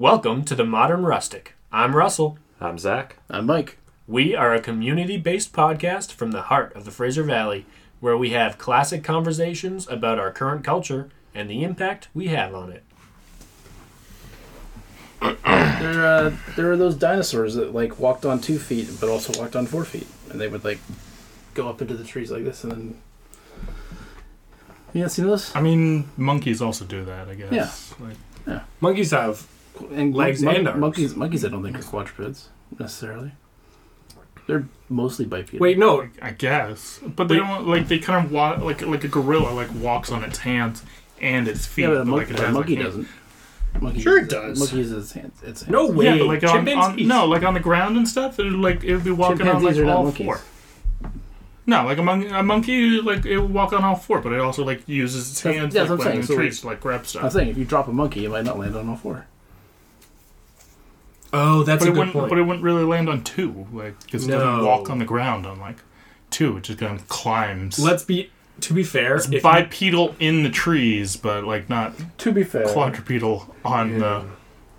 Welcome to the Modern Rustic. I'm Russell. I'm Zach. I'm Mike. We are a community based podcast from the heart of the Fraser Valley where we have classic conversations about our current culture and the impact we have on it. There, uh, there were those dinosaurs that like walked on two feet, but also walked on four feet, and they would like go up into the trees like this, and then. You not seen this? I mean, monkeys also do that, I guess. Yeah. Like, Monkeys have And Legs mon- and arms. Monkeys, monkeys, I don't think are quadrupeds necessarily. They're mostly bipedal. Wait, no. I guess, but they Wait. don't like they kind of walk like like a gorilla like walks on its hands and its feet. yeah, but a, but, mon- like, it but a monkey like, doesn't. Monkey Sure it uses- does. Monkey uses its hands. Its hands. No way. Yeah, like on, on Chimpanzees. no, like on the ground and stuff. It would like it would be walking on like all monkeys. four. No, like a, mon- a monkey, like it would walk on all four, but it also like uses its That's- hands that's like what I'm when in saying, so, trees to like grab stuff. I'm saying if you drop a monkey, it might not land on all four. Oh, that's But a it good wouldn't. point. But it wouldn't really land on two, like because it No. doesn't walk on the ground on like two. It just kind of climbs. Let's be. To be fair, It's if you- bipedal in the trees, but like not To be fair, quadrupedal on the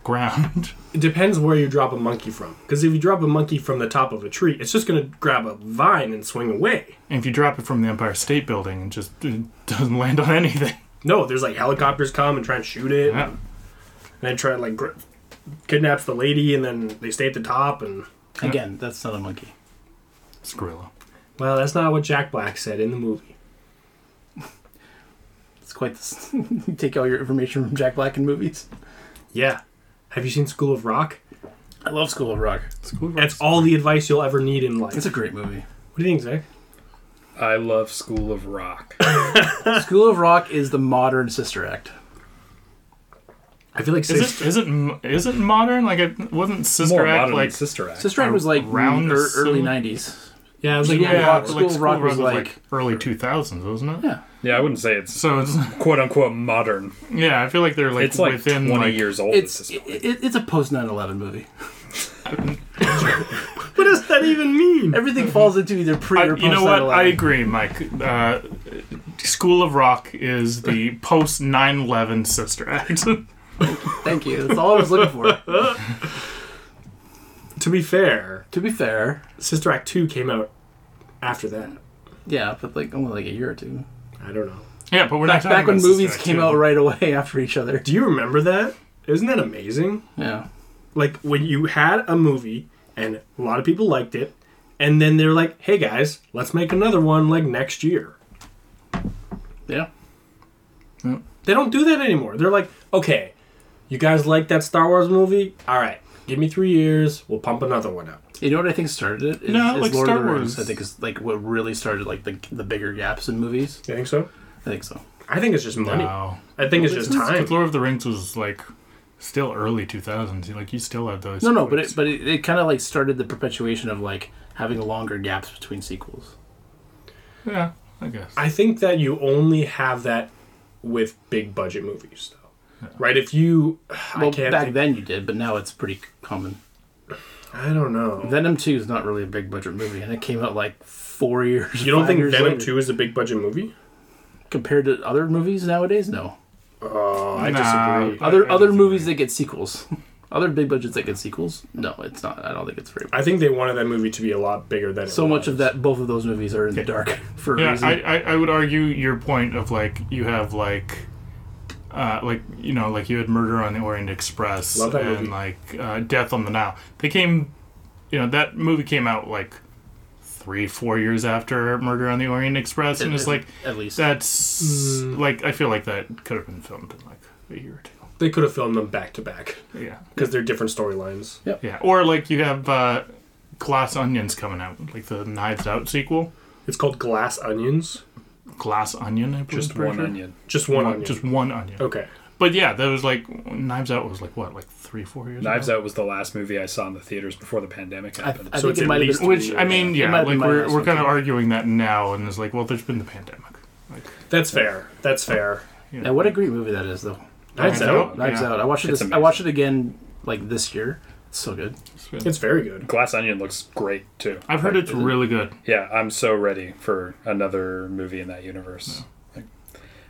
ground. it depends where you drop a monkey from. Because if you drop a monkey from the top of a tree, it's just going to grab a vine and swing away. And if you drop it from the Empire State Building, it just it doesn't land on anything. No, there's like helicopters come and try and shoot it, Yeah. and then try to like gr- kidnaps the lady, and then they stay at the top. And again, that's not a monkey. It's gorilla. well, that's not what Jack Black said in the movie. It's quite this. you take all your information from Jack Black in movies. Yeah. Have you seen School of Rock? I love School of Rock. It's cool. That's all the advice you'll ever need in life. It's a great movie. What do you think, Zach? I love School of Rock. School of Rock is the modern Sister Act. I feel like Is Sister- it is it is it modern? Like it wasn't Sister More Act modern like than Sister Act. Sister Act was like Around around the early '90s. yeah, it was like, Yeah, yeah, Rock- like School of Rock was was like- early two thousands, wasn't it? Yeah. yeah, I wouldn't say it's So it's quote unquote modern. yeah, I feel like they're like it's like within 20 like years old. It's at this point. it, it- it's a post 9/11 movie. what does that even mean? Everything falls into either pre I, or post you know what? 9/11. I agree, Mike. Uh, School of Rock is the post 9/11 Sister Act. Thank you. That's all I was looking for. To be fair, to be fair, Sister Act 2 came out after that. yeah, but like only like a year or two. I don't know. yeah, but we're Back, not back talking when about movies Sister Act came two. out right away after each other. Do you remember that? Isn't that amazing? Yeah. Like when you had a movie and a lot of people liked it, and then they're like, "Hey guys, let's make another one like next year." Yeah. They don't do that anymore. They're like, "Okay, you guys like that Star Wars movie? All right, give me three years. We'll pump another one out." You know what I think started it? Is, No, is like Lord Star of the Rings. Wars. I think is like what really started like the the bigger gaps in movies. You think so? I think so. I think it's just money. No, I think it's just time. Because Lord of the Rings was like still early 2000s. Like you still had those. No, no, but it but it, it kind of like started the perpetuation of like having longer gaps between sequels. yeah, I guess. I think that you only have that with big budget movies, though. Right? If you, I Well, can't. back think- then you did, but now it's pretty common. I don't know. Venom Two is not really a big budget movie, and it came out like four years. You don't think Venom later. Two is a big budget movie? compared to other movies nowadays? No. Oh, I Nah. disagree. Other I other disagree. movies that get sequels, other big budgets that get sequels. No, it's not. I don't think it's very. I think they wanted that movie to be a lot bigger than it So much of that, both of those movies are in the dark for a yeah, reason. I, I I would argue your point of like you have like. Uh, like you know, like you had Murder on the Orient Express Love that and movie. like uh, Death on the Nile. They came, you know, that movie came out like three, four years after Murder on the Orient Express, and it's like at least that's Mm. like I feel like that could have been filmed in like a year or two. They could have filmed them back to back Yeah, because they're different storylines. yeah. Or like you have uh, Glass Onions coming out, like the Knives Out sequel. It's called Glass Onions. Glass Onion, I believe. Just pretty one sure. onion. Just one, onion. Just one onion. okay. But yeah, that was like Knives Out was like what, like three, four years. Knives ago? Out was the last movie I saw in the theaters before the pandemic I, happened. I So think it's it at might have least- been. Which I mean, It yeah, have like been my we're last we're one, kind of too. arguing that now, and it's like, well, there's been the pandemic. Like, That's fair. That's fair. you Yeah, know. what a great movie that is, though. Knives Knives Out. Out. Knives Yeah. Out. I watched it. It's This, I watched it again like this year. It's so good. It's very good. Glass Onion looks great too. I've heard it's really good. Yeah, I'm so ready for another movie in that universe. Like,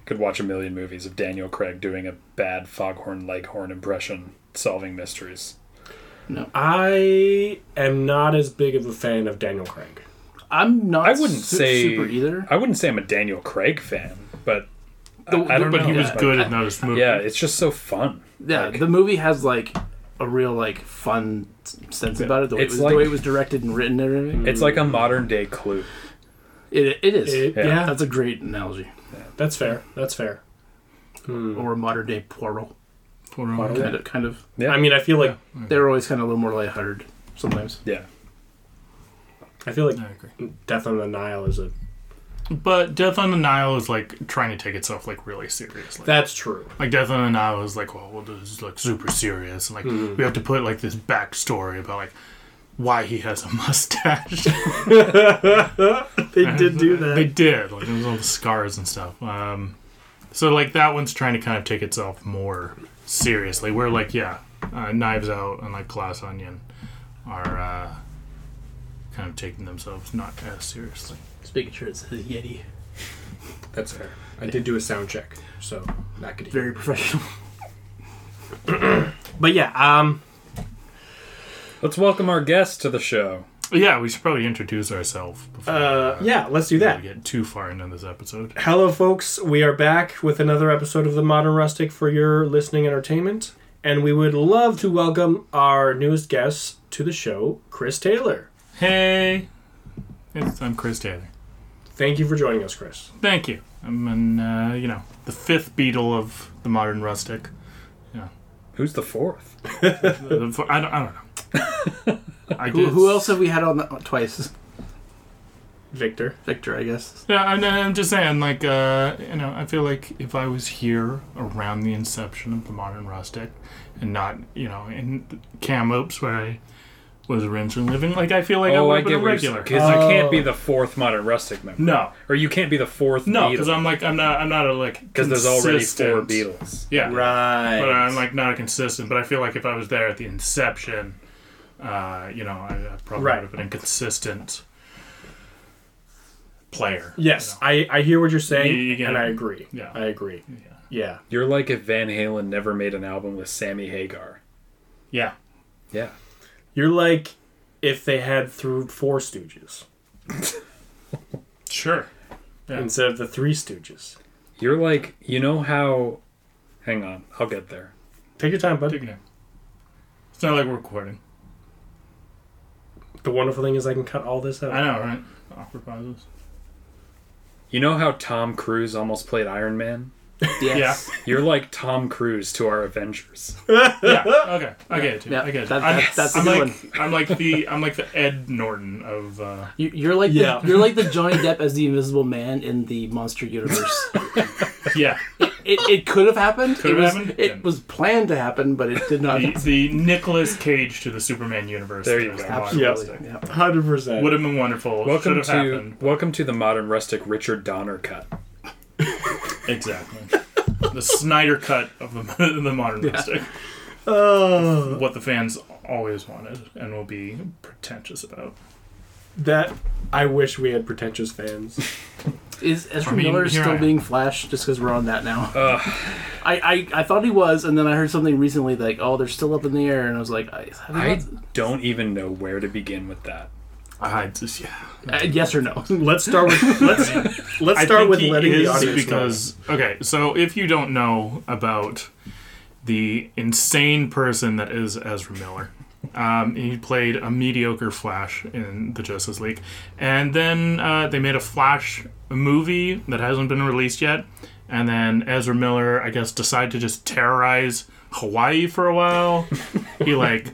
could watch a million movies of Daniel Craig doing a bad Foghorn Leghorn impression solving mysteries. No. I am not as big of a fan of Daniel Craig. I'm not. I wouldn't su- say super either. I wouldn't say I'm a Daniel Craig fan, but The- I, I don't but know. he was Yeah. good in those movies. Yeah, it's just so fun. Yeah, Like- the movie has like a real like fun sense about it. The way, It's it was, like- the way it was directed and written and everything. It's like a modern day Clue. It, it is. It- Yeah. yeah. That's a great analogy. that's fair. That's fair. Hmm. Or a modern day Poirot. Poor Poirot. Roman. Kind of, kind of. Yeah. I mean, I feel like they're always kind of a little more lighthearted sometimes. Yeah. I feel like I agree. Death on the Nile is a. But Death on the Nile is like trying to take itself like really seriously. That's true. like Death on the Nile is like, well, well this is like super serious, and like Mhm. we have to put like this backstory about like why he has a mustache. they did do that. they did, like there was all the scars and stuff. Um, so like that one's trying to kind of take itself more seriously. Where like yeah, uh, Knives Out and like Glass Onion are uh, kind of taking themselves not as seriously. Just making sure it's a Yeti. That's fair. I did do a sound check, so not good. Very professional. But yeah, um, Let's welcome our guest to the show. Yeah, we should probably introduce ourselves. Before, uh, yeah, let's do that. We get too far into this episode. Hello, folks. We are back with another episode of the Modern Rustic for your listening entertainment, and we would love to welcome our newest guest to the show, Chris Taylor. Hey, it's, I'm Chris Taylor. Thank you for joining us, Chris. Thank you. I'm an, uh, you know, the fifth Beatle of the modern rustic. Yeah. Who's the fourth? The- the- I don't, I don't know. I Who, who else have we had on that twice? Victor. Victor, I guess. Yeah, I'm, I'm just saying, like, uh, you know, I feel like if I was here around the inception of the modern rustic, and not, you know, in Kamloops where I was originally living, like, I feel like I oh, would I have get a what regular. Because you can't Oh. be the fourth modern rustic member. No, Or you can't be the fourth no, because I'm like, I'm not, I'm not a like Because there's already four consistent- Beatles. Yeah, Right. but I'm like not a consistent. But I feel like if I was there at the inception, uh, you know, I, I probably Right. would have been a consistent player. yes, you I, I hear what you're saying, You- you get and. I agree. Yeah. I agree. know? Yeah. You're like if Van Halen never made an album with Sammy Hagar. yeah, Yeah. You're like if they had through four Stooges sure. Yeah. instead of the three Stooges. You're like, you know how. Hang on, I'll get there. Take your time, bud. Take it in. It's not like we're recording. The wonderful thing is I can cut all this out. I know, right? Awkward pauses. You know how Tom Cruise almost played Iron Man? Yes. You're like Tom Cruise to our Avengers. Yeah. Okay. I get it. Too. Yeah, I get it. that- I'm, that- that's a I'm good like I'm like the I'm like the Ed Norton of. Uh, You, you're like Yeah. the, you're like the Johnny Depp as the Invisible Man in the Monster Universe. yeah. it, it could have happened. Could it have was, happened? It Yeah. was planned to happen, but it did not. The, the Nicolas Cage to the Superman universe. There you of go. the Absolutely. rustic. Yeah. Hundred percent. Would have been wonderful. Welcome Should to happened. welcome to the modern rustic Richard Donner cut. Exactly. the Snyder cut of the, the modern rustic. Oh, What the fans always wanted and will be pretentious about. that I wish we had pretentious fans. Is Ezra I mean, Miller here I still am. being Flash just because we're on that now? Ugh. I, I, I thought he was, and then I heard something recently like, oh, they're still up in the air, and I was like, I, have I don't even know where to begin with that. I just yeah. uh, yes or no? let's start with let's let's start with letting the is audience because okay, so if you don't know about the insane person that is Ezra Miller, um, he played a mediocre Flash in the Justice League, and then uh, they made a Flash movie that hasn't been released yet, and then Ezra Miller, I guess, decided to just terrorize Hawaii for a while. he like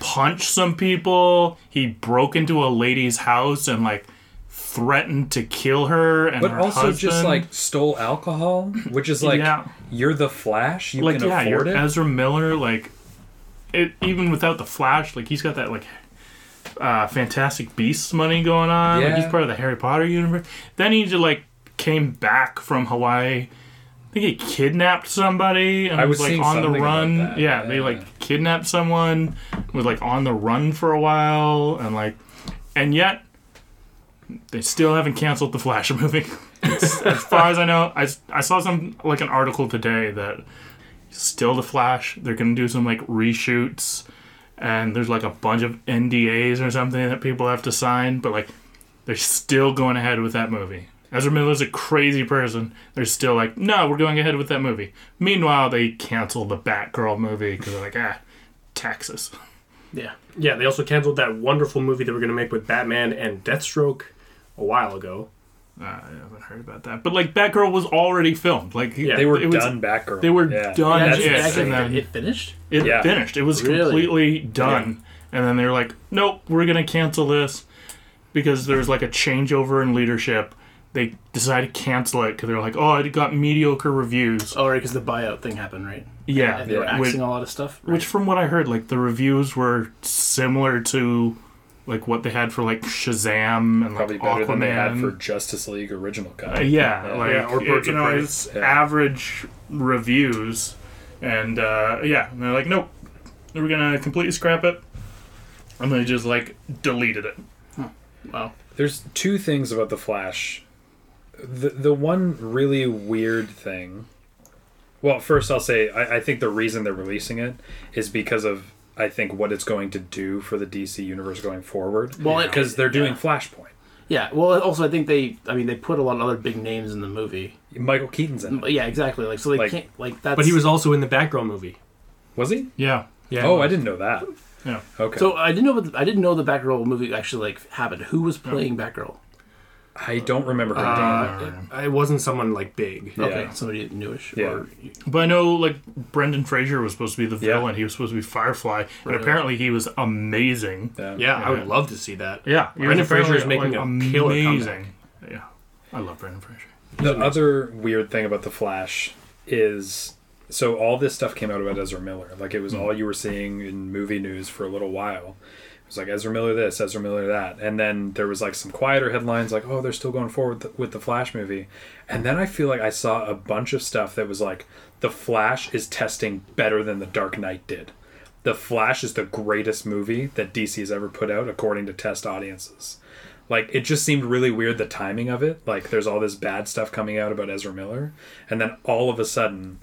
punched some people. He broke into a lady's house and like threatened to kill her and But her also just like stole alcohol, which is like Yeah. you're the Flash, you like can yeah, afford it. Ezra Miller. Like it, even without the Flash, like he's got that like uh, Fantastic Beasts money going on. Like he's part of the Harry Potter universe. Then he just like came back from Hawaii. I think he kidnapped somebody and I was was like on the run. that. Yeah, they like kidnapped someone, was like on the run for a while, and like, and yet they still haven't canceled the Flash movie. As far as I know, I, I saw some like an article today that still the Flash. They're gonna do some like reshoots, and there's like a bunch of NDAs or something that people have to sign. But like, they're still going ahead with that movie. Ezra Miller's a crazy person. They're still like, no, we're going ahead with that movie. Meanwhile, they canceled the Batgirl movie because they're like, ah, Texas. Yeah. Yeah, they also canceled that wonderful movie they were going to make with Batman and Deathstroke a while ago. Uh, I haven't heard about that. But like, Batgirl was already filmed. Like, Yeah. They were it was, done Batgirl. They were Yeah. done. That's- it, and then it finished. it Yeah. finished. It was Really? completely done. And then they were like, nope, we're going to cancel this because there was like a changeover in leadership. They decided to cancel it because they were like, oh, it got mediocre reviews. Oh, right, because the buyout thing happened, right? Yeah. And they were Yeah. Which, axing a lot of stuff. which, from what I heard, like the reviews were similar to like what they had for like Shazam and Probably like better Aquaman. than they had for Justice League original cut. Uh, yeah, like Yeah, or Birds you of know, Prey. it's Yeah. average reviews, and uh, yeah, and they're like, nope, we're gonna completely scrap it, and they just like deleted it. Wow. There's two things about the Flash. The the one really weird thing. Well, first I'll say I, I think the reason they're releasing it is because of I think what it's going to do for the DC universe going forward. Well, because they're doing yeah. Flashpoint. Yeah. Well, also I think they, I mean, they put a lot of other big names in the movie. Michael Keaton's in. it. Yeah, exactly. Like so, they Like- can't like that. But he was also in the Batgirl movie. Was he? Yeah, Yeah. Oh, I didn't know that. yeah. Okay. So I didn't know. The, I didn't know the Batgirl movie actually like happened. Who was playing Batgirl? I don't remember her name. Uh, it, it wasn't someone like big. Yeah. Okay, somebody newish. Yeah. Or, But I know like Brendan Fraser was supposed to be the Yeah. villain. He was supposed to be Firefly, and Really? apparently he was amazing. Yeah. Yeah, I would love to see that. Yeah, he Brendan was apparently, Fraser is making like, a killer amazing. Yeah, I love Brendan Fraser. The other weird thing about the Flash is so all this stuff came out about Ezra Miller. Like it was all you were seeing in movie news for a little while. Was like Ezra Miller this, Ezra Miller that, and then there was like some quieter headlines like, "Oh, they're still going forward with the, with the Flash movie," and then I feel like I saw a bunch of stuff that was like, "The Flash is testing better than the Dark Knight did." The Flash is the greatest movie that DC has ever put out, according to test audiences. Like it just seemed really weird the timing of it. Like there's all this bad stuff coming out about ezra miller. And then all of a sudden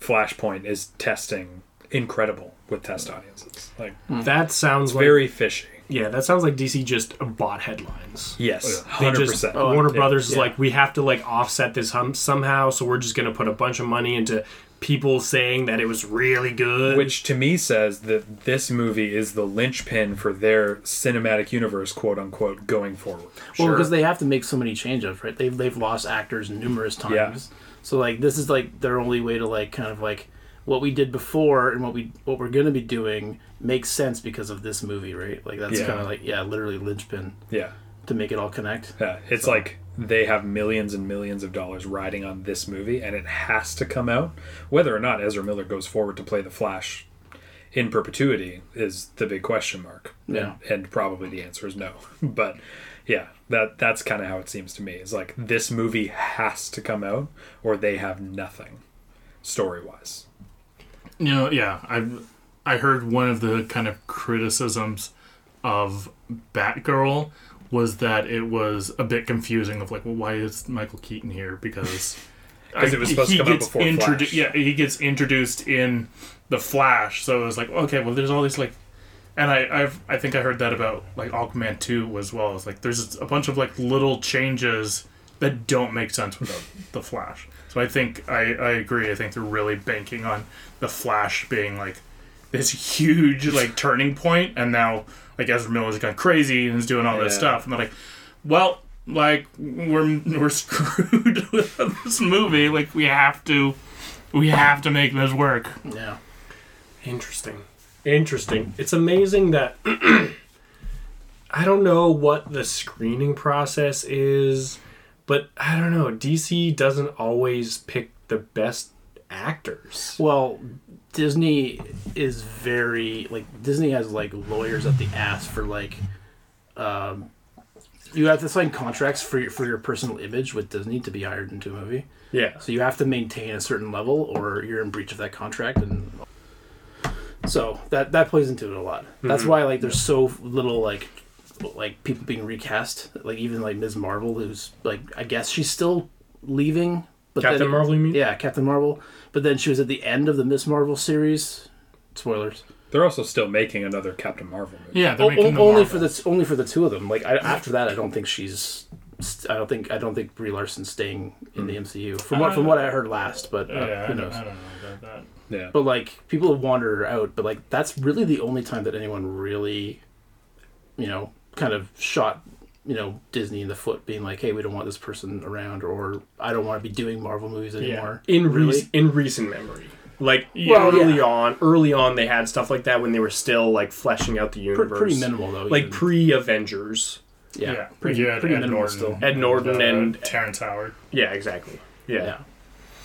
flashpoint is testing incredible with test audiences like hmm. That sounds like very fishy yeah. That sounds like DC just bought headlines. yes They 100% just Warner oh, Yeah. Brothers is Yeah. like we have to like offset this hum somehow, so we're just gonna put a bunch of money into people saying that it was really good. which to me says that this movie is the linchpin for their cinematic universe quote unquote going forward Well, because they have to make so many changes, right? They've they've lost actors numerous times. Yeah. So like this is like their only way to like kind of like what we did before and what we what we're gonna be doing makes sense because of this movie, right? Like that's Yeah. kind of like yeah, literally linchpin yeah to make it all connect. Yeah, it's like they have millions and millions of dollars riding on this movie, and it has to come out. Whether or not Ezra Miller goes forward to play the Flash in perpetuity is the big question mark. Yeah. and, and probably the answer is no. But yeah, that that's kind of how it seems to me. It's like this movie has to come out, or they have nothing story wise. You know, yeah, I I heard one of the kind of criticisms of Batgirl was that it was a bit confusing of like, well, why is Michael Keaton here? Because 'Cause it was supposed to he come out gets before introdu- Flash. Yeah, he gets introduced in the Flash, so it was like, okay, well, there's all these like, and I I've, I think I heard that about like Aquaman two as well. It's like there's a bunch of like little changes that don't make sense without the Flash. So I think I, I agree. I think they're really banking on the Flash being like this huge like turning point, and now like Ezra Miller's gone crazy and is doing all this Yeah. stuff, and they're like, well, like we're we're screwed with this movie. Like we have to we have to make this work. Yeah. Interesting. Interesting. It's amazing that I don't know what the screening process is, but I don't know. DC doesn't always pick the best actors. Well, Disney is very like Disney has like lawyers at the ass for like um you have to sign contracts for your, for your personal image with Disney to be hired into a movie. Yeah. So you have to maintain a certain level or you're in breach of that contract and so that that plays into it a lot. That's why like there's so little like like people being recast. Like even like Ms. Marvel who's like I guess she's still leaving But Captain then- Marvel, you mean? Yeah, Captain Marvel. But then she was at the end of the Ms. Marvel series. Spoilers. They're also still making another Captain Marvel movie. Yeah, they're O- making o- only Marvel. for the only for the two of them. Like I, after that, I don't think she's. I don't think I don't think Brie Larson's staying in the MCU from what from what I heard last. But uh, Yeah, I who don't, knows? I don't know about that. Yeah. But like people have wandered her out. But like that's really the only time that anyone really, you know, kind of shot you know Disney in the foot, being like, "Hey, we don't want this person around," or "I don't want to be doing Marvel movies anymore." In really. rec- in recent memory, like Well, early yeah. on, early on, they had stuff like that when they were still like fleshing out the Pre- universe. pretty minimal though. like even. pre Avengers. yeah, pretty, yeah, pretty Ed minimal Norton, still. Ed Norton uh, and- Terrence Howard. Yeah, exactly. Yeah. Yeah.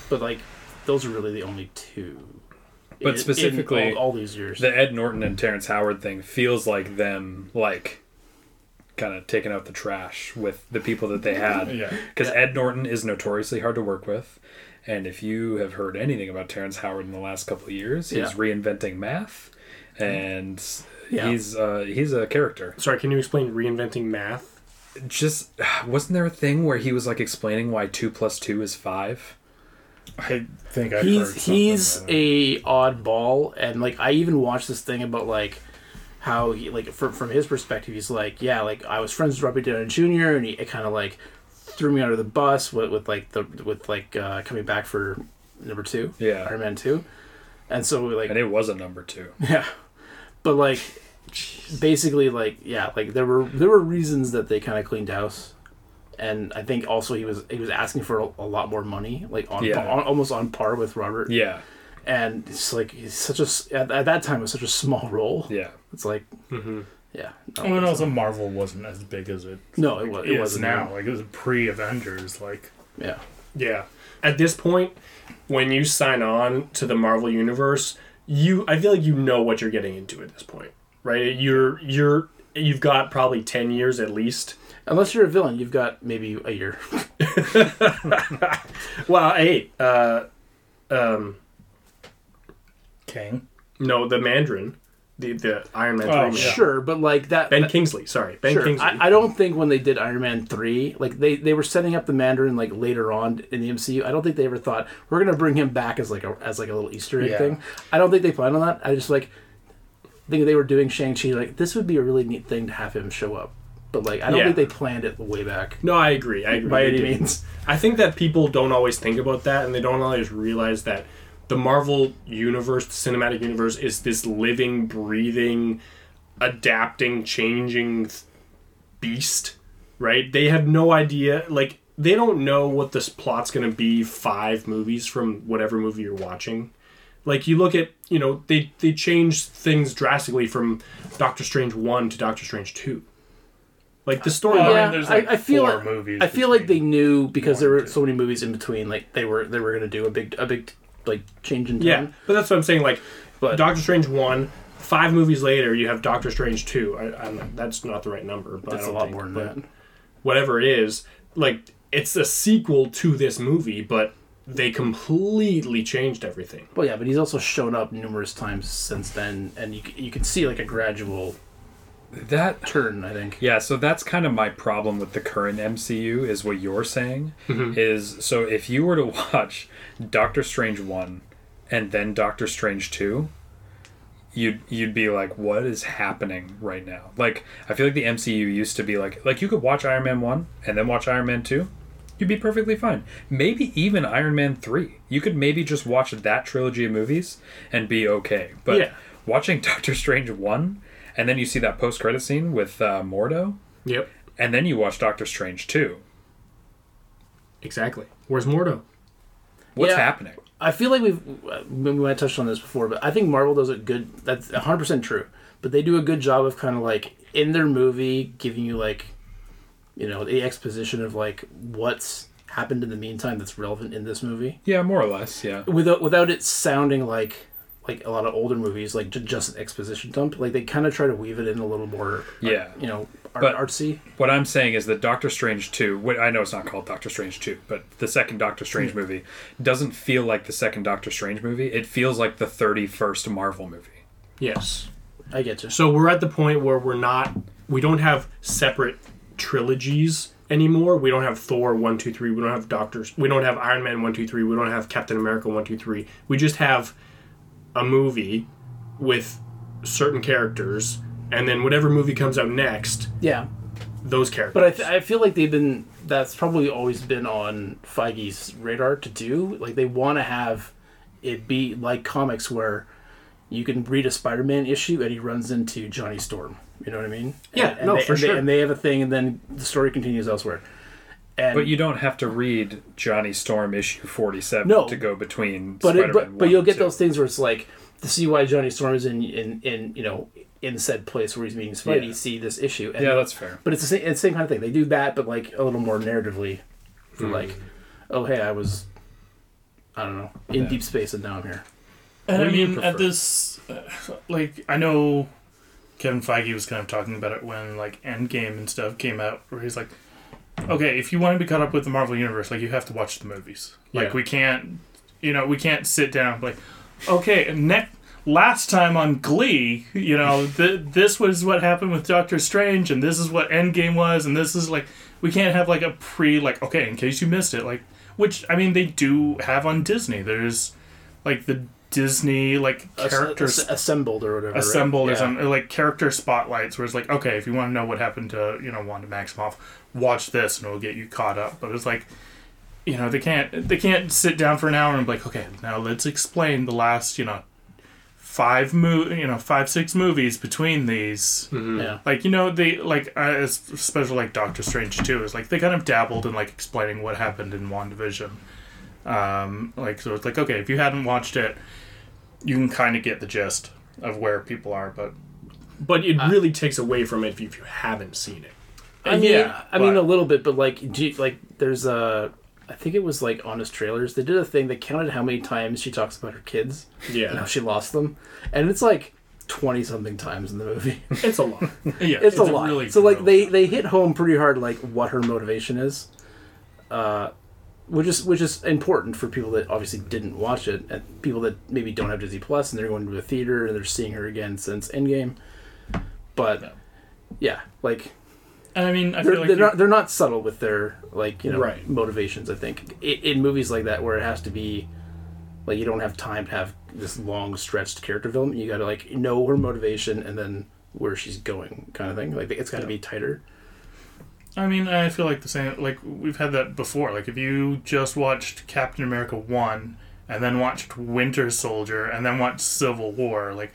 But like those are really the only two. But in- in specifically, all, all these years. The Ed Norton and Terrence Howard thing feels like them like kind of taking out the trash with the people that they had. Yeah. Because Ed Norton is notoriously hard to work with. And if you have heard anything about Terrence Howard in the last couple of years, he's Yeah. reinventing math, and Yeah. he's uh, he's a character. Sorry, can you explain reinventing math? Just wasn't there a thing where he was like explaining why two plus two is five? I think I he's he's a oddball, and like I even watched this thing about like how he like from from his perspective, he's like, yeah, like I was friends with Robert Downey Jr. and he it kind of like threw me under the bus with, with like the with like uh, coming back for number two, Yeah. Iron Man two, and so like And it was a number two. Yeah. But like basically like yeah, like there were there were reasons that they kind of cleaned house. And I think also he was he was asking for a, a lot more money, like on, Yeah. on almost on par with Robert. Yeah, And it's like he's such a at, at that time it was such a small role. yeah. It's like Mm-hmm. yeah. No, Well, and also Marvel wasn't as big as it. No, it wa- it is wasn't. now. Like it was pre Avengers. Like yeah. Yeah. At this point, when you sign on to the Marvel universe, you I feel like you know what you're getting into at this point, right? You're you're you've got probably 10 years at least. Unless you're a villain, you've got maybe a year. Well, hey, uh um King. no, the Mandarin, the the Iron Man 3 Oh, man. Yeah. Sure, but like that Ben that- Kingsley, sorry. Ben Sure. Kingsley. I, I don't think when they did Iron Man three, like they, they were setting up the Mandarin like later on in the MCU. I don't think they ever thought we're gonna bring him back as like a as like a little Easter egg Yeah. thing. I don't think they planned on that. I just like think they were doing Shang Chi like this would be a really neat thing to have him show up. But like I don't Yeah. think they planned it way back no, I agree. I agree. by any means. I think that people don't always think about that, and they don't always realize that the Marvel universe, the cinematic universe, is this living, breathing, adapting, changing th- beast. Right? They have no idea. Like they don't know what this plot's going to be. Five movies from whatever movie you're watching. Like you look at, you know, they they changed things drastically from Doctor Strange one to Doctor Strange two. Like the story. Well, I Yeah, mean, there's like I- I feel four like- movies. I feel like they knew because there were and so many movies in between. Like they were they were gonna do a big a big like change in time. Yeah, but that's what I'm saying. Like, But- Doctor Strange one, five movies later, you have Doctor Strange two. I, I'm that's not the right number, but That's a lot think, more than that. Whatever it is, like it's a sequel to this movie, but they completely changed everything. Well, yeah, but he's also shown up numerous times since then, and you you can see like a gradual That turn. I think. Yeah, so that's kind of my problem with the current MCU is what you're saying Mm-hmm. is so if you were to watch Doctor Strange 1 and then Doctor Strange 2, you'd you'd be like what is happening right now? Like I feel like the MCU used to be like like you could watch Iron Man 1 and then watch Iron Man 2. You'd be perfectly fine. Maybe even Iron Man 3. You could maybe just watch that trilogy of movies and be okay. But Yeah. watching Doctor Strange 1 and then you see that post credit scene with uh, Mordo, Yep, and then you watch Doctor Strange two. exactly. Where's Mordo? What's Yeah. happening? I feel like we've we might have touched on this before, but I think Marvel does a good. That's 100 percent true. But they do a good job of kind of like in their movie giving you like, you know, the exposition of like what's happened in the meantime that's relevant in this movie, Yeah, more or less, yeah. without without it sounding like like a lot of older movies, like ju- just an exposition dump. Like they kind of try to weave it in a little more, Yeah. you know, art, But- artsy. What I'm saying is that Doctor Strange 2, wh- I know it's not called Doctor Strange 2, but the second Doctor Strange hmm. movie doesn't feel like the second Doctor Strange movie. It feels like the 31st Marvel movie. Yes. I get you. So we're at the point where we're not, we don't have separate trilogies anymore. We don't have Thor one two three. We don't have Doctors. We don't have Iron Man one two three. We don't have Captain America one two three. We just have a movie with certain characters, and then whatever movie comes out next, Yeah, those characters. but I, th- I feel like they've been. That's probably always been on Feige's radar to do. Like they want to have it be like comics where you can read a Spider-Man issue and he runs into Johnny Storm. You know what I mean? Yeah, and, and no, they, for and they- sure. and they have a thing, and then the story continues elsewhere. And But you don't have to read Johnny Storm issue forty seven No. to go between. but Spider-Man but, 1 but you'll and get 2. those things where it's like to see why Johnny Storm is in in, in you know in said place where he's meeting Spidey. Yeah. See this issue. And, Yeah, that's fair. but it's the same, it's the same kind of thing. They do that, but like a little more narratively, for Hmm. like, oh hey, I was, I don't know, in Yeah. deep space and now I'm here. And What I mean, at this, uh, like, I know Kevin Feige was kind of talking about it when, like, Endgame and stuff came out, where he's like, okay, if you want to be caught up with the Marvel Universe, like, you have to watch the movies. Like, Yeah. we can't, you know, we can't sit down, like, okay, next. Last time on Glee, you know, th- this was what happened with Doctor Strange, and this is what Endgame was, and this is like, we can't have like a pre, like, okay, in case you missed it, like, which I mean, they do have on Disney. There's like the Disney like Ass- characters ass- assembled or whatever. right? assembled or Yeah. something, like character spotlights, where it's like, okay, if you want to know what happened to you know Wanda Maximoff, watch this and it'll get you caught up. But it's like, you know, they can't they can't sit down for an hour and be like, okay, now let's explain the last you know five mo- you know five six movies between these. Yeah. Like you know they like uh, especially like Doctor Strange two is like they kind of dabbled in like explaining what happened in WandaVision. Um, like so it's like okay if you hadn't watched it, you can kind of get the gist of where people are, but but it really takes away from it if you, if you haven't seen it. I mean, yeah, I mean but- a little bit, but like, do you, like there's a. I think it was like honest trailers. They did a thing that counted how many times she talks about her kids and how she lost them, and it's like twenty something times in the movie. it's a lot. yeah, it's, a lot. really so like they they hit home pretty hard like what her motivation is, uh, which is which is important for people that obviously didn't watch it and people that maybe don't have Disney Plus and they're going to a theater and they're seeing her again since Endgame. But Yeah. yeah, like and I mean I they're, feel like they're not they're not subtle with their like you know Right. motivations. I think in, in movies like that where it has to be like you don't have time to have this long stretched character development. You got to like know her motivation and then where she's going, kind of thing. Like it's got to be tighter. I mean, I feel like the same. Like we've had that before. Like if you just watched Captain America one and then watched Winter Soldier and then watched Civil War, like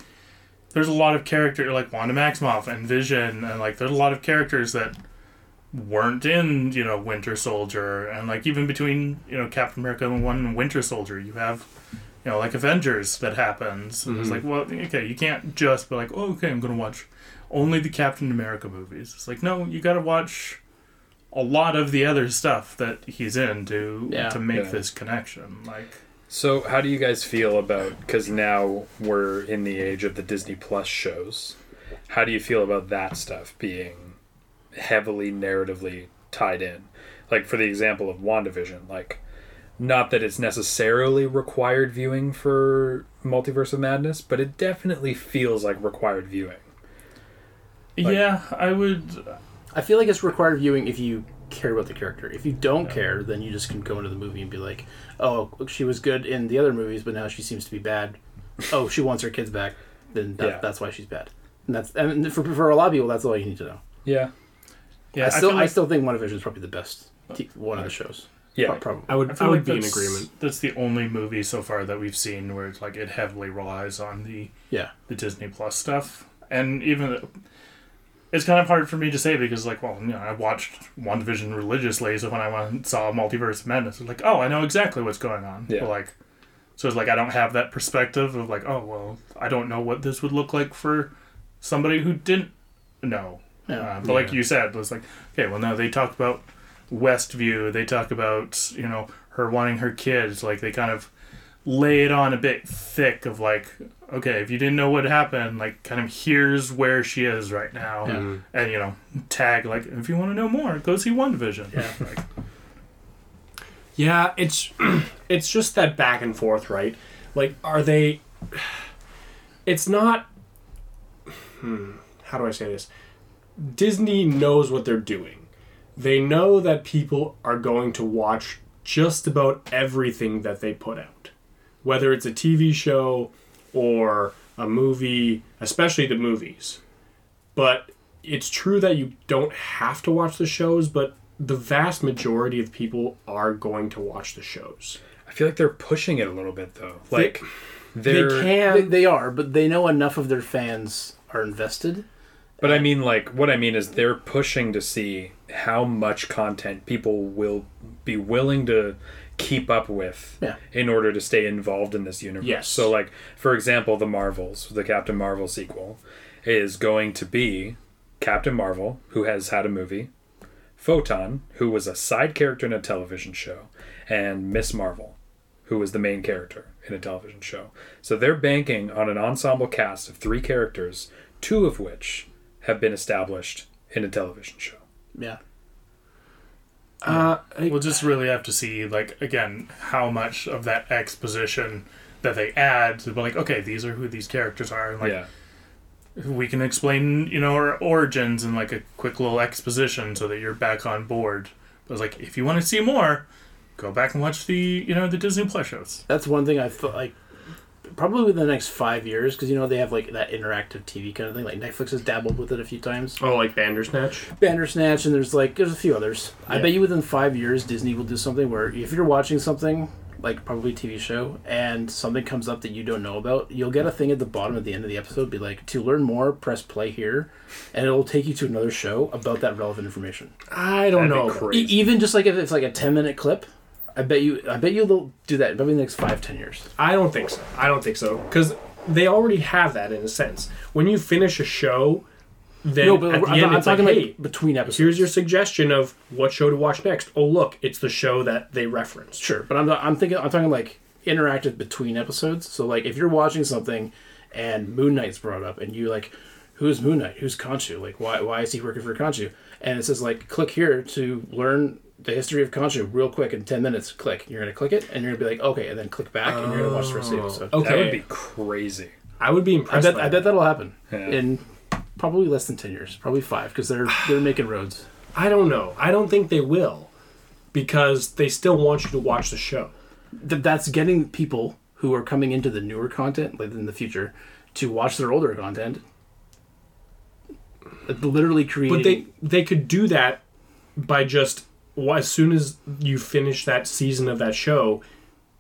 there's a lot of character like Wanda Maximoff and Vision and like there's a lot of characters that weren't in you know Winter Soldier and like even between you know Captain America one and Winter Soldier, you have you know like Avengers that happens. And It's mm-hmm. like well, okay, you can't just be like, oh, okay, I'm gonna watch only the Captain America movies. It's like no, you got to watch a lot of the other stuff that he's in to Yeah. to make Yeah. this connection. Like, So, how do you guys feel about because now we're in the age of the Disney Plus shows? How do you feel about that stuff being heavily narratively tied in? Like for the example of WandaVision, like not that it's necessarily required viewing for Multiverse of Madness, but it definitely feels like required viewing. Like- yeah, I would. I feel like it's required viewing if you care about the character. If you don't care, then you just can go into the movie and be like, "Oh, she was good in the other movies, but now she seems to be bad. Oh, she wants her kids back. Then that, Yeah. that's why she's bad." And that's and for, for a lot of people, that's all you need to know. Yeah. Yeah, I still I, like- still think WandaVision is probably the best t- one of the shows. Yeah. Probably. I would I, feel would like be in agreement. That's the only movie so far that we've seen where it's like it heavily relies on the Yeah. the Disney Plus stuff, and even it's kind of hard for me to say because like, well, you know, I watched WandaVision religiously, so when I went and saw Multiverse of Madness, it's like, oh, I know exactly what's going on. Yeah. But like, so it's like I don't have that perspective of like, oh, well, I don't know what this would look like for somebody who didn't know. Yeah. Uh, but like you said, it was like, okay, well, now they talk about Westview. They talk about you know her wanting her kids. Like they kind of lay it on a bit thick of like, okay, if you didn't know what happened, like kind of here's where she is right now, Yeah. and you know tag like if you want to know more, go see One Division. Yeah. Like, Yeah, it's it's just that back and forth, right? Like, are they? It's not. Hmm, how do I say this? Disney knows what they're doing. they know that people are going to watch just about everything that they put out, whether it's a TV show or a movie, especially the movies. But it's true that you don't have to watch the shows, but the vast majority of people are going to watch the shows. I feel like they're pushing it a little bit though. Like they're they They, can. they are, but they know enough of their fans are invested. But I mean, like, what I mean is they're pushing to see how much content people will be willing to keep up with Yeah. in order to stay involved in this universe. Yes. So, like, for example, the Marvels, the Captain Marvel sequel, is going to be Captain Marvel, who has had a movie, Photon, who was a side character in a television show, and Miss Marvel, who was the main character in a television show. So they're banking on an ensemble cast of three characters, two of which have been established in a television show. Yeah. Uh, I- We'll just really have to see, like, again, how much of that exposition that they add to be like, okay, these are who these characters are, and like yeah. we can explain, you know, our origins in like a quick little exposition so that you're back on board. But it's like, if you want to see more, go back and watch the, you know, the Disney Plus shows. That's one thing I feel like probably within the next five years because you know they have like that interactive TV kind of thing. Like Netflix has dabbled with it a few times. oh, like Bandersnatch. Bandersnatch and there's like there's a few others. I bet you within five years Disney will do something where if you're watching something like probably a TV show and something comes up that you don't know about, you'll get a thing at the bottom at the end of the episode be like to learn more, press play here, and it'll take you to another show about that relevant information. I don't That'd be know. crazy. E- even just like if it's like a ten minute clip, I bet you I bet you they'll do that probably in the next five ten years. I don't think so. I don't think so because they already have that in a sense. When you finish a show, then no, but at the I'm, end it's talking like, hey, between episodes. here's your suggestion of what show to watch next. Oh, look, it's the show that they referenced. Sure, but I'm I'm thinking I'm talking like interactive between episodes. So like if you're watching something and Moon Knight's brought up and you like who's Moon Knight? Who's Khonshu? Like why why is he working for Khonshu? And it says like click here to learn the history of Khonshu real quick in 10 minutes. Click. You're going to click it and you're going to be like okay and then click back and you're going to watch the rest of the oh, episode. Okay, That would be crazy. I would be I impressed. bet by I that. bet that'll happen Yeah. in probably less than 10 years. Probably 5 because they're they're making roads. I don't know. I don't think they will because they still want you to watch the show. Th- that's getting people who are coming into the newer content like in the future to watch their older content It's literally creating But they they could do that by just well, as soon as you finish that season of that show,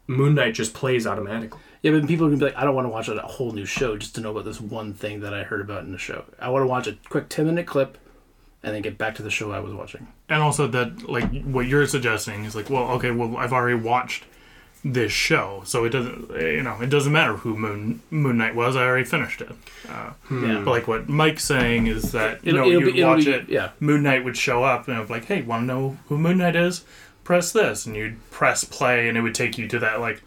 Moon Knight just plays automatically. yeah but people are gonna be like i don't want to watch a whole new show just to know about this one thing that i heard about in the show i want to watch a quick 10 minute clip and then get back to the show i was watching And also that, like, what you're suggesting is like, well, okay, well, I've already watched this show, so it doesn't, you know, it doesn't matter who Moon Moon Knight was. I already finished it. Uh, yeah But like what Mike's saying is that you It'll- know you'd be- it'll watch be- it. yeah. Moon Knight would show up and it'd be like, hey, want to know who Moon Knight is? Press this, and you'd press play, and it would take you to that like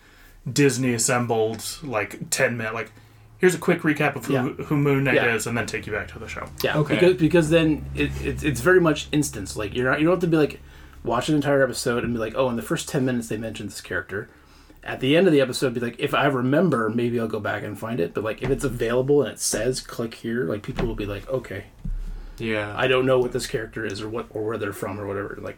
Disney assembled like ten minute like. Here's a quick recap of who, Yeah. who Moon Knight Yeah. is, and then take you back to the show. yeah Okay. because, because then it, it's it's very much instance like you're not you don't have to be like watch an entire episode and be like oh in the first 10 minutes they mentioned this character at the end of the episode be like if i remember maybe i'll go back and find it but like if it's available and it says click here like people will be like okay Yeah. i don't know what this character is or what or where they're from or whatever like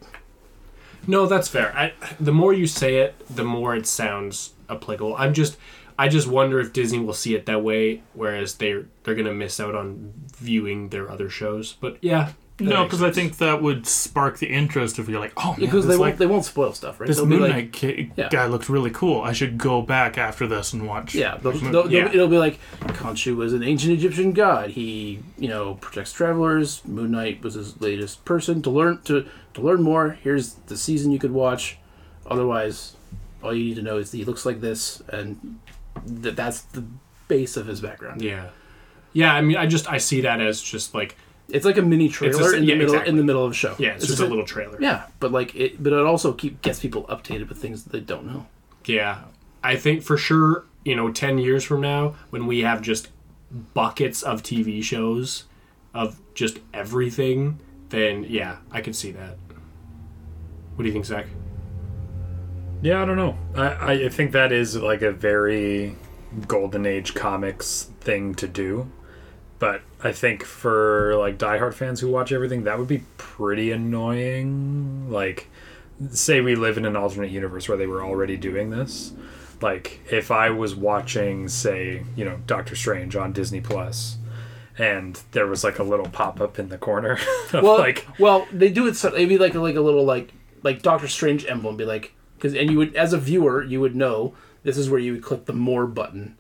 No, that's fair. I, the more you say it, the more it sounds applicable. I'm just, I just wonder if Disney will see it that way, whereas they're they're gonna miss out on viewing their other shows. But yeah, No, because I think that would spark the interest if you're like, oh man, because this, they won't like, they won't spoil stuff right this They'll be Moon like- Knight ki- Yeah. guy looks really cool. I should go back after this and watch. Yeah, they'll, Moon- they'll, Yeah. It'll, it'll be like Khonshu was an ancient Egyptian god. He, you know, protects travelers. Moon Knight was his latest person to learn to to learn more. Here's the season you could watch. Otherwise, all you need to know is that he looks like this, and that that's the base of his background. yeah, yeah. I mean, I just I see that as just like It's like a mini trailer in the yeah, middle exactly. in the middle of a show. yeah, it's, just a bit- little trailer. Yeah, but like it, but it also keep gets people updated with things that they don't know. Yeah. I think for sure, you know, 10 years from now, when we have just buckets of TV shows of just everything, then yeah, I could see that. What do you think, Zach? Yeah, I don't know. I, I think that is like a very golden age comics thing to do. But I think for like diehard fans who watch everything, that would be pretty annoying. Like, say we live in an alternate universe where they were already doing this. Like, if I was watching, say, you know, Doctor Strange on Disney Plus, and there was like a little pop up in the corner, Well, like, well, they do it. So, it'd be like a, like a little like like Doctor Strange emblem. Be like because and you would as a viewer you would know this is where you would click the more button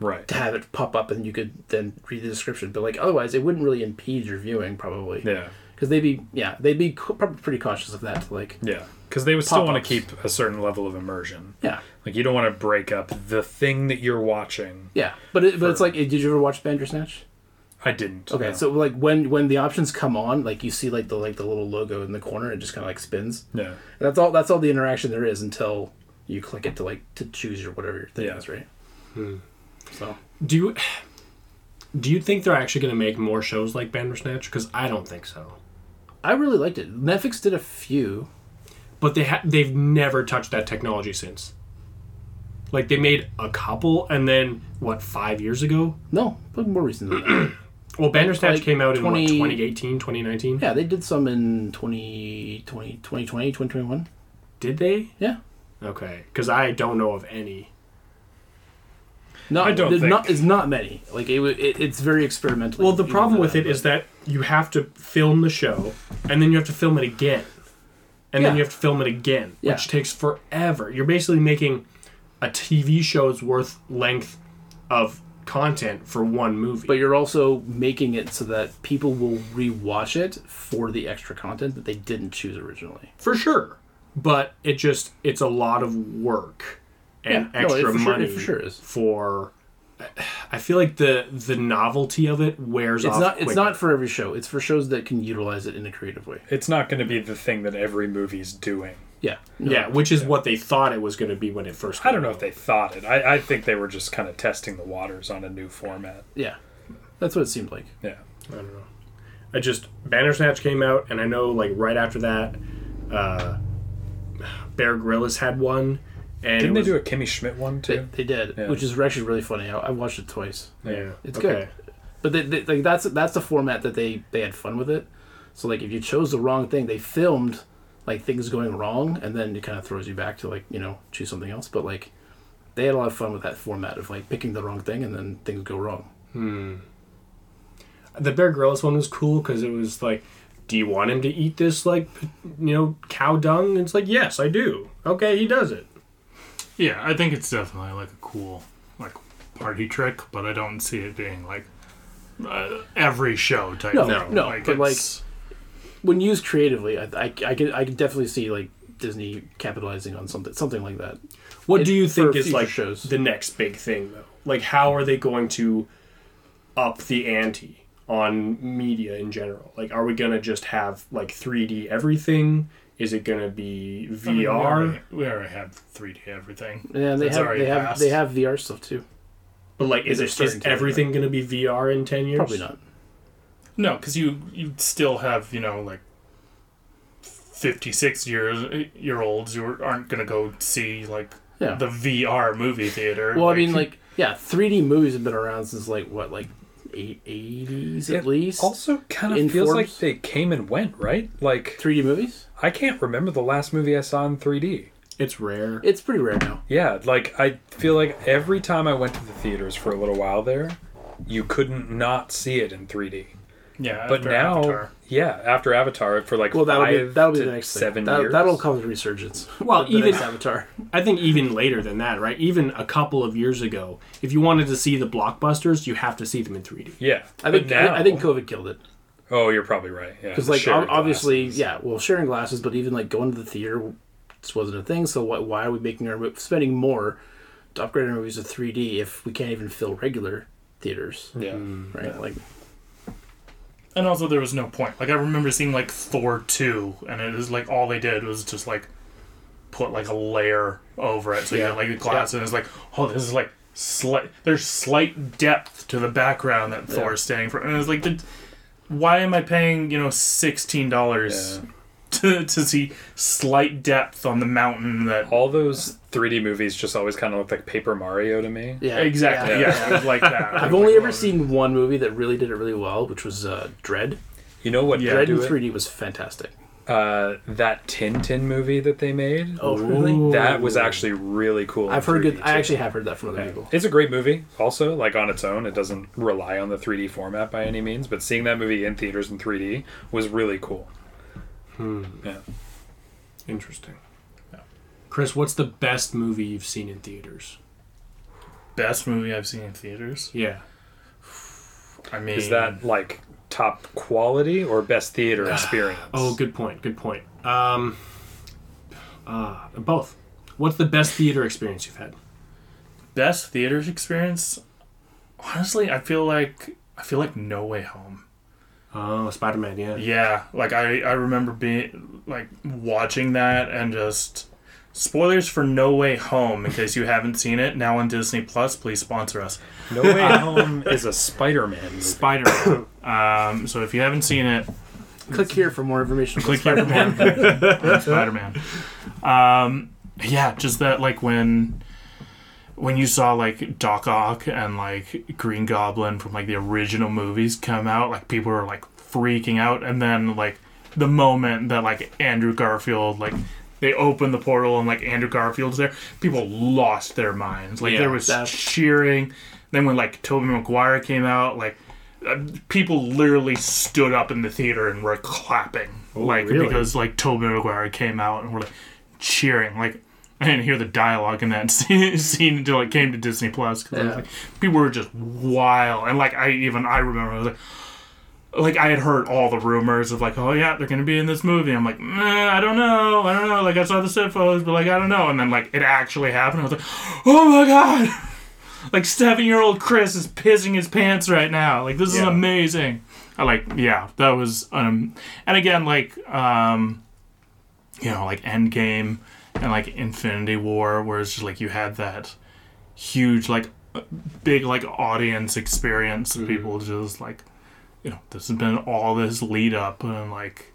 right, to have it pop up and you could then read the description. But like otherwise, it wouldn't really impede your viewing probably. yeah. Because they'd be yeah they'd be co- probably pretty cautious of that. To like Yeah, because they would still want to keep a certain level of immersion. yeah Like you don't want to break up the thing that you're watching. yeah. But it, but it's like did you ever watch Bandersnatch? I didn't. Okay, no. so like when when the options come on, like you see like the like the little logo in the corner, it just kind of like spins. yeah, That's all. That's all the interaction there is until you click it to like to choose your whatever your thing Yeah. is, right? Hmm. So Do you do you think they're actually going to make more shows like Bandersnatch? Because I don't think so. I really liked it. Netflix did a few. But they ha- they've never touched that technology since. Like they made a couple, and then what? Five years ago? No, but more recent than that. Well, Bandersnatch Like came out in 20 what, 2018, 2019? yeah, they did some in 2020, 2020 2021. Did they? Yeah. Okay, because I don't know of any. No, I don't think- Not, it's not many. Like it, it, it's very experimental. Well, the problem with that, it is but- that you have to film the show, and then you have to film it again, and then you have to film it again, Yeah. which takes forever. You're basically making a TV show's worth length of content for one movie. But you're also making it so that people will rewatch it for the extra content that they didn't choose originally. for sure, but it just it's a lot of work and Yeah, no, it extra for sure- money for sure is. for. I feel like the the novelty of it wears It's off. not. It's not for every show. It's for shows that can utilize it in a creative way. it's not going to be the thing that every movie's doing. Yeah. No. Yeah, which is what they thought it was going to be when it first. I don't know out. if they thought it. I, I think they were just kind of testing the waters on a new format. Yeah. That's what it seemed like. Yeah, I don't know. I just Bandersnatch came out, and I know like right after that, uh, Bear Grylls had one, and didn't it they was- do a Kimmy Schmidt one too? they did, Yeah. which is actually really funny. I, I watched it twice, Yeah, It's okay. good. but they, they, like that's that's the format that they they had fun with it. So like if you chose the wrong thing, they filmed like things going wrong, and then it kind of throws you back to like you know choose something else. But like they had a lot of fun with that format of like picking the wrong thing and then things go wrong. Hmm. The Bear Grylls one was cool because it was like, do you want him to eat this like, you know, cow dung? And it's like, yes, I do. Okay, he does it. Yeah, I think it's definitely like a cool like party trick, but I don't see it being like uh, every show type. No, thing. no, but, like, When used creatively, I I, I can I can definitely see like Disney capitalizing on something something like that. What It- do you think is like shows. the next big thing though? Like, how are they going to up the ante on media in general? Like, are we gonna just have like 3D everything? Is it gonna be I mean, VR? we, already, we already have 3D everything. Yeah, they That's have already they have they have VR stuff too. But like, is, They're it, is everything gonna be VR in ten years? Probably not. No, because you you still have you know like fifty six years year olds who aren't gonna go see like Yeah. the VR movie theater. Well, I mean, like, yeah, 3D movies have been around since like what, like eight, 80s at least. Also, kind of feels like they came and went, right? Like 3D movies? I can't remember the last movie I saw in 3D. It's rare. It's pretty rare now. Yeah, like I feel like every time I went to the theaters for a little while there, you couldn't not see it in 3D. Yeah, But after now, Avatar. yeah, after Avatar for like Well, that'll be five that'll be to the next seven thing. That, years. That'll cause a resurgence. Well, the, the even- next Avatar. I think even later than that, right? Even a couple of years ago, if you wanted to see the blockbusters, you have to see them in 3D. Yeah, I think now, I, I think COVID killed it Oh, you're probably right. Yeah, because like shared obviously, glasses. yeah, well, sharing glasses, but even like going to the theater just wasn't a thing. So why, why are we making our mo- spending more to upgrade our movies to 3D if we can't even fill regular theaters? Yeah, Right? Mm. Like, And also, there was no point. Like I remember seeing like Thor two, and it was like all they did was just like put like a layer over it, so you Yeah. like the glass, and it's like, oh, this is like slight. There's slight depth to the background that Thor is standing for, and it's like, the, why am I paying you know sixteen dollars Yeah. To, to see slight depth on the mountain that All those 3D movies just always kind of look like Paper Mario to me. Yeah, exactly yeah, yeah, yeah. it like that I've Like, only oh, ever seen one movie that really did it really well, which was uh, Dredd. You know what? Yeah. Dredd in it? 3D was fantastic. Uh, that Tintin movie that they made. Oh, really? That was actually really cool. I've heard 3D good. I actually have heard that from other Yeah. people. It's a great movie, also, like on its own. It doesn't rely on the 3D format by any means, but seeing that movie in theaters in 3D was really cool. Yeah. Interesting. Chris, what's the best movie you've seen in theaters? best movie I've seen in theaters Yeah. I mean Is that like top quality or best theater experience? Oh, good point. Good point. Um, uh, both. What's the best theater experience you've had? best theaters experience honestly I feel like I feel like No Way Home Oh, Spider Man. Yeah. Yeah, like I I remember being like watching that and just spoilers for No Way Home in case you haven't seen it now on Disney Plus. Please sponsor us. No Way Home is a Spider-Man. Spider Man. um, so if you haven't seen it, Click here for more information. click here for more Spider Man. Um, yeah, just that like when when you saw like Doc Ock and like Green Goblin from like the original movies come out, like people were like freaking out, and then like the moment that like Andrew Garfield like they opened the portal and like Andrew Garfield's there, people lost their minds. Like Yeah, there was that- cheering. Then when like Tobey Maguire came out, like uh, people literally stood up in the theater and were clapping, like really? because like Tobey Maguire came out and were like cheering. Like I didn't hear the dialogue in that scene, scene until it came to Disney Plus because Yeah. like, people were just wild, and like I even I remember I was like. Like I had heard all the rumors of like, oh yeah, they're gonna be in this movie. I'm like, nah, I don't know, I don't know. Like I saw the set photos, but like I don't know. And then like it actually happened. I was like, oh my god, like seven year old Chris is pissing his pants right now. Like this is amazing. I like yeah, that was um and again like um you know, like Endgame and like Infinity War where it's just like you had that huge like big like audience experience of people just like you know, this has been all this lead up and like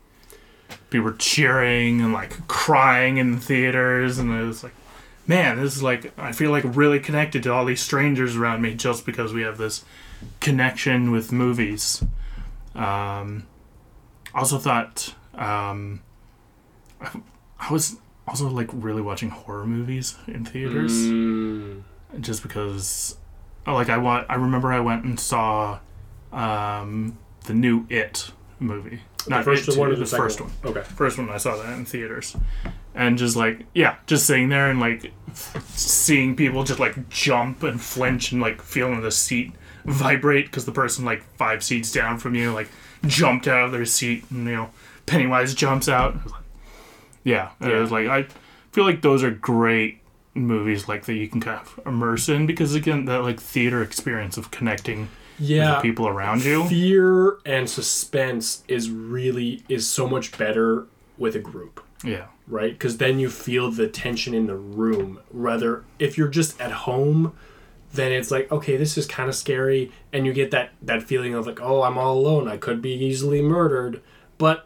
people were cheering and like crying in the theaters and it was like man, this is like I feel like really connected to all these strangers around me just because we have this connection with movies. Um, also thought um, I, I was also like really watching horror movies in theaters Mm, just because oh, like I want I remember I went and saw um, the new It movie. Not the first It one two, the, the first one Okay. first one I saw that in theaters, and just like yeah, just sitting there and like seeing people just like jump and flinch and like feeling the seat vibrate because the person like five seats down from you like jumped out of their seat and you know Pennywise jumps out. Like, yeah, it was like I feel like those are great movies like that you can kind of immerse in because again that like theater experience of connecting with Yeah. the people around you. Fear and suspense is really is so much better with a group. Yeah. right? Because then you feel the tension in the room. Rather, if you're just at home, then it's like, okay, this is kind of scary, and you get that that feeling of like, oh, I'm all alone. I could be easily murdered, but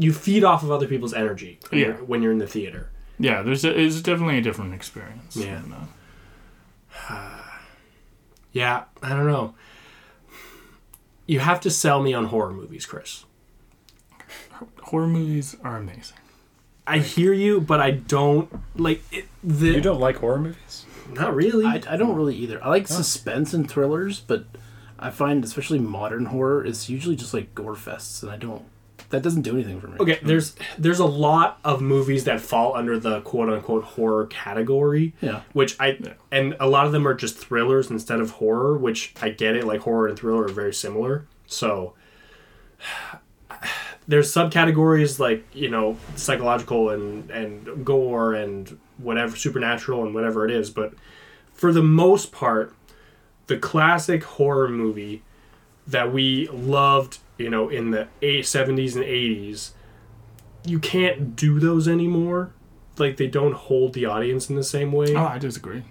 you feed off of other people's energy when, Yeah. you're, when you're in the theater. Yeah, there's a, it's definitely a different experience. Yeah. And, uh, Yeah, I don't know. You have to sell me on horror movies, Chris. horror movies are amazing. I hear you, but I don't like it. The, You don't like horror movies? not really. I, I don't really either. I like suspense and thrillers, but I find especially modern horror is usually just like gore fests, and I don't. That doesn't do anything for me. Okay, hmm. there's there's a lot of movies that fall under the quote unquote horror category. Yeah. Which I and a lot of them are just thrillers instead of horror, which I get it, like horror and thriller are very similar. So there's subcategories like, you know, psychological and and gore and whatever supernatural and whatever it is, but for the most part, the classic horror movie that we loved, you know, in the 70s and 80s, you can't do those anymore. Like they don't hold the audience in the same way. Oh, I disagree.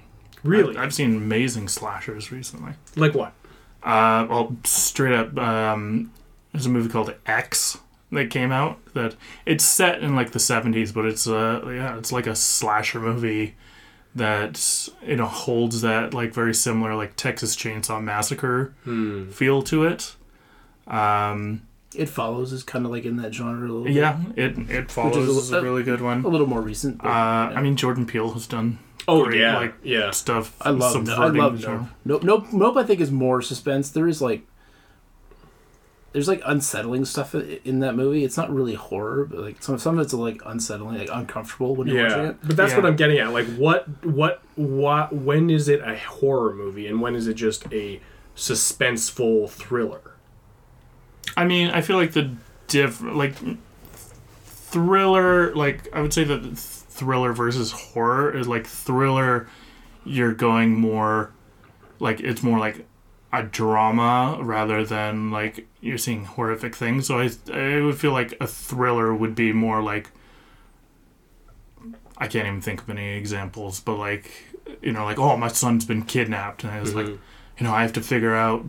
really? I've, I've seen amazing slashers recently. like what? Uh, well, straight up, um, there's a movie called X that came out that it's set in like the 70s but it's uh yeah it's like a slasher movie that you know holds that like very similar like Texas Chainsaw Massacre Hmm. feel to it um It follows is kind of like in that genre a little. yeah it it follows a- a really good one a little more recent. but, uh yeah. I mean Jordan Peele has done Oh great, yeah, like yeah. stuff I love I love the genre. Nope. Nope. Nope. Nope. I think is more suspense. There is like there's like unsettling stuff in that movie. It's not really horror, but like some some of it's like unsettling, like uncomfortable when you're watching it. but that's Yeah. what I'm getting at. Like, what, what, what? When is it a horror movie, and when is it just a suspenseful thriller? I mean, I feel like the diff like thriller, like I would say that thriller versus horror is like thriller. You're going more like it's more like a drama rather than like you're seeing horrific things. So I I would feel like a thriller would be more like I can't even think of any examples, but like you know, like oh my son's been kidnapped, and I was like mm-hmm. you know, I have to figure out.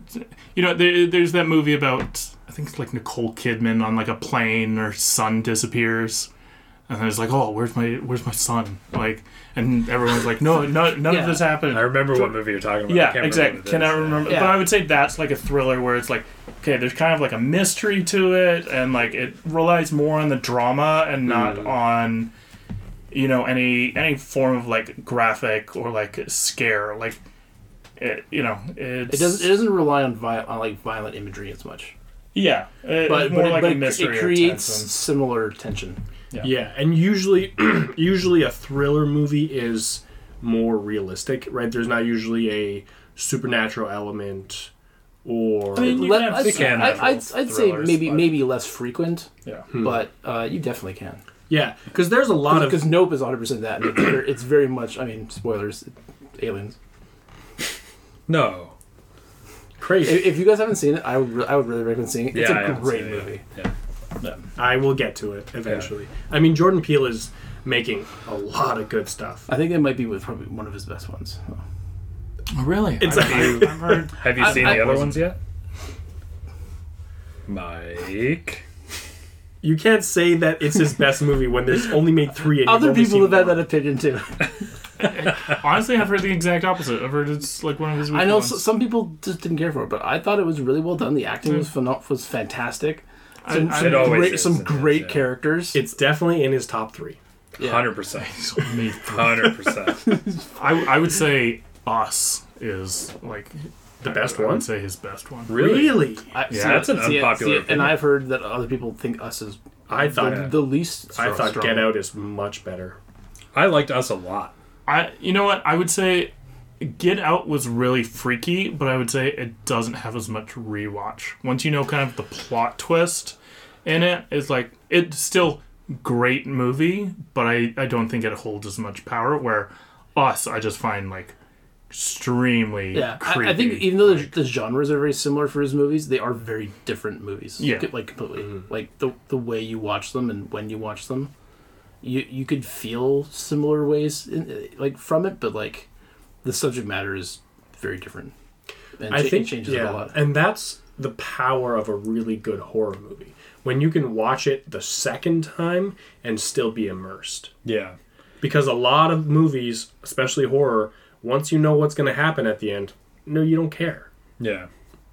You know, there, there's that movie about I think it's like Nicole Kidman on like a plane, her son disappears, and then it's like, oh, where's my where's my son? Like, and everyone's like, no, no none Yeah. of this happened. I remember what movie you're talking about. Yeah, can't exactly. Can what I it is. remember? Yeah. But I would say that's like a thriller where it's like, okay, there's kind of like a mystery to it, and like it relies more on the drama and not Mm. on, you know, any any form of like graphic or like scare. Like, it, you know, it's It doesn't. It doesn't rely on, vi- on like violent imagery as much, Yeah, it, but, more but, it, like but a it, mystery. it creates tension. similar tension. Yeah. Yeah, and usually, usually a thriller movie is more realistic, right? There's not usually a supernatural element, or I mean, you Let- can have I'd, can I- have I'd, I'd say maybe but- maybe less frequent, Yeah. but uh, you definitely can. yeah, because there's a lot of Because Nope is 100 percent that. And it's, very, it's very much. I mean, spoilers. Aliens. No. Crazy. If, if you guys haven't seen it, I would re- I would really recommend seeing it. It's Yeah, I a haven't great seen it yet. movie. Yeah. I will get to it eventually. I mean, Jordan Peele is making a lot of good stuff. I think it might be with probably one of his best ones. Oh, really? It's I've, like- I've heard. Have you I- seen I the other wasn't- ones yet? Mike. You can't say that it's his best movie when there's only made three. And you've Other only people seen have had one. that opinion too. Honestly, I've heard the exact opposite. I've heard it's like one of his. I know ones. s some people just didn't care for it, but I thought it was really well done. The acting was pheno- was fantastic. Some, I- some It always great, is some in this, great yeah. characters. It's definitely in his top three. Hundred percent. Me- Hundred percent. I, I would say Us is like The best I one? would say his best one. Really? I, Yeah, that's an unpopular and. I've heard that other people think Us is I thought. the, the least. I thought strong. Get Out is much better. I liked us a lot. I you know what I would say. Get Out was really freaky, but I would say it doesn't have as much rewatch. Once you know kind of the plot twist in it, it's like it's still great movie, but I, I don't think it holds as much power. Where Us, I just find like extremely Yeah, creepy. I, I think even though the, the genres are very similar for his movies, they are very different movies. Yeah. like completely. Mm-hmm. Like the the way you watch them and when you watch them, you you could feel similar ways in, like from it, but like the subject matter is very different. And I cha- think it changes yeah, a lot. and that's the power of a really good horror movie when you can watch it the second time and still be immersed. Yeah. Because a lot of movies, especially horror, once you know what's going to happen at the end, no, you don't care. Yeah.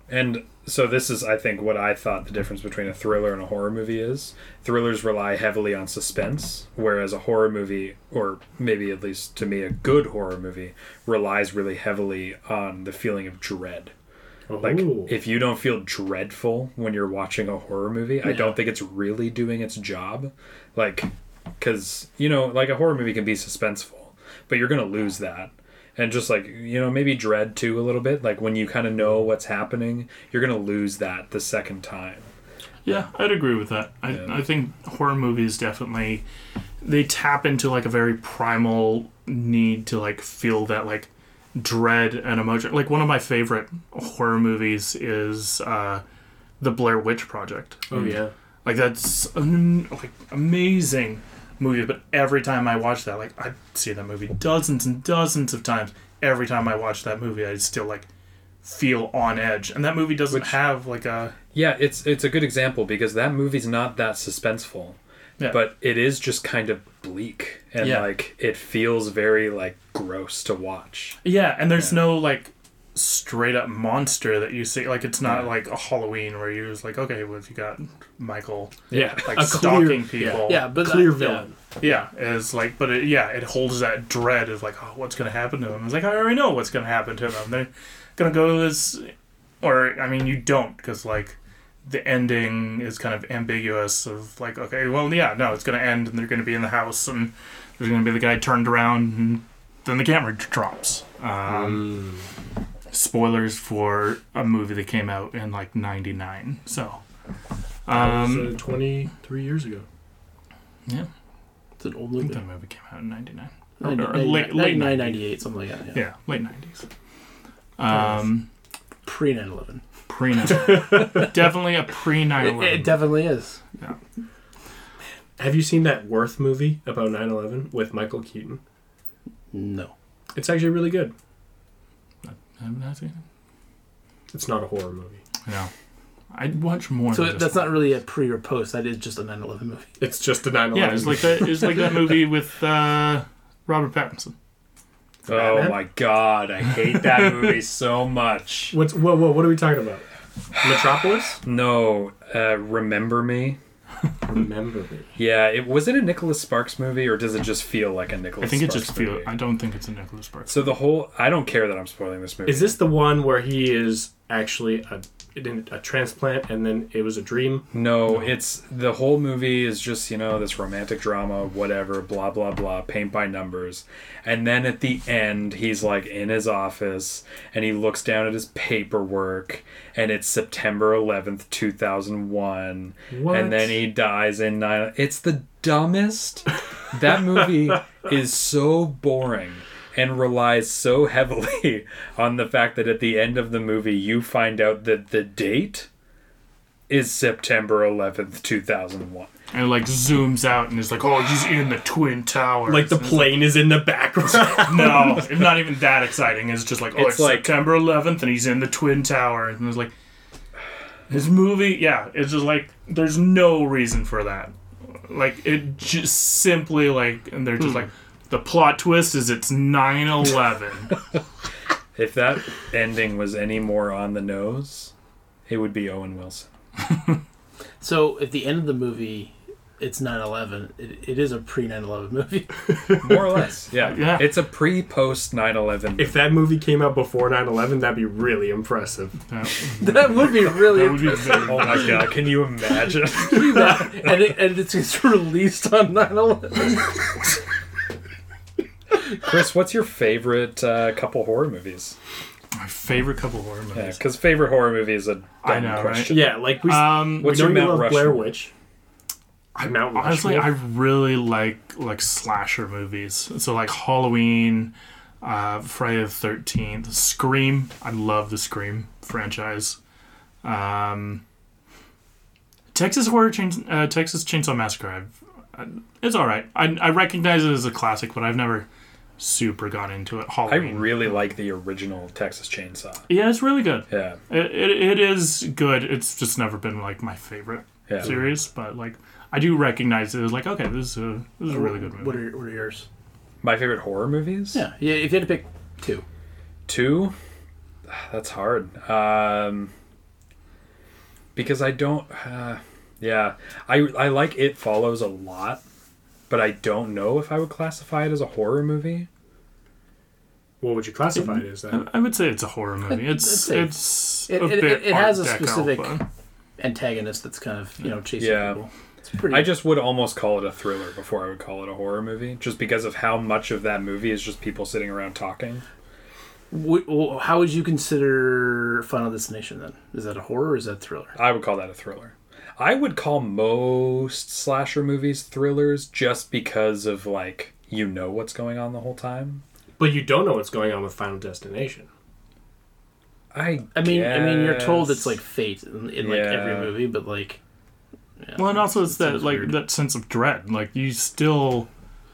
And so this is I think what I thought the difference between a thriller and a horror movie is. Thrillers rely heavily on suspense, whereas a horror movie or maybe at least to me a good horror movie relies really heavily on the feeling of dread. Like Ooh. if you don't feel dreadful when you're watching a horror movie, I don't think it's really doing its job. Like cuz you know, like a horror movie can be suspenseful, but you're going to lose that. And just like, you know, maybe dread too a little bit, like when you kind of know what's happening, you're going to lose that the second time. Yeah, I'd agree with that. I, Yeah. I think horror movies definitely they tap into like a very primal need to like feel that like dread and emotion. Like one of my favorite horror movies is uh, the Blair Witch Project. Oh yeah. Like that's an like amazing movie, but every time I watch that, like I see that movie dozens and dozens of times. Every time I watch that movie, I still like feel on edge, and that movie doesn't Which- have like a Yeah, it's it's a good example because that movie's not that suspenseful, yeah. but it is just kind of bleak and Yeah. like it feels very like gross to watch. Yeah, and there's no like straight up monster that you see. Like it's not like a Halloween where you're just like, okay, well, if you got Michael Yeah, like a stalking clear, people, Yeah, but clear that- villain. yeah, is like, but it, yeah, it holds that dread of like, oh, what's gonna happen to him? It's like I already know what's gonna happen to them. They're gonna go to this, or I mean, you don't because like the ending is kind of ambiguous of like, okay, well, yeah, no, it's gonna end and they're gonna be in the house and there's gonna be the guy turned around and then the camera drops. Um, Spoilers for a movie that came out in like '99. So, That was, um, uh, 23 years ago. yeah, It's an old I think movie. that movie came out in '99. Ninety- or ninety- late- late 99, 90s. 98, something like that. Yeah. Yeah, late nineties. Um, Pre 9 11. pre definitely a pre nine It, it definitely is. Yeah. Have you seen that Worth movie about 9 11 with Michael Keaton? No. It's actually really good. Haven't I seen It's not a horror movie. it? I know. I'd watch more. So than just that's not one. really a pre or post. That is just a 9 11 movie. It's just a 9 11 Yeah, it's like that. It's like that movie with uh, Robert Pattinson. Oh Batman? my god, I hate that movie so much. What's, whoa, whoa, what are we talking about? Metropolis? No, uh, remember me? Remember me. Yeah, it was it a Nicholas Sparks movie or does it just feel like a Nicholas? I think it just feels. movie? I don't think it's a Nicholas Sparks. So the whole I don't care that I'm spoiling this movie. Is this the one where he is actually a, a transplant and then it was a dream? No, it's the whole movie is just, you know, this romantic drama, whatever, blah blah blah, paint by numbers. And then at the end, he's like in his office and he looks down at his paperwork and it's September 11th, 2001. What? And then he dies in 9 It's the dumbest. that movie is so boring and relies so heavily on the fact that at the end of the movie you find out that the date is September 11th, 2001. And it like zooms out and is like, oh, he's in the twin towers. Like the And it's plane is in the background. no, it's not even that exciting. It's just like, oh, It's it's, like- September 11th and he's in the Twin Tower. And it's like, his movie, yeah, it's just like, there's no reason for that. Like, it just simply, like, and they're just hmm. like, the plot twist is it's 9 11. If that ending was any more on the nose, it would be Owen Wilson. So at the end of the movie, it's 9 11. It, it is a pre 9 11 movie. More or less. Yeah. Yeah. It's a pre post 9 11. if that movie came out before 9 11, that'd be really impressive. That, that would be really that would be very Oh my god, can you imagine? and, it, and it's it's released on 9 11. Chris, what's your favorite uh, couple horror movies? my favorite couple horror Yeah, movies. because favorite horror movie is a dumb I know, right? question. Yeah, like we, Um, we What's know your you Mount love Blair Rushmore? Witch. Mount honestly, Rushmore. I really like like slasher movies. So like Halloween, uh, Friday the Thirteenth, Scream. I love the Scream franchise. Um, Texas Horror Chain, uh, Texas Chainsaw Massacre. I've, uh, it's all right. I, I recognize it as a classic, but I've never super got into it. I really like the original Texas Chainsaw. yeah, it's really good. Yeah. It, it, it is good. It's just never been like my favorite Yeah. series, but like I do recognize it as like okay, this is a this is a really good movie. What are, what are yours? My favorite horror movies? Yeah, yeah. If you had to pick two, Two? That's hard. Um, because I don't. Uh, yeah. I, I like It Follows a lot, but I don't know if I would classify it as a horror movie. what would you classify it as I, then? I would say it's a horror movie. I'd It's say- it's It- a it- bit it has a specific- but- antagonist that's kind of you know chasing Yeah. people. It's pretty. I just would almost call it a thriller before I would call it a horror movie, just because of how much of that movie is just people sitting around talking. Wh- wh- how would you consider Final Destination then? Is that a horror or is that a thriller? I would call that a thriller. I would call most slasher movies thrillers just because of like you know what's going on the whole time. But you don't know what's going on with Final Destination. I I mean, I mean, you're told it's like fate in, in like every movie, but like. yeah, Well, and also it's it that like weird. that sense of dread. Like you still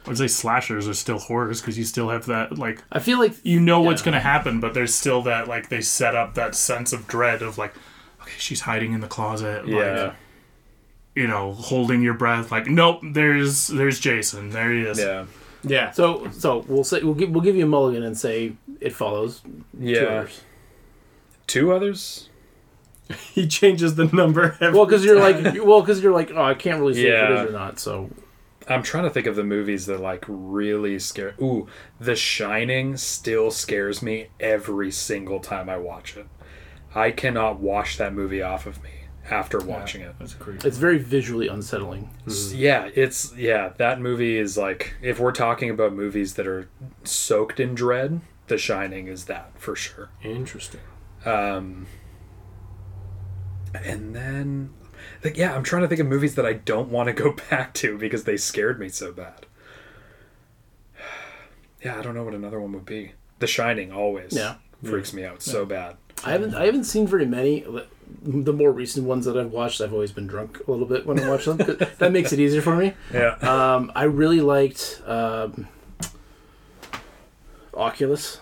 I would say slashers are still horrors because you still have that like I feel like you know what's going to happen, but there's still that like they set up that sense of dread of like, okay, she's hiding in the closet, Yeah. like you know, holding your breath, like nope, there's there's Jason, there he is. Yeah. Yeah. so. So we'll say we'll give we'll give you a mulligan and say it follows. two Yeah. others. Two others? He changes the number. Every Well, because you're like, well, because you're like, oh, I can't really say if it is or not. So I'm trying to think of the movies that like really scare. Ooh, The Shining still scares me every single time I watch it. I cannot wash that movie off of me after watching it. That's creepy. it's very visually unsettling. Yeah, it's yeah, that movie is like if we're talking about movies that are soaked in dread, The Shining is that for sure. Interesting. Um and then like yeah, I'm trying to think of movies that I don't want to go back to because they scared me so bad. Yeah, I don't know what another one would be. The Shining always Yeah. freaks me out so bad. I haven't I haven't seen very many. The more recent ones that I've watched, I've always been drunk a little bit when I watch them. that makes it easier for me. Yeah. Um, I really liked um, Oculus.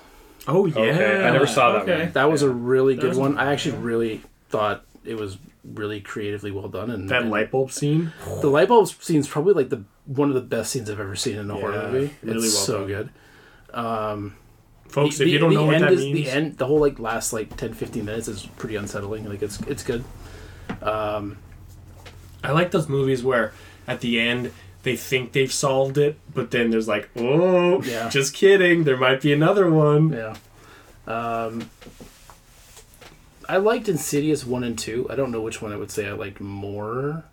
Oh yeah. Okay, I never saw that Okay. one. That was a really good one. I actually really thought it was really creatively well done. And That and light bulb scene. the light bulb scene is probably like the one of the best scenes I've ever seen in a horror movie. really it's well so done. good. Folks, The- if you don't know what that is, means, the end, the whole like last like 10, 15 minutes is pretty unsettling. Like it's it's good. Um, I like those movies where at the end they think they've solved it, but then there's like, oh, Yeah. just kidding. There might be another one. yeah. Um, I liked Insidious one and two. I don't know which one I would say I liked more.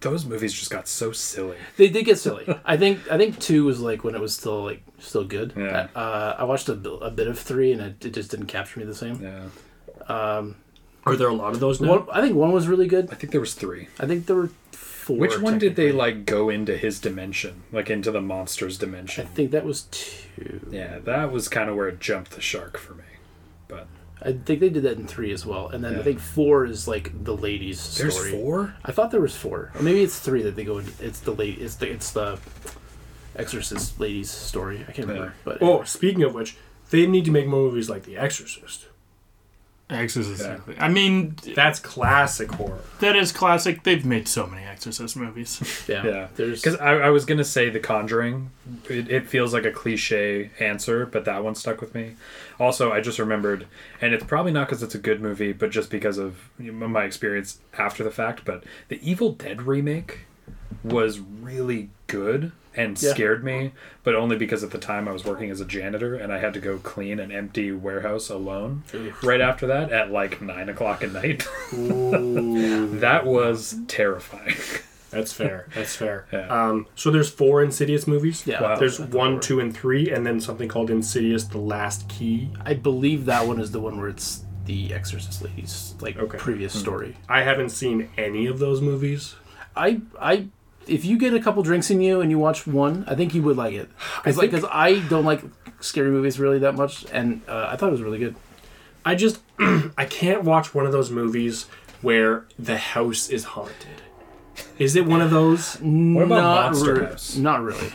Those movies just got so silly. They did get silly. I think I think two was like when it was still like still good. Yeah. Uh, I watched a, a bit of three and it, it just didn't capture me the same. Yeah. Are there a lot of those now? One, I think one was really good. I think there was 3. I think there were four. Which one did they like go into his dimension, like into the monster's dimension? I think that was two. Yeah, that was kind of where it jumped the shark for me. But I think they did that in three as well, and then I think four is like the ladies' story. there's four. I thought there was four, or maybe it's three that they go into. It's the late. It's the it's the Exorcist ladies' story. I can't remember, Yeah. but Oh, speaking of which, they need to make more movies like The Exorcist. Exorcist. Yeah. I mean, That's classic horror. that is classic. They've made so many Exorcist movies. yeah, Yeah, there's because I, I was gonna say The Conjuring. It, it feels like a cliche answer, but that one stuck with me. Also, I just remembered, and it's probably not because it's a good movie, but just because of my experience after the fact. But the Evil Dead remake was really good and Yeah. scared me, but only because at the time I was working as a janitor and I had to go clean an empty warehouse alone. Right after that, at like nine o'clock at night, that was terrifying. that's fair. That's fair. Yeah. Um, so there's four Insidious movies. yeah. Wow. There's I one, there two, and three, and then something called Insidious: The Last Key. I believe that one is the one where it's the Exorcist ladies like Okay. previous story. I haven't seen any of those movies. I I if you get a couple drinks in you and you watch one, I think you would like it. Because like, think- I don't like scary movies really that much, and uh, I thought it was really good. I just I can't watch one of those movies where the house is haunted. Is it one of those? What about not Monster re- House? Not really.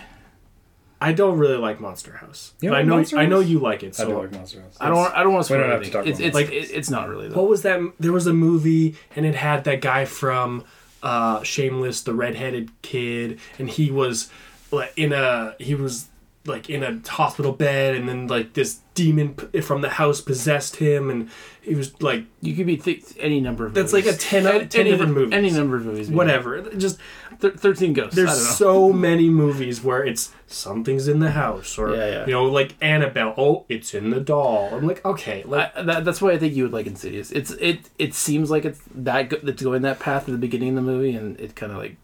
I don't really like Monster House. You but don't I know Monster I know you like it. I So do like Monster House. I don't. I don't want to we spoil don't have to anything. talk It's about it's, Like- it- it's not really though. what was that? There was a movie, and it had that guy from uh, Shameless, the redheaded kid, and he was like in a he was like in a hospital bed, and then like this demon p- from the house possessed him, and he was like You could be th- any number of. That's movies. like a 10 out of 10 any, different movies. Any number of movies. whatever. Just Th- Thirteen Ghosts. there's I don't know. so many movies where it's something's in the house, or Yeah, yeah. you know, like Annabelle. Oh, it's in the doll. I'm like, okay, like I, that, that's why I think you would like Insidious. It's it it seems like it's that go, it's going that path at the beginning of the movie, and it kind of like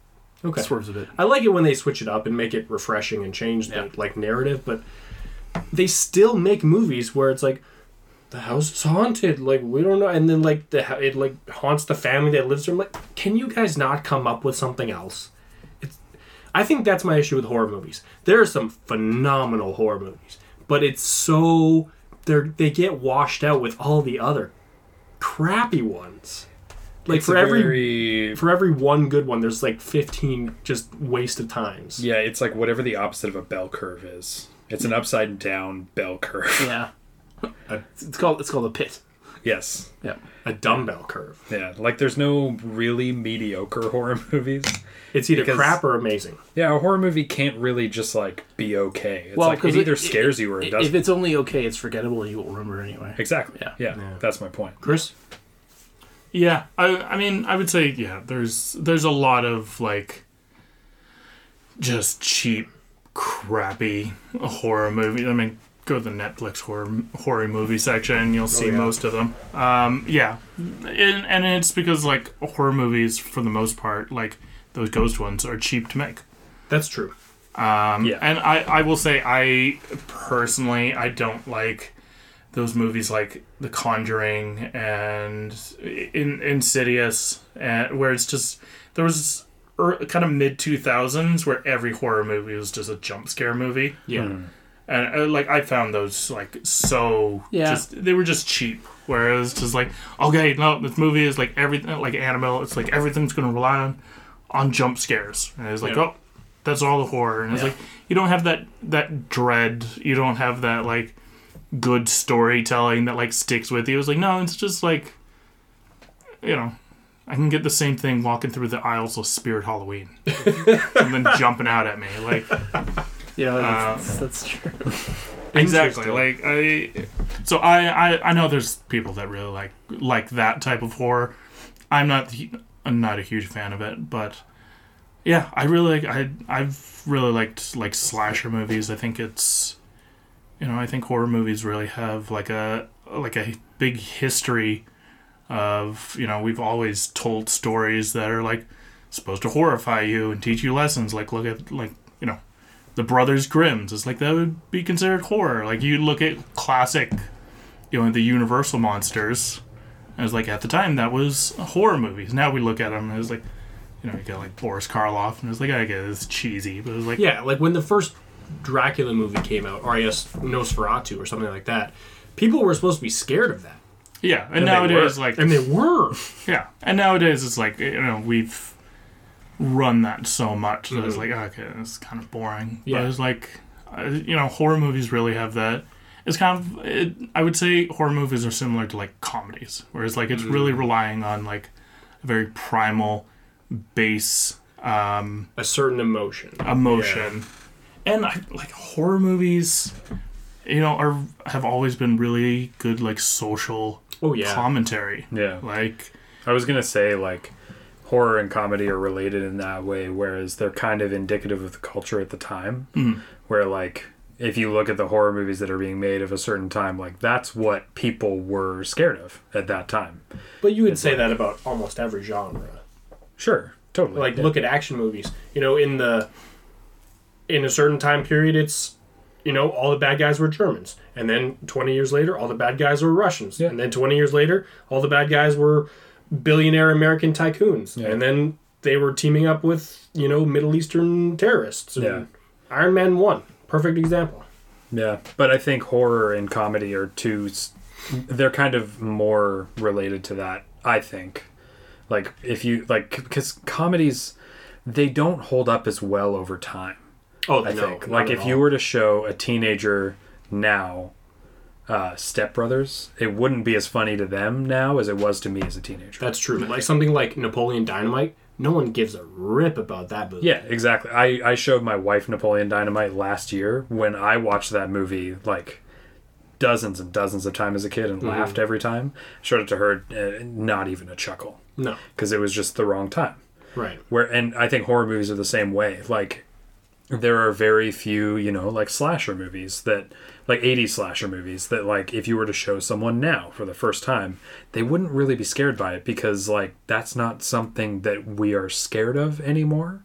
okay. swerves a bit. I like it when they switch it up and make it refreshing and change the Yeah. like narrative, but they still make movies where it's like the house is haunted. Like we don't know, and then like the it like haunts the family that lives there. I'm like, can you guys not come up with something else? It's. I think that's my issue with horror movies. There are some phenomenal horror movies, but it's so they're they get washed out with all the other crappy ones. like It's for every very- for every one good one, there's like 15 just wasted times. yeah, it's like whatever the opposite of a bell curve is. It's an upside down bell curve. Yeah. It's called it's called a pit. yes. Yeah. A dumbbell curve. Yeah, like there's no really mediocre horror movies. It's either Because- crap or amazing. Yeah, a horror movie can't really just like be okay. It's Well, like it 'cause either it- scares you or it If doesn't. If it's only okay, it's forgettable. You won't remember anyway. Exactly. Yeah. Yeah. Yeah. That's my point. Chris? Yeah, I I mean I would say yeah. There's there's a lot of like just cheap, crappy horror movies. I mean, go to the Netflix horror horror movie section. You'll see yeah. most of them. Um, yeah, and, and it's because like horror movies for the most part, like those ghost ones, are cheap to make. That's true. Um, Yeah. And I, I will say, I personally, I don't like those movies like The Conjuring and in, Insidious, and where it's just there was er, kind of mid two thousands where every horror movie was just a jump scare movie, Yeah. And uh, like I found those like so Yeah. just they were just cheap. Whereas just like okay, no, this movie is like everything like Animal. It's like everything's gonna rely on on jump scares, and it's like Yeah. oh, that's all the horror, and it's Yeah. like you don't have that that dread, you don't have that like good storytelling that like sticks with you. It's like no, it's just like you know. I can get the same thing walking through the aisles of Spirit Halloween, and then jumping out at me like Yeah, that's, um, that's true. exactly like i so I, I i know there's people that really like like that type of horror. I'm not i'm not a huge fan of it but yeah i really like i i've really liked like slasher movies. I think it's you know i think horror movies really have like a like a big history of you know we've always told stories that are like supposed to horrify you and teach you lessons. Like look at like you know the Brothers Grimm's. It's like that would be considered horror. Like you look at classic, you know, the Universal monsters. And it's like at the time that was horror movies. Now we look at them and it's like, you know, you got like Boris Karloff and it's like I get it, it's cheesy, but it's like Yeah, like when the first Dracula movie came out, or I guess Nosferatu or something like that, people were supposed to be scared of that. yeah. And, And nowadays, like And they were. yeah, and nowadays it's like you know we've run that so much that it's like okay, it's kind of boring. Yeah. but it's like uh, you know horror movies really have that. It's kind of it, I would say horror movies are similar to like comedies, whereas like it's really relying on like a very primal base um, A certain emotion. emotion, and I, like horror movies. You know, are have always been really good, like social Oh, yeah. commentary. Yeah. Like, I was gonna say like horror and comedy are related in that way, whereas they're kind of indicative of the culture at the time. Mhm. Where like if you look at the horror movies that are being made of a certain time, like that's what people were scared of at that time. But you would say that about almost every genre. Sure, totally. Like, look at action movies. You know, in the in a certain time period, it's you know all the bad guys were Germans, and then 20 years later, all the bad guys were Russians, Yeah. and then 20 years later, all the bad guys were billionaire American tycoons, Yeah. and then they were teaming up with you know Middle Eastern terrorists. And Yeah. Iron Man one, perfect example. Yeah, but I think horror and comedy are two. They're kind of more related to that. I think, like if you like, because comedies, they don't hold up as well over time. Oh, I no, think. Like if you were to show a teenager now, uh, Step Brothers, it wouldn't be as funny to them now as it was to me as a teenager. That's true. Like something like Napoleon Dynamite, no one gives a rip about that movie. Yeah, exactly. I, I showed my wife Napoleon Dynamite last year when I watched that movie like dozens and dozens of times as a kid and laughed every time. Showed it to her, uh, not even a chuckle No. because it was just the wrong time. Right. Where and I think horror movies are the same way. Like there are very few, you know, like slasher movies that like 80s slasher movies that like if you were to show someone now for the first time, they wouldn't really be scared by it because like that's not something that we are scared of anymore.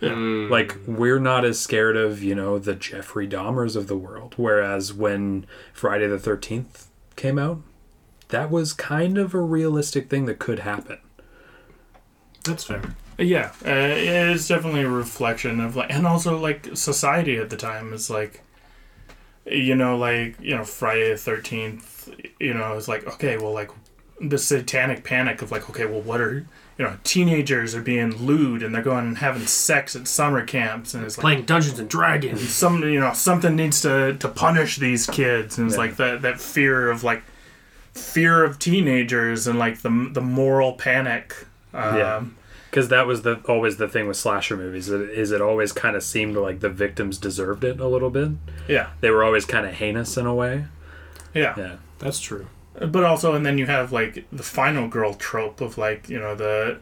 Mm. Like we're not as scared of, you know, the Jeffrey Dahmers of the world whereas when Friday the 13th came out, that was kind of a realistic thing that could happen. That's fair. Yeah, uh, it's definitely a reflection of like, and also like society at the time is like, you know, like you know Friday the Thirteenth. You know, it's like okay, well, like the satanic panic of like, okay, well, what are you know, teenagers are being lewd and they're going and having sex at summer camps, and it's like Playing Dungeons and Dragons. some you know something needs to to punish these kids, and it's Yeah. like that that fear of like fear of teenagers and like the the moral panic. Um, Yeah. Because that was the always the thing with slasher movies is it always kind of seemed like the victims deserved it a little bit. yeah, They were always kind of heinous in a way. yeah. Yeah. That's true. Uh, but also and then you have like the final girl trope of like you know the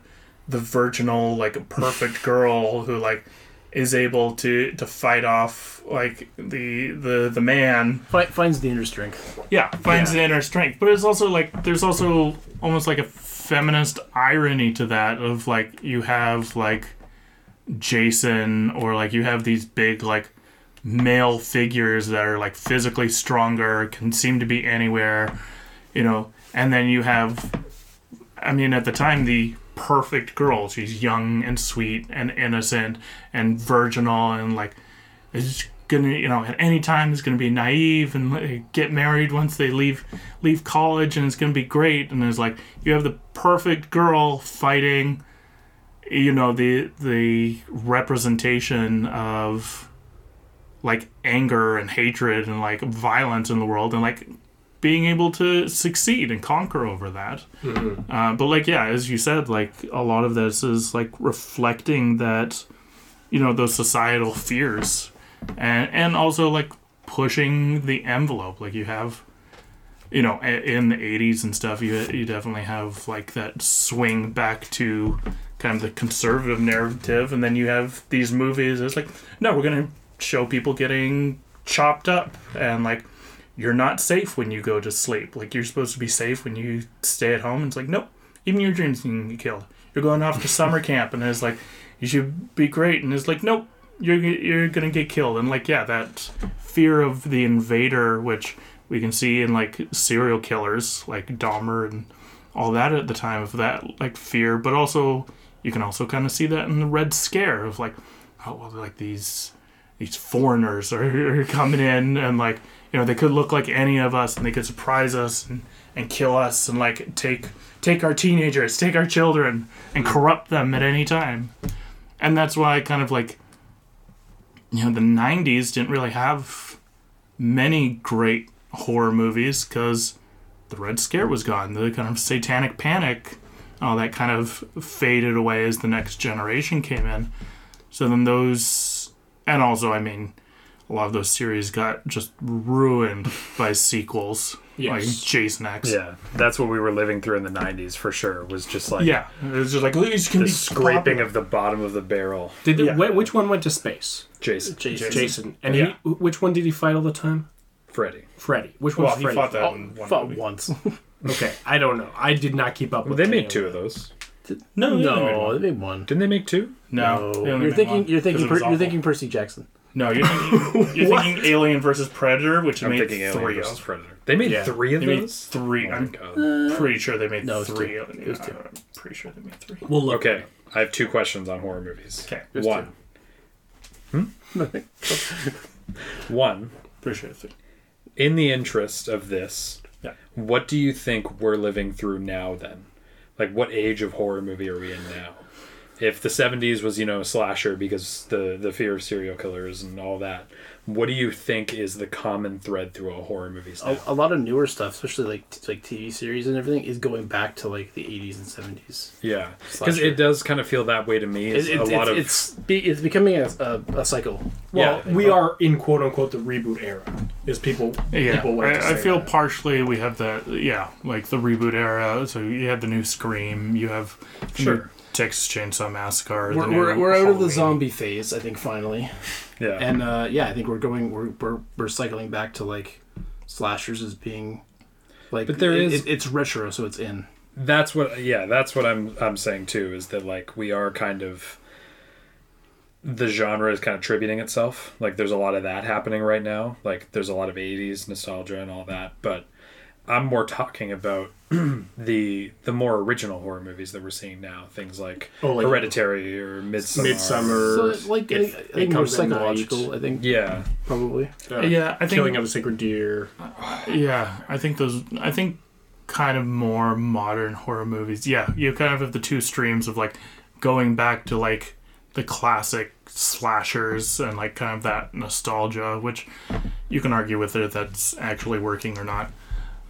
the virginal like perfect girl who like is able to to fight off like the the the man Fi- finds the inner strength. yeah finds Yeah. the inner strength but it's also like there's also almost like a feminist irony to that of like you have like jason or like you have these big like male figures that are like physically stronger can seem to be anywhere you know and then you have i mean at the time the perfect girl. She's young and sweet and innocent and virginal and like is gonna you know at any time is gonna be naive and get married once they leave leave college and it's gonna be great. And it's like you have the perfect girl fighting you know the the representation of like anger and hatred and like violence in the world and like being able to succeed and conquer over that. Uh, but like yeah as you said like a lot of this is like reflecting that you know those societal fears and and also like pushing the envelope. Like you have you know in the 80s and stuff you you definitely have like that swing back to kind of the conservative narrative. And then you have these movies it's like no we're going to show people getting chopped up. And like you're not safe when you go to sleep. Like you're supposed to be safe when you stay at home. And it's like nope. Even your dreams can get killed. You're going off to summer camp and it's like you should be great. And it's like nope you're you're gonna get killed. And like yeah that fear of the invader which we can see in like serial killers like Dahmer and all that at the time of that like fear. But also you can also kind of see that in the red scare of like oh well like these these foreigners are, are coming in and like you know they could look like any of us and they could surprise us and, and kill us and like take take our teenagers take our children and corrupt them at any time. And that's why kind of like you know the 90s didn't really have many great horror movies because the red scare was gone the kind of satanic panic all that kind of faded away as the next generation came in. So then those and also i mean a lot of those series got just ruined by sequels like jason x Yeah. That's what we were living through in the 90s for sure. Was just like yeah it was just like oh, these can the be scraping popular. of the bottom of the barrel. Did the, Yeah. wh- which one went to space? Jason. Jason. Jason. And Yeah. he, which one did he fight all the time? Freddy. Freddy. Which well one's he Freddy? fought that Oh, in one fought movie. once. Okay, I don't know. I did not keep up Well, with. they made two of those. no they only made no, they made one. Didn't they make two? no, they only You're thinking. one, You're 'cause thinking. Per, you're thinking Percy Jackson. No, you're thinking, you're thinking Alien versus Predator, which I'm made thinking Alien three versus of. Predator. They made Yeah. three of They made those. three. Oh my I'm God. pretty sure they made No, it was three. two. of- It was two. I'm pretty sure they made three. We'll look. Okay, I have two questions on horror movies. Okay, There's One. Hmm? one. pretty sure it's three. In the interest of this, Yeah. what do you think we're living through now then? Like what age of horror movie are we in now? If the 70s was, you know, a slasher because the the fear of serial killers and all that, what do you think is the common thread through all horror movies now? A, a lot of newer stuff, especially like t- like TV series and everything, is going back to like the 80s and 70s. yeah. Cuz it does kind of feel that way to me. It's It, a it's, lot it's, of it's, be, it's becoming a, a, a cycle. Well, Yeah. we are in quote unquote the reboot era. Is people Yeah, people like to I, I feel that. partially we have the yeah, like the reboot era. So you have the new Scream, you have the new Sure. Texas Chainsaw Massacre. We're, we're, we're out of the zombie phase, I think, finally. yeah. And uh, yeah, I think we're going, we're, we're, we're cycling back to like slashers as being like, But there it, is- it- it's retro, so it's in. That's what yeah, that's what I'm I'm saying too is that like we are kind of the genre is kind of tributing itself. Like there's a lot of that happening right now. Like there's a lot of 80s nostalgia and all that, but I'm more talking about the the more original horror movies that we're seeing now. Things like Oh, like- Hereditary or Midsommar. Midsommar. So like, I If It Comes at Night. psychological, I think, Yeah. probably. uh, Yeah, I think Killing of a Sacred Deer. Yeah, I think those. I think kind of more modern horror movies. Yeah, you kind of have the two streams of like going back to like the classic slashers and like kind of that nostalgia, which you can argue whether that's actually working or not.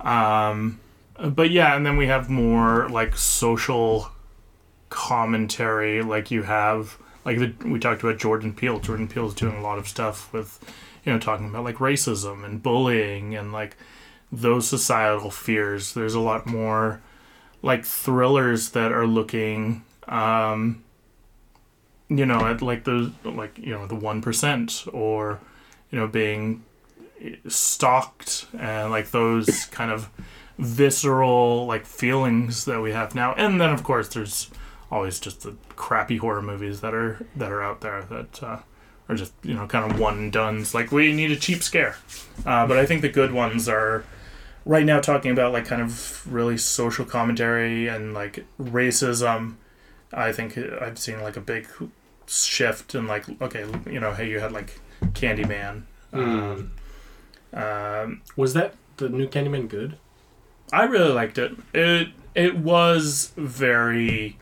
Um, but yeah, and then we have more like social commentary, like you have like the, we talked about Jordan Peele. Jordan Peele's doing a lot of stuff with, you know, talking about like racism and bullying and like those societal fears. There's a lot more like thrillers that are looking, um, you know, at like the like you know the one percent or you know being stalked and like those kind of visceral like feelings that we have now. And then of course there's always just the crappy horror movies that are that are out there that uh, are just you know kind of one and done's. Like we need a cheap scare, uh, but I think the good ones are right now talking about like kind of really social commentary and like racism. I think I've seen like a big shift in like okay you know hey you had like Candyman. Um, um, Was that the new Candyman good? I really liked it. It it was very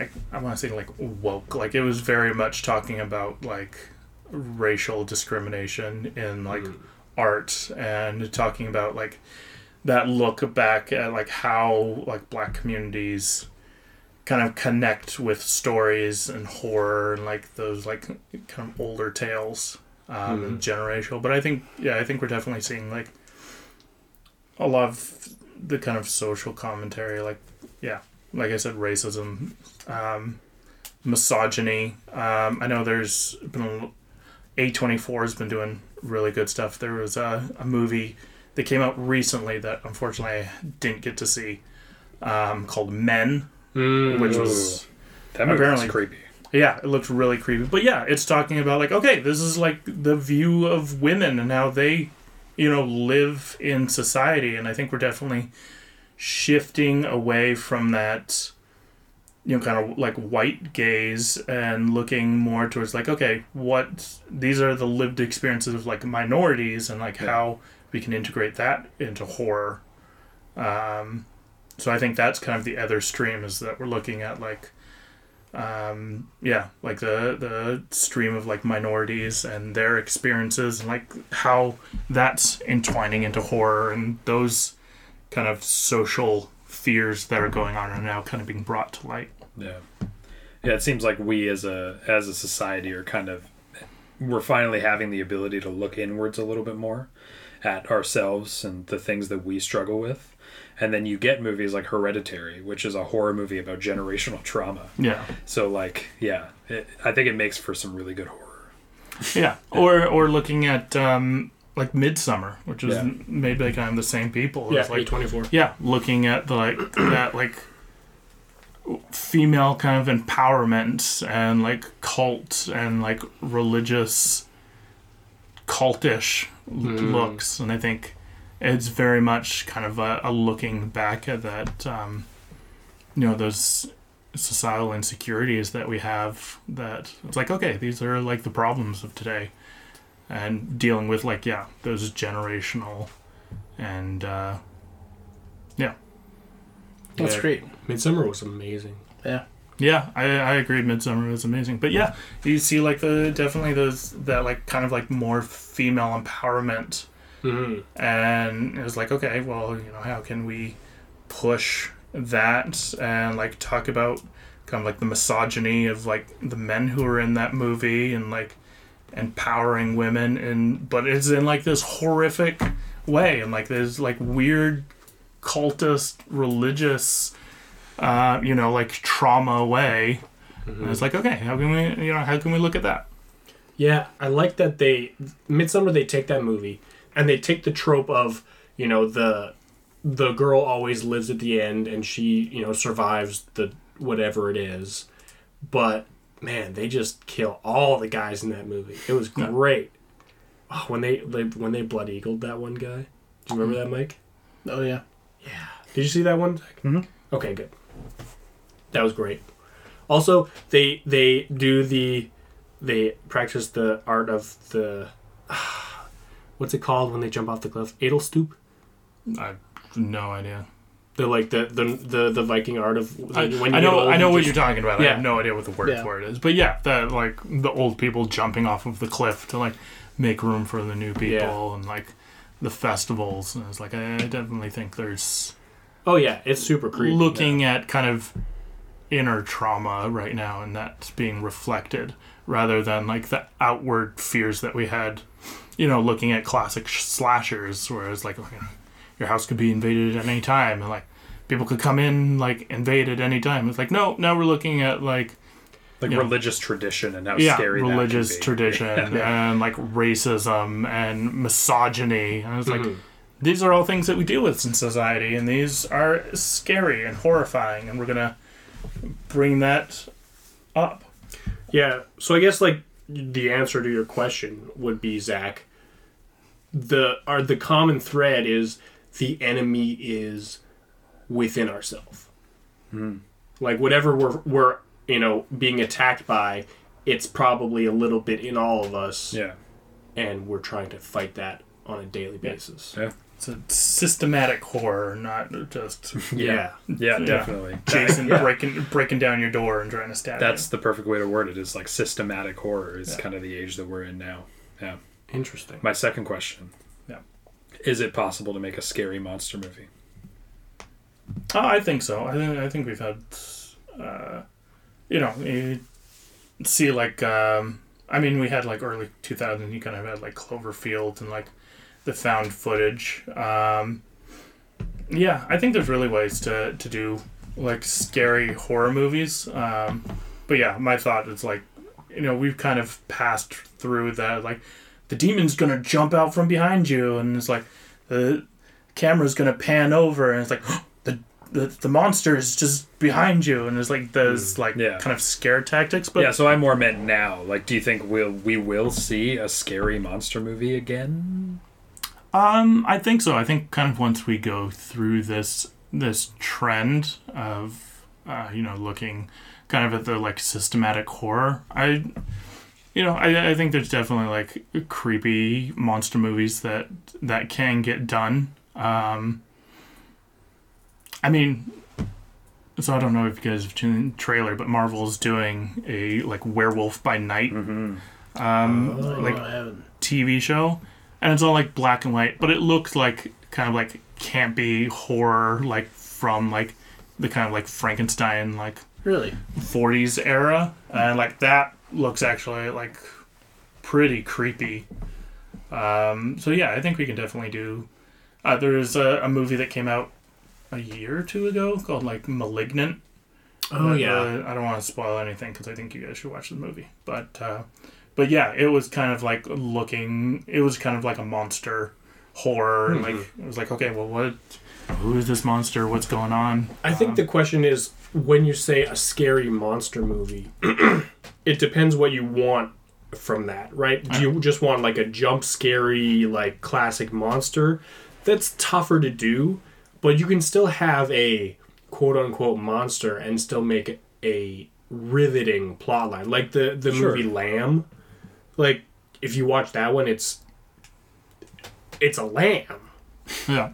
I, I want to say like woke. Like it was very much talking about like racial discrimination in like Mm. art and talking about like that look back at like how like black communities kind of connect with stories and horror and like those like kind of older tales um, and generational but i think yeah i think we're definitely seeing like a lot of the kind of social commentary like yeah like i said racism um, misogyny um, i know there's been a a24 has been doing really good stuff there was a, a movie that came out recently that unfortunately i didn't get to see um, called men Mm. which was That Apparently. was creepy. yeah, it looked really creepy. But yeah, it's talking about like, okay, this is like the view of women and how they, you know, live in society. And I think we're definitely shifting away from that, you know, kind of like white gaze and looking more towards like, okay, what these are the lived experiences of like minorities and like Yeah. how we can integrate that into horror. Um, so I think that's kind of the other stream is that we're looking at like um, yeah, like the the stream of like minorities and their experiences and like how that's entwining into horror and those kind of social fears that are going on are now kind of being brought to light. Yeah. Yeah, it seems like we as a as a society are kind of we're finally having the ability to look inwards a little bit more at ourselves and the things that we struggle with. And then you get movies like Hereditary, which is a horror movie about generational trauma. Yeah, So like, yeah, it, I think it makes for some really good horror. yeah, or or looking at um, like Midsommar, which is Yeah. made by kind of the same people. Yeah, It's like A24. yeah looking at the like that like female kind of empowerment and like cult and like religious cultish Mm. looks and i think it's very much kind of a, a looking back at that um, you know those societal insecurities that we have that it's like okay these are like the problems of today and dealing with like yeah those generational and uh, That's Yeah. great. Midsommar was amazing. Yeah. Yeah, I, I agreed. Midsommar was amazing, but yeah, you see like the definitely those that like kind of like more female empowerment, Mm-hmm. and it was like okay, well you know how can we push that and like talk about kind of like the misogyny of like the men who are in that movie and like empowering women and but it's in like this horrific way and like there's like weird cultist religious uh you know like trauma way and it's like okay how can we you know how can we look at that Yeah, I like that they Midsommar they take that movie and they take the trope of, you know, the the girl always lives at the end and she, you know, survives the whatever it is. But man, they just kill all the guys in that movie. It was great. Oh, when they, they when they blood eagled that one guy. Do you remember that, Mike? Oh yeah. Yeah. Did you see that one? Zach? Mhm. Okay, good. That was great. Also, they they do the they practice the art of the what's it called when they jump off the cliff? Ättestupa. I have no idea. The like the the the, the Viking art of I, when I you get know old, I know you what just- you're talking about. I have no idea what the word Yeah. for it is. But yeah, that like the old people jumping off of the cliff to like make room for the new people Yeah. and like the festivals. And it's like I definitely think there's Oh yeah, it's super creepy. looking at kind of inner trauma right now and that's being reflected rather than like the outward fears that we had you know looking at classic sh- slashers where it's like okay, your house could be invaded at any time and like people could come in like invade at any time it's like no now we're looking at like Like Yeah. religious tradition and how yeah scary that religious can be. tradition and like racism and misogyny and it's like Mhm. these are all things that we deal with in society and these are scary and horrifying and we're gonna bring that up Yeah, so I guess like the answer to your question would be Zach. The are the common thread is the enemy is within ourselves. Hmm. Like whatever we're we're you know being attacked by, it's probably a little bit in all of us, Yeah. and we're trying to fight that on a daily basis. Yeah. It's a systematic horror not just Yeah, Yeah, Yeah. definitely. jason Yeah. breaking breaking down your door and trying to stab you. That's the perfect way to word it. Is like systematic horror is Yeah. kind of the age that we're in now. Yeah. interesting. My second question. Yeah. Is it possible to make a scary monster movie? you. oh, i think so i think i think we've had uh you know you see like um i mean we had like early 2000 you kind of had like cloverfield and like the found footage um yeah i think there's really ways to to do like scary horror movies um but yeah my thought is like you know we've kind of passed through that like the demon's gonna jump out from behind you and it's like the camera's gonna pan over and it's like the the, the monster is just behind you and it's like those like yeah. kind of scare tactics but yeah, so I more meant now. Like, do you think we'll we will see a scary monster movie again? Um, I think so. I think kind of once we go through this this trend of uh, you know looking kind of at the like systematic horror, I you know I, I think there's definitely like creepy monster movies that that can get done. Um, I mean. So I don't know if you guys have seen the trailer, but Marvel's doing a like Werewolf by Night, Mm-hmm. um, Oh, like TV show, and it's all like black and white, but it looks like kind of like campy horror, like from like the kind of like Frankenstein like Really? 40s era, and like that looks actually like pretty creepy. Um, so yeah, I think we can definitely do. Uh, there's a, a movie that came out a year or two ago called like *Malignant*. Oh yeah, uh, I don't want to spoil anything because I think you guys should watch the movie. But uh, but yeah, it was kind of like looking. It was kind of like a monster horror. and Like it was like okay, well, what? Who is this monster? What's going on? I think Um, the question is when you say a scary monster movie, it depends what you want from that, right? Do you just want like a jump scary, like classic monster? That's tougher to do, but you can still have a quote unquote monster and still make a riveting plotline. Like the, the Sure. movie Lamb. Like if you watch that one, it's it's a lamb. yeah.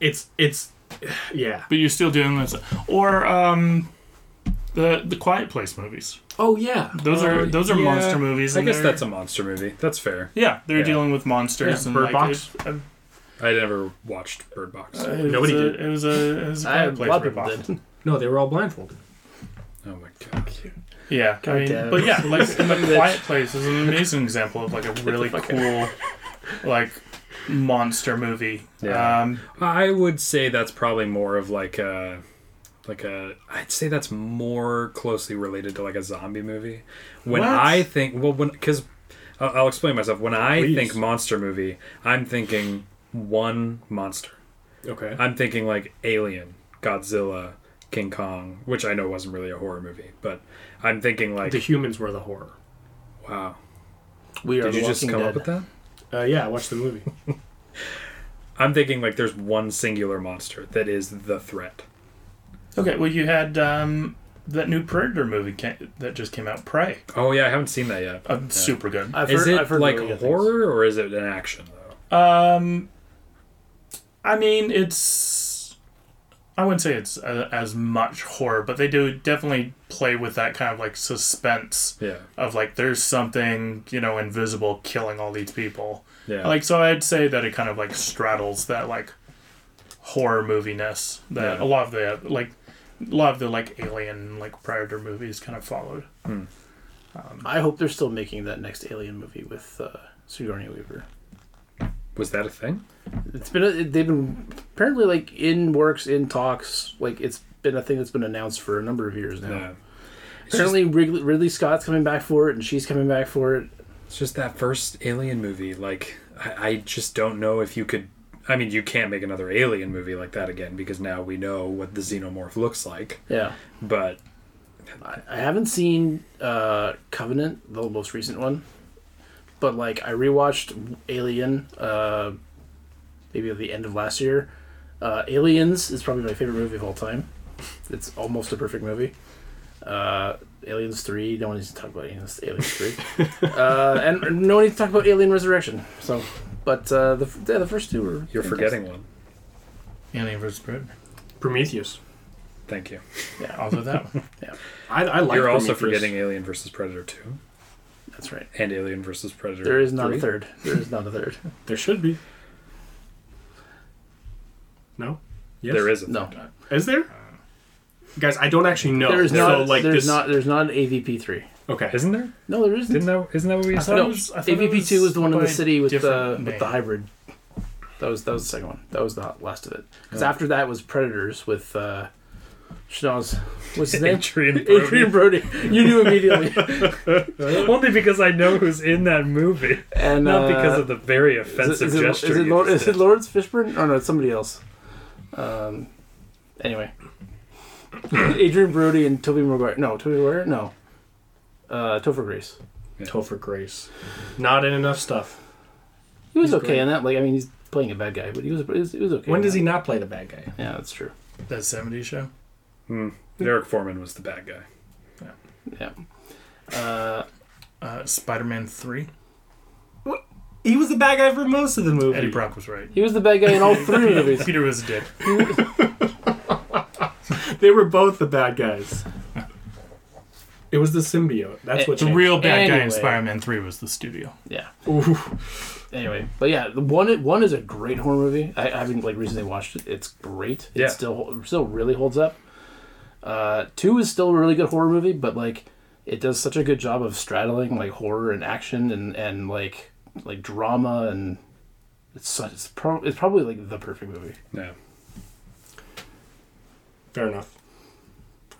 It's it's yeah. But you're still doing this, or um, the the Quiet Place movies. Oh yeah. Those are Uh, those are yeah, monster movies. I guess that's a monster movie. That's fair. yeah. They're Yeah. dealing with monsters Yeah, and Bird like Box. it- uh, I never watched Bird Box. it was Nobody a- did. It was a it was a I, Quiet a Place lot of people ripoff. did. No, they were all blindfolded. oh my god. Yeah, I mean, damn but yeah, like Son of a the. Quiet Place is an amazing example of like a really cool, like monster movie. Yeah. Um, I would say that's probably more of like a like a I'd say that's more closely related to like a zombie movie. When What? I think well when cuz I'll, I'll explain myself. When I Please. think monster movie, I'm thinking one monster. Okay. I'm thinking like Alien, Godzilla, King Kong, which I know wasn't really a horror movie, but I'm thinking like the humans were the horror. wow. We are Did you just come Dead. up with that? Uh, yeah, I watched the movie. I'm thinking like there's one singular monster that is the threat. okay, well, you had um, that new Predator movie ca- that just came out, Prey. Oh yeah, I haven't seen that yet. Uh, Super good. I've is heard, it I've heard like really horror or is it an action though? Um, I mean, it's. I wouldn't say it's uh, as much horror, but they do definitely play with that kind of like suspense Yeah. of like there's something you know invisible killing all these people. Yeah. Like so, I'd say that it kind of like straddles that like horror moviness that Yeah. a lot of the like a lot of the like alien like predator movies kind of followed. I hope they're still making that next Alien movie with uh, Sigourney Weaver. was that a thing? It's been a, they've been apparently like in works in talks. Like it's been a thing that's been announced for a number of years now. Yeah. Apparently Ridley, Ridley Scott's coming back for it, and she's coming back for it. It's just that first Alien movie. Like, I, I just don't know if you could. I mean, you can't make another Alien movie like that again because now we know what the xenomorph looks like. Yeah, But I, I haven't seen uh, Covenant, the most recent one, but like I rewatched Alien, uh, maybe at the end of last year. Uh, Aliens is probably my favorite movie of all time. It's almost a perfect movie. Uh, Aliens three. No one needs to talk about Aliens, Aliens three, uh, and no one needs to talk about Alien Resurrection. So, but uh, the yeah, the first two were. you're fantastic. forgetting one. Alien vs Predator. Prometheus. Thank you. Yeah, Also that one. I, I like. you're also forgetting Alien versus Predator 2 that's right. and Alien versus Predator There is not 3. a third. There is not a third. There should be. No. Yes. There is a No. Is there? Guys, I don't actually know. there is so, not. like there's this. not. There's not an AVP three. Okay. Isn't there? No, there isn't. Didn't that? Isn't that what we I said? No, it was. I thought it AVP two was the one in the city with the different with the hybrid. That was that was the second one. That was the last of it. Because Oh. after that was Predators with uh, Schnoz. What's his name? Adrian Brody. Adrien Brody. You knew immediately. Only because I know who's in that movie, And not uh, because of the very offensive is it, gesture. Is it, Lord, is it. Laurence Fishburne? Oh no, it's somebody else. Um. Anyway, Adrien Brody and Tobey Maguire. No, Tobey Maguire. No. Uh, Topher Grace. Topher Grace. Not in enough stuff. He was He's okay great. in that. Like I mean, he's playing a bad guy, but he was he was, he was okay. When does that. he not play the bad guy? Yeah, that's true. That 70s show. Hmm. Derek Forman was the bad guy. Yeah. Uh, Uh, Spider Man 3. He was the bad guy for most of the movie. Eddie Brock was right. he was the bad guy in all three movies. Peter was a dick. They were both the bad guys. It was the symbiote. That's Eh, what The changed. real bad guy in Anyway. Spider Man 3 was the studio. Yeah. Ooh. Anyway, but yeah, the one one is a great horror movie. I, I haven't like recently watched it. It's great. Yeah. It still still really holds up. Uh, two is still a really good horror movie, but like it does such a good job of straddling like horror and action and and like like drama and it's such it's, pro- it's probably like the perfect movie. Yeah. Fair enough.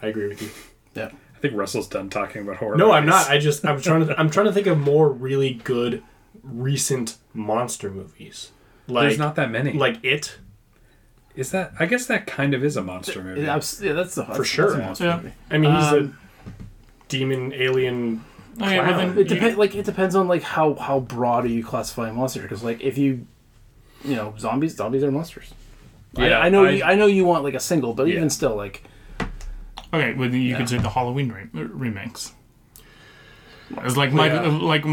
I agree with you. Yeah. I think Russell's done talking about horror. No, I'm not. I just I'm trying to I'm trying to think of more really good recent monster movies. Like There's not that many. like it. is that? I guess that kind of is a monster movie. Yeah, abs- yeah, that's the that's, sure. That's a monster Yeah. movie. I mean, he's Um, a demon alien. Okay, well Clown. then, It depends. Like it depends on like how how broad are you classifying monster? Because like if you, you know, zombies zombies are monsters. Yeah, I, I know. I- you, I know you want like a single, but Yeah. even still, like Okay, well then you Yeah. could say the Halloween re- uh, remakes. It's like Michael, Yeah. like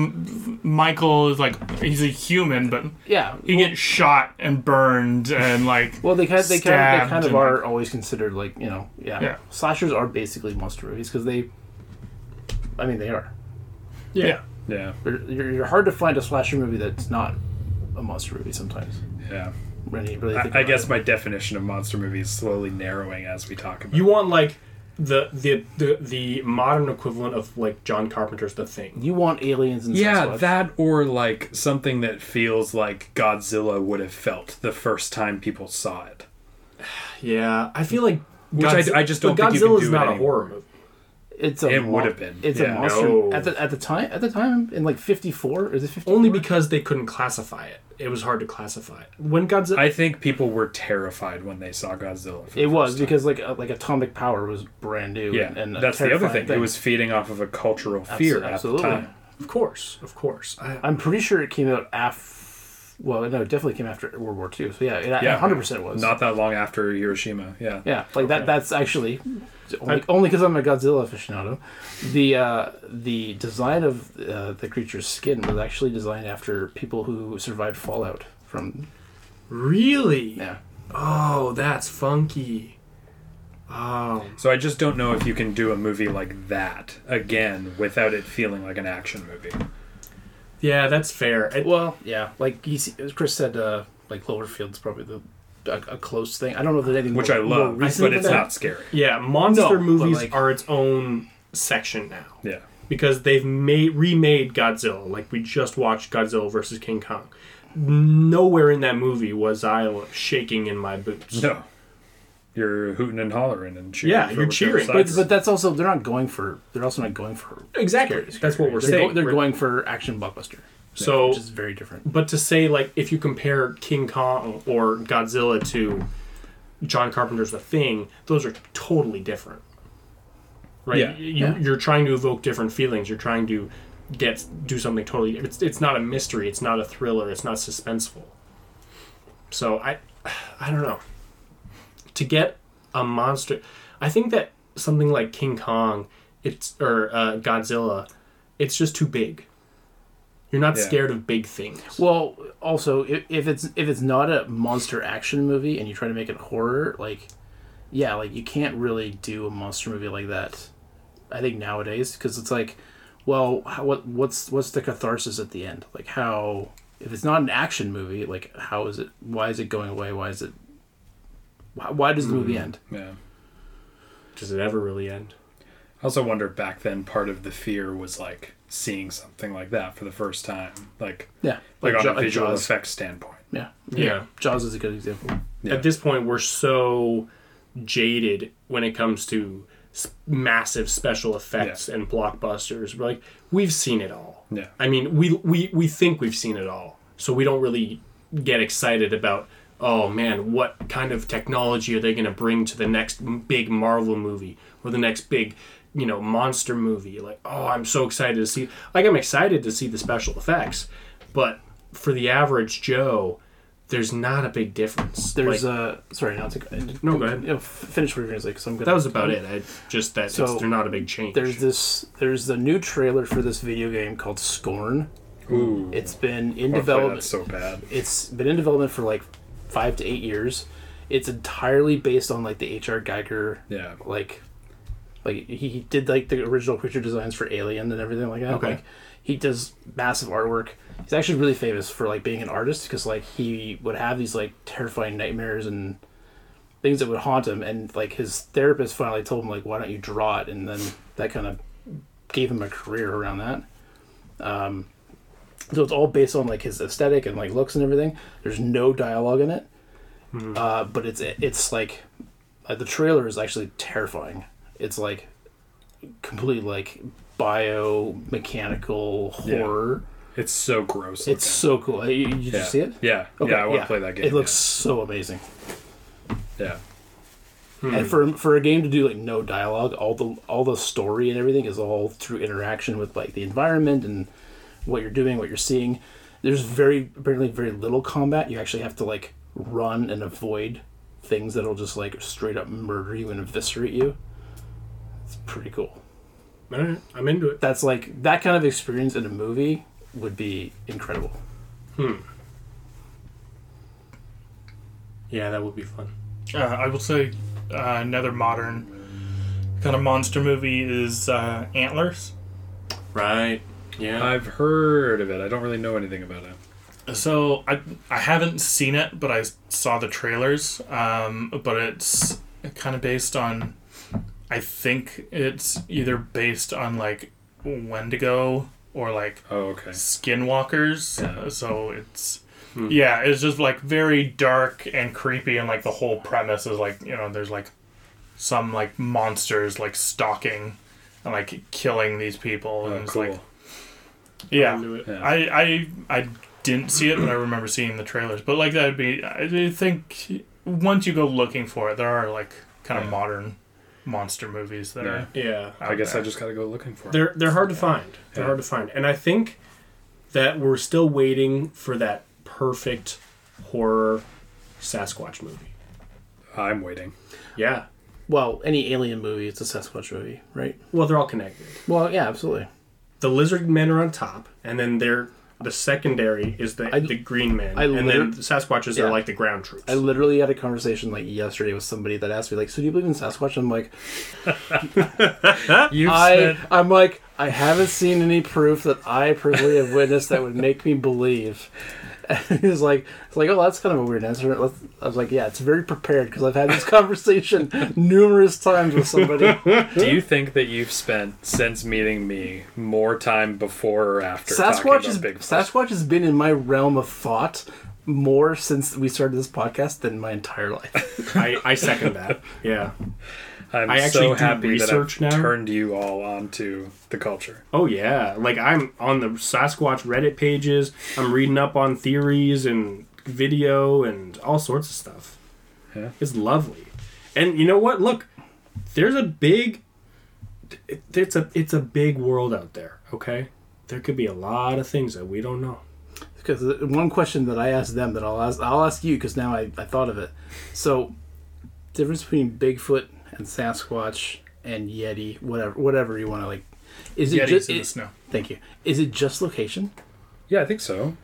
Michael is like he's a human, but yeah. he gets shot and burned and like Well, they kind they kind they kind of are like- always considered like you know yeah. Yeah. Slashers are basically monster movies because they, I mean they are. yeah. yeah. They're, you're, you're hard to find a slasher movie that's not a monster movie sometimes. Yeah. Really, really think I, I guess it. my definition of monster movie is slowly narrowing as we talk about. You want like the the the the modern equivalent of like John Carpenter's The Thing. you want aliens and Yeah, Sasquatch. that or like something that feels like Godzilla would have felt the first time people saw it. Yeah, I feel like Which I- I just don't but think you can do it not a horror movie. It's a It mon- would have been. It's Yeah. a monster No. at the at the time at the time in like fifty four. Is it fifty? Only because they couldn't classify it. It was hard to classify it. When Godzilla, I think people were terrified when they saw Godzilla. For the It was first time. because like uh, like atomic power was brand new. yeah, and, and that's the other terrifying thing. It was feeding off of a cultural fear Abso- at absolutely. the time. of course, of course. I, I'm pretty sure it came out af. Well, no, it definitely came after World War II. So yeah, it Yeah. hundred percent was. Not that long after Hiroshima. Yeah. yeah, like that. That's actually only only because I'm a Godzilla aficionado. The uh, the design of uh, the creature's skin was actually designed after people who survived fallout from Really? Yeah. Oh, that's funky. Oh, So I just don't know if you can do a movie like that again without it feeling like an action movie. Yeah, that's fair. It- Well, yeah, like he's, as Chris said, uh, like Cloverfield's probably the a, a close thing. I don't know if there's anything Which more, I more love, recent but it's than not that. scary. yeah, monster No, movies like- are its own section now Yeah. because they've made remade Godzilla. Like we just watched Godzilla versus King Kong. Nowhere in that movie was I shaking in my boots. No. You're hooting and hollering and cheering. Yeah, you're cheering. But, but that's also they're not going for they're also not going for Exactly. That's what we're they're, saying. go- they're We're- going for action blockbuster. So- which is very different. But to say like if you compare King Kong or Godzilla to John Carpenter's The Thing, those are totally different. Right? Yeah. You, Yeah. You're trying to evoke different feelings. You're trying to get do something totally. It's it's not a mystery. It's not a thriller. It's not suspenseful. So I, I don't know. To get a monster, I think that something like King Kong, it's or uh, Godzilla, it's just too big. You're not Yeah. scared of big things. Well, also if, if it's if it's not a monster action movie and you try to make it horror, like yeah, like you can't really do a monster movie like that. I think nowadays because it's like, well, how, what what's what's the catharsis at the end? Like how if it's not an action movie, like how is it? Why is it going away? Why is it? Why, why does the movie mm, end? yeah. Does it ever really end? I also wonder if back then part of the fear was like seeing something like that for the first time. Like Yeah, like, on Ja- a visual Jaws. effects standpoint. Yeah, Yeah. Jaws is a good example. Yeah. At this point, we're so jaded when it comes to massive special effects and blockbusters. We're like, we've seen it all. Yeah. I mean, we, we, we think we've seen it all. So we don't really get excited about, oh man, what kind of technology are they going to bring to the next big Marvel movie or the next big, you know, monster movie? Like, oh, I'm so excited to see. Like, I'm excited to see the special effects. But for the average Joe, there's not a big difference. There's Like, uh sorry, not to No, go ahead. You know, finish what you're gonna say because I'm gonna. that was about it. I just that So, it's, they're not a big change. There's this. There's the new trailer for this video game called Scorn. Ooh. It's been in development. That's so bad. It's been in development for like five to eight years. It's entirely based on like the H.R. Giger Yeah. like like he, did like the original creature designs for Alien and everything like that. Okay. Like he does massive artwork. He's actually really famous for like being an artist because like he would have these like terrifying nightmares and things that would haunt him and like his therapist finally told him like why don't you draw it and then that kind of gave him a career around that. Um, so it's all based on like his aesthetic and like looks and everything. There's no dialogue in it, uh, but it's it's like uh, the trailer is actually terrifying. It's like completely like biomechanical Yeah. horror. It's so gross. It's so cool. You, you yeah. see it? Yeah. Okay, yeah, I want to play that game. It looks so amazing. Yeah. And for for a game to do like no dialogue, all the all the story and everything is all through interaction with like the environment and what you're doing, what you're seeing. There's very apparently very little combat. You actually have to like run and avoid things that'll just like straight up murder you and eviscerate you. It's pretty cool. All right, I'm into it. That's like that kind of experience in a movie would be incredible. Hmm. Yeah, that would be fun. Uh, I will say uh, another modern kind of monster movie is uh, Antlers. Right. Yeah. I've heard of it. I don't really know anything about it. So I I haven't seen it, but I saw the trailers. Um, but it's kind of based on. I think it's either based on like Wendigo or like Oh, okay. skinwalkers. Yeah. So it's yeah, it's just like very dark and creepy, and like the whole premise is like you know there's like some like monsters like stalking and like killing these people, and Oh, it's cool. like yeah, into it. Yeah. I I I didn't see it, but I remember seeing the trailers. But like that'd be I think once you go looking for it, there are like kind of Yeah. modern monster movies that Yeah. are. Yeah. I guess there. I just got to go looking for it. They're they're hard to find. They're Yeah. hard to find, and I think that we're still waiting for that perfect horror Sasquatch movie. I'm waiting. Yeah. Well, any alien movie, it's a Sasquatch movie, right? Well, they're all connected. Well, yeah, absolutely. The lizard men are on top, and then they're the secondary is the I- the green men, I and then the Sasquatches Yeah. are like the ground troops. I literally had a conversation like yesterday with somebody that asked me like, "So do you believe in Sasquatch?" I'm like, You've I, spent I'm like, I haven't seen any proof that I personally have witnessed that would make me believe. And he's like, it's like, oh, that's kind of a weird answer. Let's, I was like, yeah, it's very prepared because I've had this conversation numerous times with somebody. Do you think that you've spent since meeting me more time before or after Sasquatch about is Bigfoot? Sasquatch has been in my realm of thought more since we started this podcast than my entire life. I, I second that. Yeah. I'm I actually so do happy that I've now. turned you all onto the culture. Oh yeah. Like I'm on the Sasquatch Reddit pages. I'm reading up on theories and video and all sorts of stuff. Yeah. It's lovely. And you know what? Look, there's a big it's a it's a big world out there, okay? There could be a lot of things that we don't know. Because one question that I asked them that I'll ask I'll ask you because now I, I thought of it. So, difference between Bigfoot and Sasquatch and Yeti, whatever whatever you want to like. Is it Yetis just? in the it- snow. thank you. Is it just location? Yeah, I think so.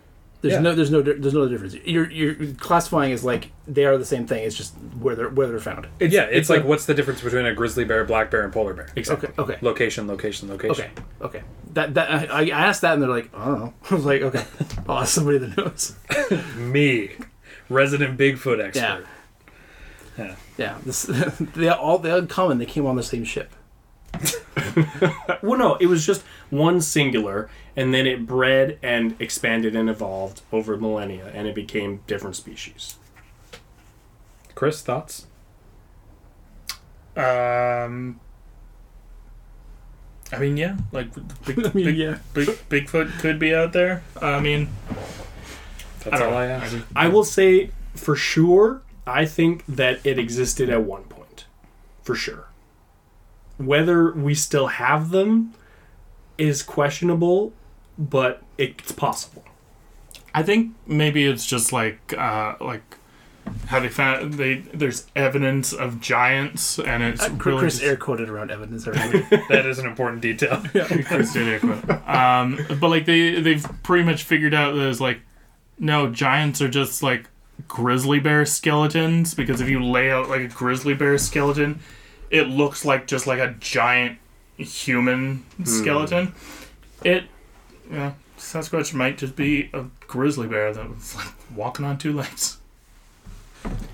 There's Yeah. no there's no there's no difference. You're you're classifying as like they are the same thing. It's just where they're where they're found. It's, yeah, it's, like a- what's the difference between a grizzly bear, black bear, and polar bear? exactly. Okay. Okay. Location, location, location. Okay. Okay. That that I, I asked that and they're like, I don't know. I was like, okay, I'll ask somebody that knows. Me, resident Bigfoot expert. Yeah. Yeah. Yeah. This they all they all come and they came on the same ship. Well, no, it was just one singular, and then it bred and expanded and evolved over millennia, and it became different species. Chris, thoughts? Um, I mean, yeah, like big, I mean, big, yeah. big, Bigfoot could be out there. I mean, That's I don't all know. I ask. I will say for sure, I think that it existed at one point. For sure. Whether we still have them is questionable, but it's possible. I think maybe it's just like uh, like how they found they there's evidence of giants and it's Uh, really Chris just- air quoted around evidence. Everybody. that is an important detail. Chris did air quote. Um, but like they they've pretty much figured out that it's like no giants are just like grizzly bear skeletons because if you lay out like a grizzly bear skeleton, it looks like just like a giant human hmm. skeleton. It yeah, Sasquatch might just be a grizzly bear that was like walking on two legs.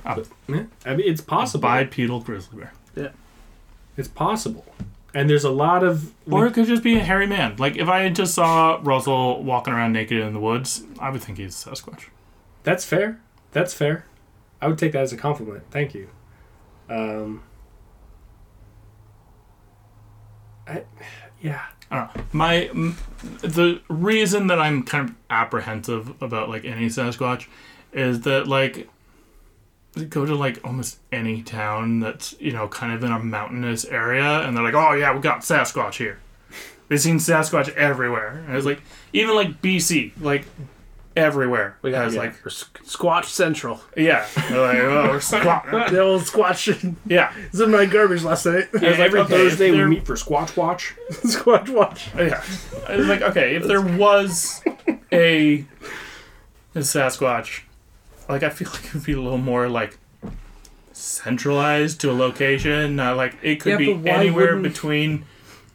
A Yeah, I mean, it's possible. bipedal grizzly bear. Yeah, it's possible. And there's a lot of. Or it could just be a hairy man. Like if I just saw Russell walking around naked in the woods, I would think he's Sasquatch. That's fair. That's fair. I would take that as a compliment. Thank you. Um, I, yeah. I don't know. My m- the reason that I'm kind of apprehensive about like any Sasquatch is that like go to like almost any town that's you know kind of in a mountainous area and they're like oh yeah we got Sasquatch here. We've seen Sasquatch everywhere. And it's like even like BC like everywhere We got yeah, like we're Squatch Central. yeah they're like oh we're squat The old Squatch yeah is in my garbage last night. Yeah, like, every okay, Thursday we meet for Squatch Watch. Squatch Watch. Yeah. I was like, okay, if there was a, a Sasquatch, like I feel like it would be a little more like centralized to a location. Uh, like it could Yeah, be anywhere wouldn't- between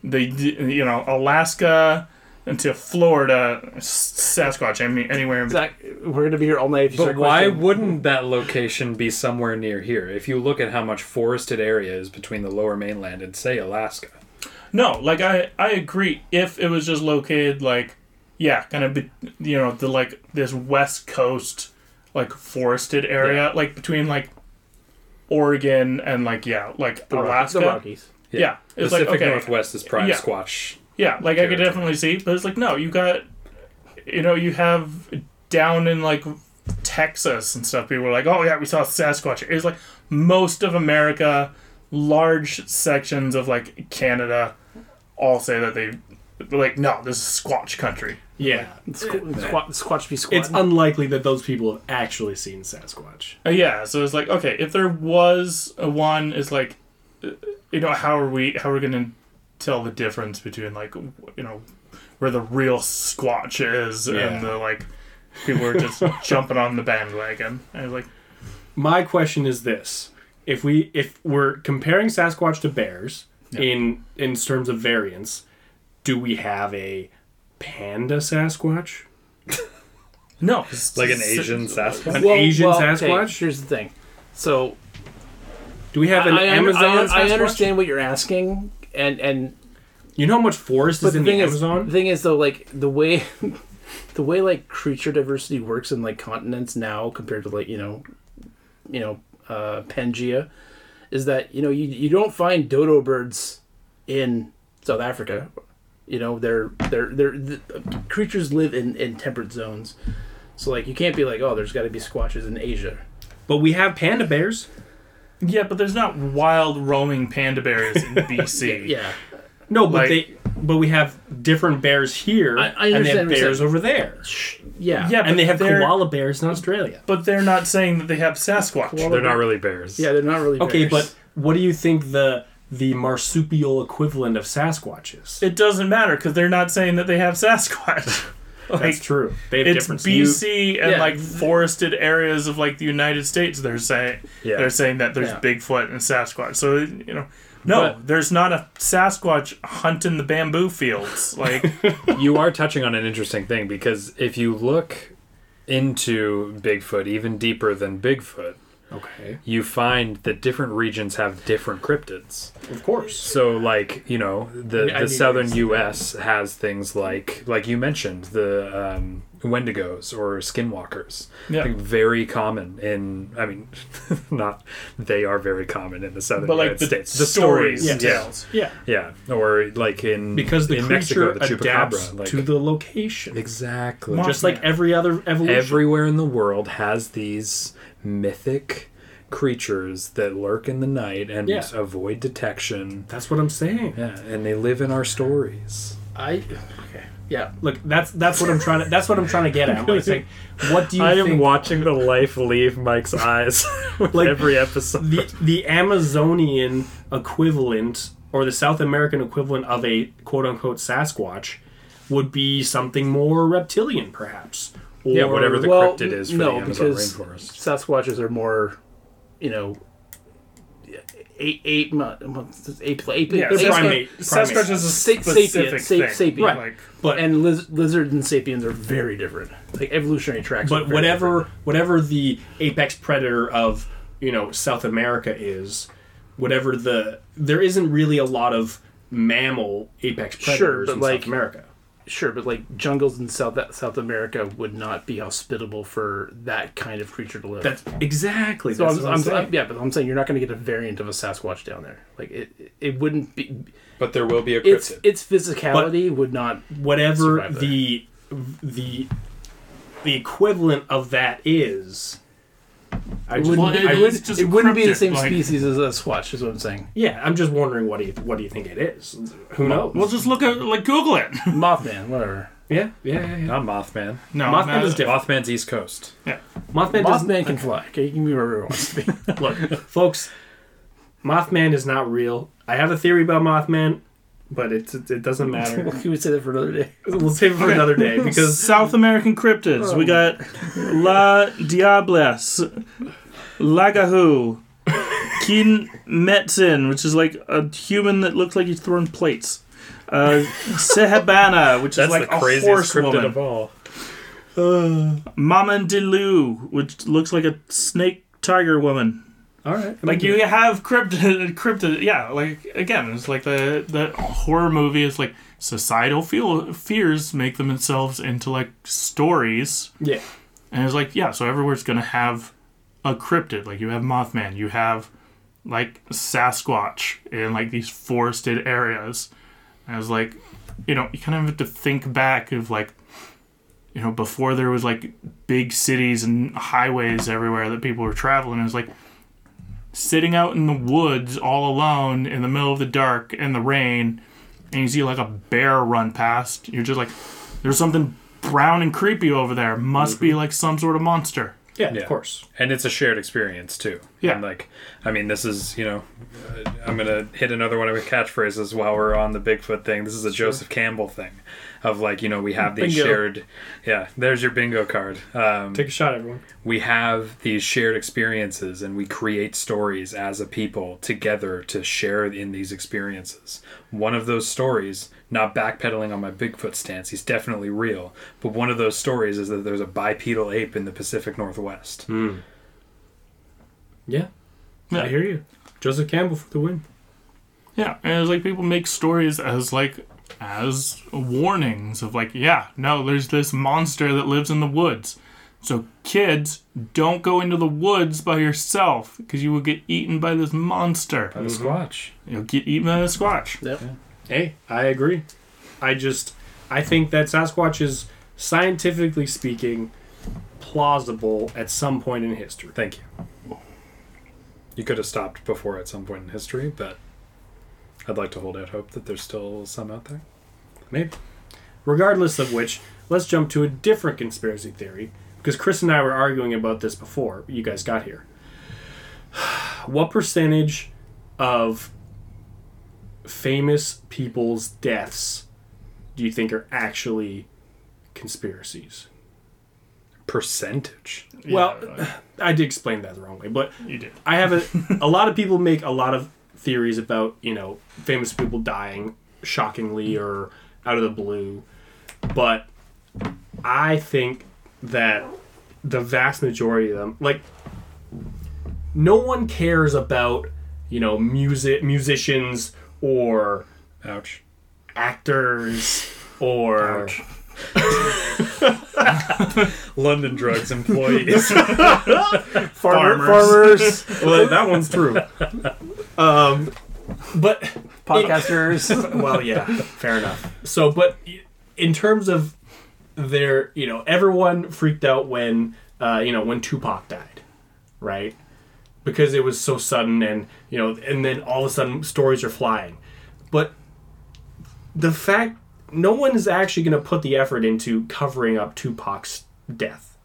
the you know Alaska into Florida. Sasquatch. I mean anywhere. In Zach, we're gonna be here all night. If you But start why questioning- wouldn't that location be somewhere near here? If you look at how much forested area is between the lower mainland and say Alaska. No, like I I agree. If it was just located like yeah, kind of be, you know the like this west coast like forested area, like between like Oregon and like yeah, like the, Rock- Alaska. the Rockies? Yeah, it's like Pacific okay, Northwest is prime Yeah. Squatch. Yeah, like I could definitely see, but it's like no, you got you know you have down in like Texas and stuff. People were like, oh yeah, we saw Sasquatch. It's like most of America, large sections of like Canada, all say that they like no, this is Squatch country. Yeah. Squ- squat, Squatch be squat. It's unlikely that those people have actually seen Sasquatch. Uh, yeah, so it's like okay, if there was a one, is like, uh, you know, how are we how are we gonna tell the difference between like you know where the real Squatch is Yeah. and the like people are just jumping on the bandwagon. And I was like, My question is this: If we if we're comparing Sasquatch to bears in in terms of variance, do we have a panda Sasquatch? no, Like an Asian Sasquatch. An Asian okay, Sasquatch? here's the thing. So Do we have an I, I, Amazon I, Sasquatch? I understand what you're asking, and and You know how much forest is the in the thing is, Amazon? the thing is though, like the way, the way like creature diversity works in like continents now compared to like you know, you know, uh, Pangea, is that you know you you don't find dodo birds in South Africa. You know, they're they're they're the, creatures live in in temperate zones, so like you can't be like oh there's got to be squatches in Asia. but we have panda bears. Yeah, but there's not wild roaming panda bears in BC. Yeah, No, but Like- they but we have different bears here, I- I and they have understand what you're bears saying. over there, yeah, Yeah, but and they have they're, koala bears in Australia. But they're not saying that they have Sasquatch. They're not really bears. yeah. They're not really Okay, bears. but what do you think the the marsupial equivalent of Sasquatch is? It doesn't matter because they're not saying that they have Sasquatch. That's true. They have it's different BC and Yeah. like forested areas of like the United States. They're saying Yeah. they're saying that there's Yeah. Bigfoot and Sasquatch. So you know, no, But- there's not a Sasquatch hunting the bamboo fields. Like you are touching on an interesting thing because if you look into Bigfoot even deeper than Bigfoot, Okay, you find that different regions have different cryptids. of course. So, like you know, the I the need southern to see U.S. has things like like you mentioned the um, Wendigos or Skinwalkers. Yeah. I very common in. I mean, not they are very common in the southern but like United the, States. The stories, stories, and yeah. tales. Yeah, yeah, or like in because the in creature Mexico, the adapts chupacabra, like to the location, exactly. Mothman. just like every other evolution. Everywhere in the world has these mythic creatures that lurk in the night and Yeah. avoid detection. That's what I'm saying. Yeah, and they live in our stories. I okay. Yeah. Look, that's that's what I'm trying to that's what I'm trying to get at. I'm like saying, what do you I am think watching the life leave Mike's eyes with Like, every episode. the the Amazonian equivalent or the South American equivalent of a quote unquote Sasquatch would be something more reptilian, perhaps. Or, yeah, whatever the Well, cryptid is for no, the Amazon because- rainforest. Sasquatches are more, you know, eight eight months eight eight Yeah, they're Sasquatch, primate- Sasquatch is a Sa- specific sapien, thing. sapien. Right. Like, but and liz- lizards and sapiens are very different. Like evolutionary tracks. but very whatever different. whatever the apex predator of you know South America is, whatever the there isn't really a lot of mammal apex predators but in like- South America. Sure, but like jungles in South South America would not be hospitable for that kind of creature to live. That's exactly. so that's I'm, what I'm, I'm saying. I'm- yeah, but I'm saying you're not going to get a variant of a Sasquatch down there. Like it, it wouldn't be. But there will be a Its cryptid. its physicality would not. whatever the the the equivalent of that is. I It just, wouldn't, Well, it, it would, just it wouldn't be the same like- species as a Squatch, is what I'm saying. yeah, I'm just wondering what do you what do you think it is? Who knows? well, just look at like Google it. Mothman, whatever. yeah, yeah, yeah. yeah. Not Mothman. No, Mothman no, is different. Mothman's East Coast. Yeah, Mothman, Mothman can fly. Okay, he can be wherever he wants to be. look, folks. Mothman is not real. I have a theory about Mothman, but it it doesn't matter. we would say that for another day. we'll save it for another day because South American cryptids. We got La Diables, Lagahoo, Kin Metzin, which is like a human that looks like he's throwing plates. Uh, Sehabana, which That's is like the a craziest horse cryptid woman. of all. Mamandilu, which looks like a snake tiger woman. All right, Like you have cryptid, cryptid, yeah. Like again, it's like the the horror movie is like societal feel, fears make themselves into like stories, yeah, and it's like yeah. So everywhere's gonna have a cryptid. Like you have Mothman, you have like Sasquatch in like these forested areas. And it's like you know you kind of have to think back of like you know before there was like big cities and highways everywhere that people were traveling. It was like sitting out in the woods all alone in the middle of the dark and the rain and you see like a bear run past you're just like there's something brown and creepy over there must be like some sort of monster Yeah, Yeah. of course. and it's a shared experience too. Yeah. And like, I mean, this is you know, uh, I'm gonna hit another one of my catchphrases while we're on the Bigfoot thing. This is a Joseph Campbell thing, of like you know we have these Bingo. shared. Yeah, there's your bingo card. Um, Take a shot, everyone. we have these shared experiences and we create stories as a people together to share in these experiences. One of those stories, not backpedaling on my Bigfoot stance, he's definitely real, but one of those stories is that there's a bipedal ape in the Pacific Northwest. Yeah, Yeah. I hear you. Joseph Campbell for the win. Yeah, and it's like people make stories as like as warnings of like, yeah, no, there's this monster that lives in the woods. So kids, don't go into the woods by yourself because you will get eaten by this monster. By the Squatch. You'll get eaten by the squatch. Yep. Hey, I agree. I just I think that Sasquatch is scientifically speaking plausible at some point in history. Thank you. You could have stopped before at some point in history, but I'd like to hold out hope that there's still some out there. Maybe. Regardless of which, let's jump to a different conspiracy theory because Chris and I were arguing about this before you guys got here. What percentage of famous people's deaths do you think are actually conspiracies? Percentage. Well, I did explain that the wrong way, but you did. I have a a lot of people make a lot of theories about you know famous people dying shockingly or out of the blue, but I think that the vast majority of them like no one cares about you know music musicians or Ouch. actors or Ouch. London drugs employees. farmer, Farmers. farmers. well, that one's true. Um, but Podcasters. well, yeah, fair enough. So, but in terms of their, you know, everyone freaked out when, uh, you know, when Tupac died, right? Because it was so sudden, and you know, and then all of a sudden stories are flying. But the fact, no one is actually going to put the effort into covering up Tupac's death.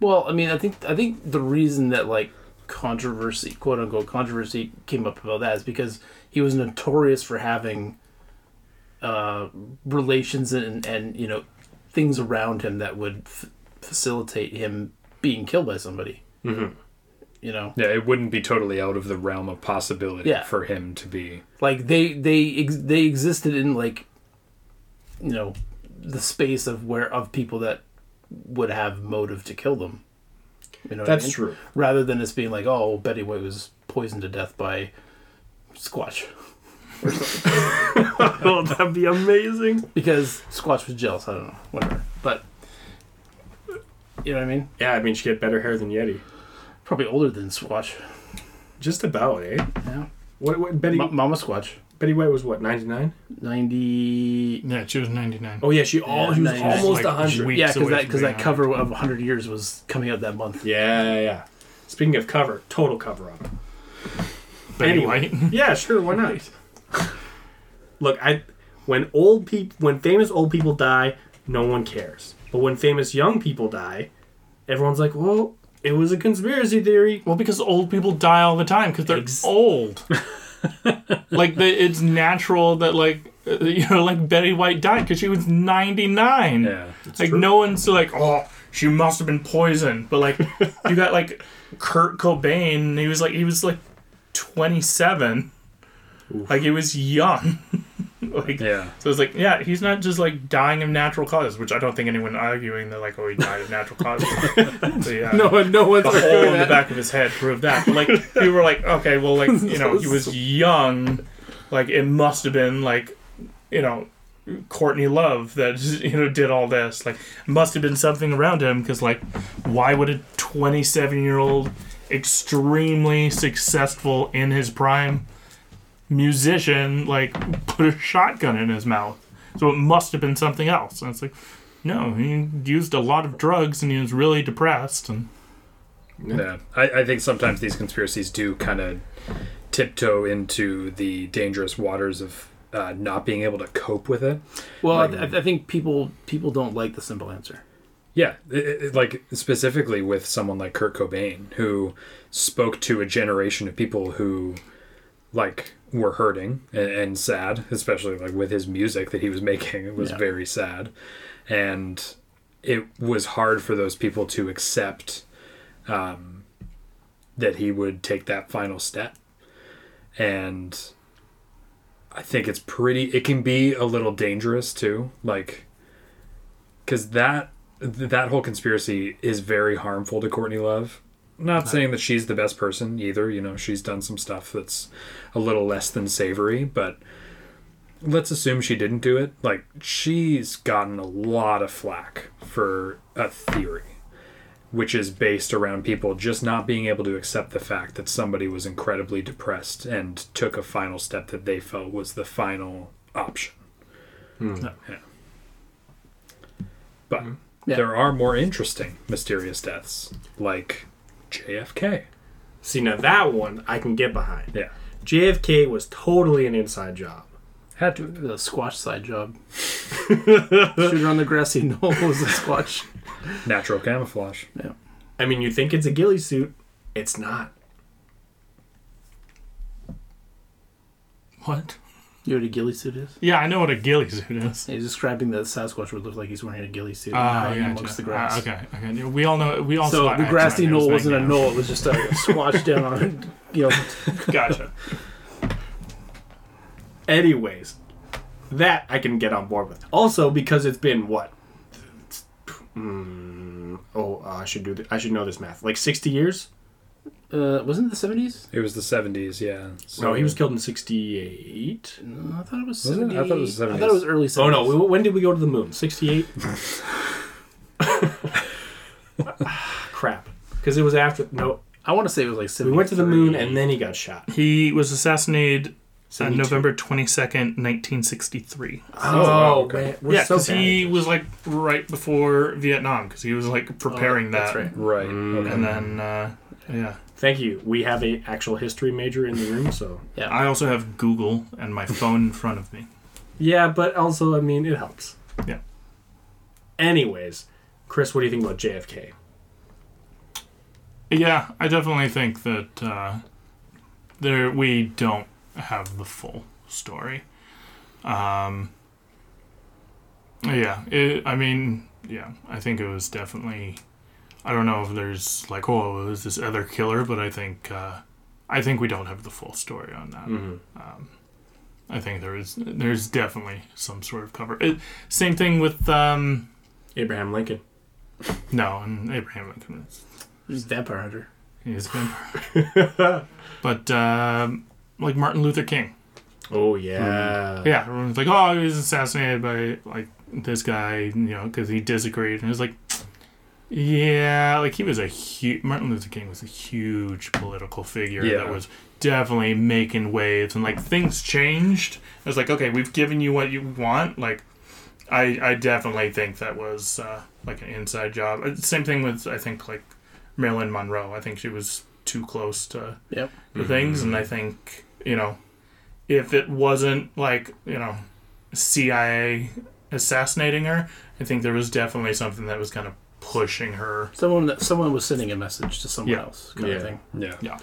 Well, I mean, I think I think the reason that like controversy, quote unquote controversy, came up about that is because he was notorious for having uh, relations and and you know things around him that would f- facilitate him being killed by somebody. Mm-hmm. You know, yeah, it wouldn't be totally out of the realm of possibility Yeah. for him to be. like they they ex- they existed in like you know the space of where of people that would have motive to kill them. You know, what I That's mean? true. rather than us being like, oh, Betty White was poisoned to death by Squatch. oh, that'd be amazing. Because Squatch was jealous. I don't know. Whatever. But, you know what I mean? Yeah, I mean, she had better hair than Yeti. Probably older than Squatch. Just about, eh? Yeah. What, what Betty Ma- Mama Squatch. Betty White was what, 99? 90. Yeah, she was 99. Oh yeah, she all she was Yeah, nice. almost Like, 100. Yeah, because that, cause that cover of 100 Years was coming out that month. Yeah, yeah, yeah. Speaking of cover, total cover up. Betty Anyway. White. Yeah, sure, why not? Look, I when old people when famous old people die, no one cares. But when famous young people die, everyone's like, "Well, it was a conspiracy theory." Well, because old people die all the time because they're Ex- old. like the, it's natural that like uh, you know like Betty White died because she was 99. Yeah. like true. no one's like oh she must have been poisoned, but like you got like Kurt Cobain. He was like he was like 27. Like he was young. like Yeah. so it's like yeah he's not just like dying of natural causes, which I don't think anyone arguing that like oh he died of natural causes. so, yeah No, no one's the hole in the back of his head proved that. But like people were like, okay, well, like you know, he was young, like it must have been like, you know, Courtney Love that you know did all this. Like, must have been something around him because like, why would a 27 year old extremely successful in his prime musician like put a shotgun in his mouth? So it must have been something else. And it's like, no, he used a lot of drugs and he was really depressed and. Yeah, I, I think sometimes these conspiracies do kind of tiptoe into the dangerous waters of uh, not being able to cope with it. Well, Like- I, th- I think people people don't like the simple answer. Yeah, it, it- like specifically with someone like Kurt Cobain, who spoke to a generation of people who, like, were hurting and, and sad, especially like with his music that he was making. It was Yeah. very sad, and it was hard for those people to accept um, that he would take that final step. And I think it's pretty. It can be a little dangerous too, like because that that whole conspiracy is very harmful to Courtney Love. Not saying that she's the best person either. You know, she's done some stuff that's a little less than savory, but let's assume she didn't do it. Like she's gotten a lot of flack for a theory which is based around people just not being able to accept the fact that somebody was incredibly depressed and took a final step that they felt was the final option. Hmm. Yeah. But hmm. Yeah. there are more interesting mysterious deaths, like JFK. See, now that one I can get behind. Yeah. JFK was totally an inside job. Had to. The Squatch side job. Shooter on the grassy knoll was a Squatch. Natural camouflage. Yeah. I mean, you think it's a ghillie suit. It's not. What? You know what a ghillie suit is? Yeah, I know what a ghillie suit is. He's describing that Sasquatch would look like he's wearing a ghillie suit and hiding yeah, amongst the grass. okay, okay. We all know. We all So the grassy knoll wasn't a knoll; it was just a squash down on, you know. Gotcha. Anyways, that I can get on board with. Also, because it's been what? Mm, oh, uh, I should do. Th- I should know this math. Like sixty years? Uh, wasn't it the seventies? It was the 70s, yeah. So No, he was killed in sixty-eight. No, I thought it was Was it? seventy. I thought it was I thought it was early 70s. Oh no! We, when did we go to the moon? Sixty-eight. Crap. Because it was after. No, I want to say it was like we went to the moon and then he got shot. He was assassinated on 72. November twenty second, nineteen sixty three. Oh, okay. man, we're Yeah, because bad he at was like right before Vietnam, because he was like preparing that's that, right. Right. Mm. Okay. and then uh, yeah. Thank you. We have a actual history major in the room, so Yeah. I also have Google and my phone in front of me. yeah. But also, I mean, it helps. Yeah. Anyways, Chris, what do you think about JFK? Yeah, I definitely think that uh, there we don't have the full story. Um, yeah, it, I mean, yeah, I think it was definitely. I don't know if there's like, oh, was this other killer, but I think uh, I think we don't have the full story on that. Mm-hmm. I think there is there's definitely some sort of cover. It, same thing with um, Abraham Lincoln. no, and Abraham Lincoln. is- He's a vampire hunter. He's a vampire. but um, like Martin Luther King. Oh yeah. Yeah, everyone's like, oh, he was assassinated by like this guy, you know, because he disagreed, and it's like, yeah, like he was a huge Martin Luther King was a huge political figure Yeah. that was definitely making waves, and like things changed. It was like, okay, we've given you what you want, like. I, I definitely think that was uh, like an inside job. Uh, Same thing with I think like Marilyn Monroe. I think she was too close to Yep. the things, and I think you know if it wasn't like you know CIA assassinating her, I think there was definitely something that was kind of pushing her. Someone that someone was sending a message to someone Yeah. else, kind Yeah. of thing. Yeah.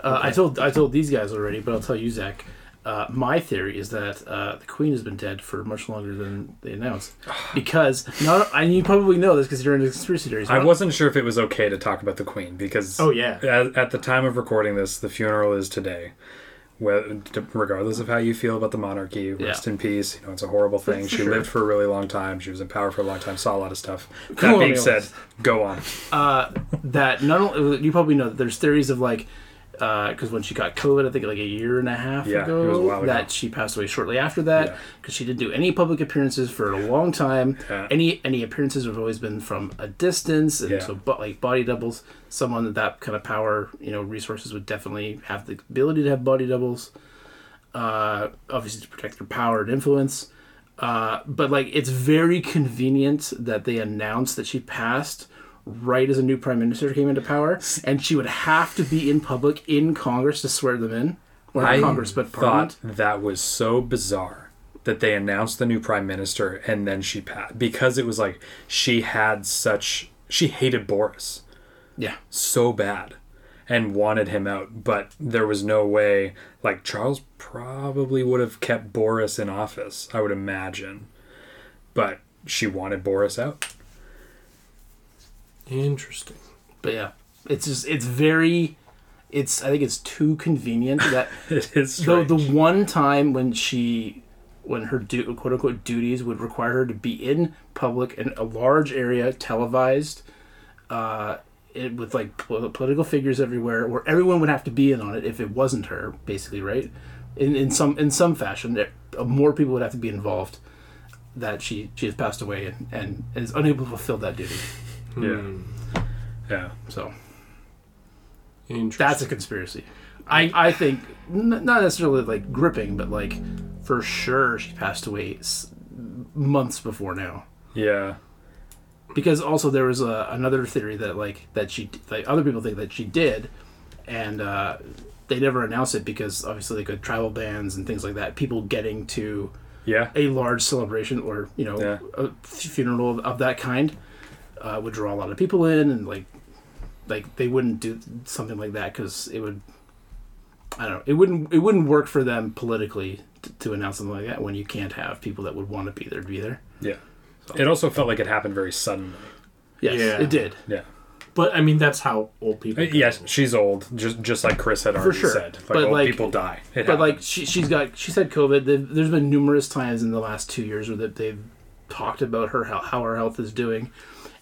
Uh, I told I told these guys already, but I'll tell you, Zach. Uh, my theory is that uh, the Queen has been dead for much longer than they announced, because not. And you probably know this because you're into conspiracy theories. I wasn't sure if it was okay to talk about the Queen because Oh yeah. at, at the time of recording this, the funeral is today. Regardless of how you feel about the monarchy, rest Yeah. in peace. You know, it's a horrible thing. She sure. lived for a really long time. She was in power for a long time. Saw a lot of stuff. That being said, go on. uh, that not only you probably know that there's theories of like because when she got COVID, I think like a year and a half Yeah, ago, a ago. that she passed away shortly after that Yeah. because she didn't do any public appearances for a long time. Yeah. Any any appearances have always been from a distance, and Yeah. so but like body doubles, someone with that kind of power, you know, resources would definitely have the ability to have body doubles. Uh, obviously to protect their power and influence. Uh, but like it's very convenient that they announced that she passed right as a new prime minister came into power, and she would have to be in public in Congress to swear them in, or not I Congress but Parliament. thought that was so bizarre that they announced the new prime minister and then she passed because it was like she had such she hated Boris Yeah. so bad and wanted him out, but there was no way. Like Charles probably would have kept Boris in office, I would imagine, but she wanted Boris out. Interesting. But yeah, it's just it's very, it's I think it's too convenient that It is the strange. the one time when she when her du- quote unquote duties would require her to be in public in a large area televised uh it, with like pol- political figures everywhere where everyone would have to be in on it if it wasn't her basically right in in some in some fashion there, uh, more people would have to be involved that she she has passed away and, and is unable to fulfill that duty yeah, yeah. so that's a conspiracy I I think n- not necessarily like gripping, but like for sure she passed away s- months before now. Yeah. Because also there was a, another theory that like that she like other people think that she did, and uh, they never announced it because obviously they could travel bans and things like that, people getting to Yeah. a large celebration or you know Yeah. a funeral of that kind uh, would draw a lot of people in and like like they wouldn't do something like that because it would I don't know it wouldn't it wouldn't work for them politically to, to announce something like that when you can't have people that would want to be there to be there. Yeah. It also felt like it happened very suddenly. Yes, Yeah. it did. Yeah. but I mean that's how old people. Uh, Yes, she's old, just just like Chris had already sure. said. Like But, old like- people die. It But like she she's got she's had COVID. They've- There's been numerous times in the last two years where that they've talked about her how, how her health is doing,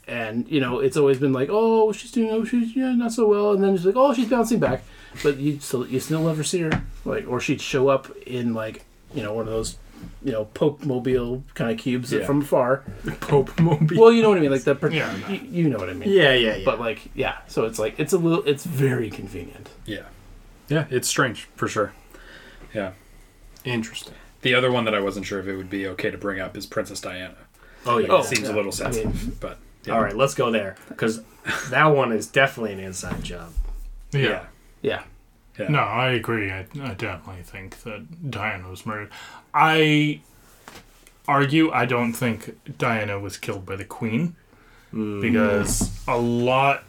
and you know it's always been like oh she's doing oh she's yeah not so well, and then she's like oh she's bouncing back, but you still you still never see her like or she'd show up in like you know one of those you know Pope mobile kind of cubes Yeah. from afar. Pope Mobile. Well, you know what I mean, like the per- Yeah. you, you know what I mean. yeah, yeah, yeah. But like yeah, so it's like it's a little it's very convenient. yeah, yeah, it's strange for sure. Yeah. Interesting. The other one that I wasn't sure if it would be okay to bring up is Princess Diana. Oh yeah. Oh, it seems a yeah. little I sensitive, mean- but yeah. All right, let's go there because that one is definitely an inside job. Yeah. Yeah. yeah. No, I agree. I, I definitely think that Diana was murdered. I argue I don't think Diana was killed by the Queen mm. because a lot,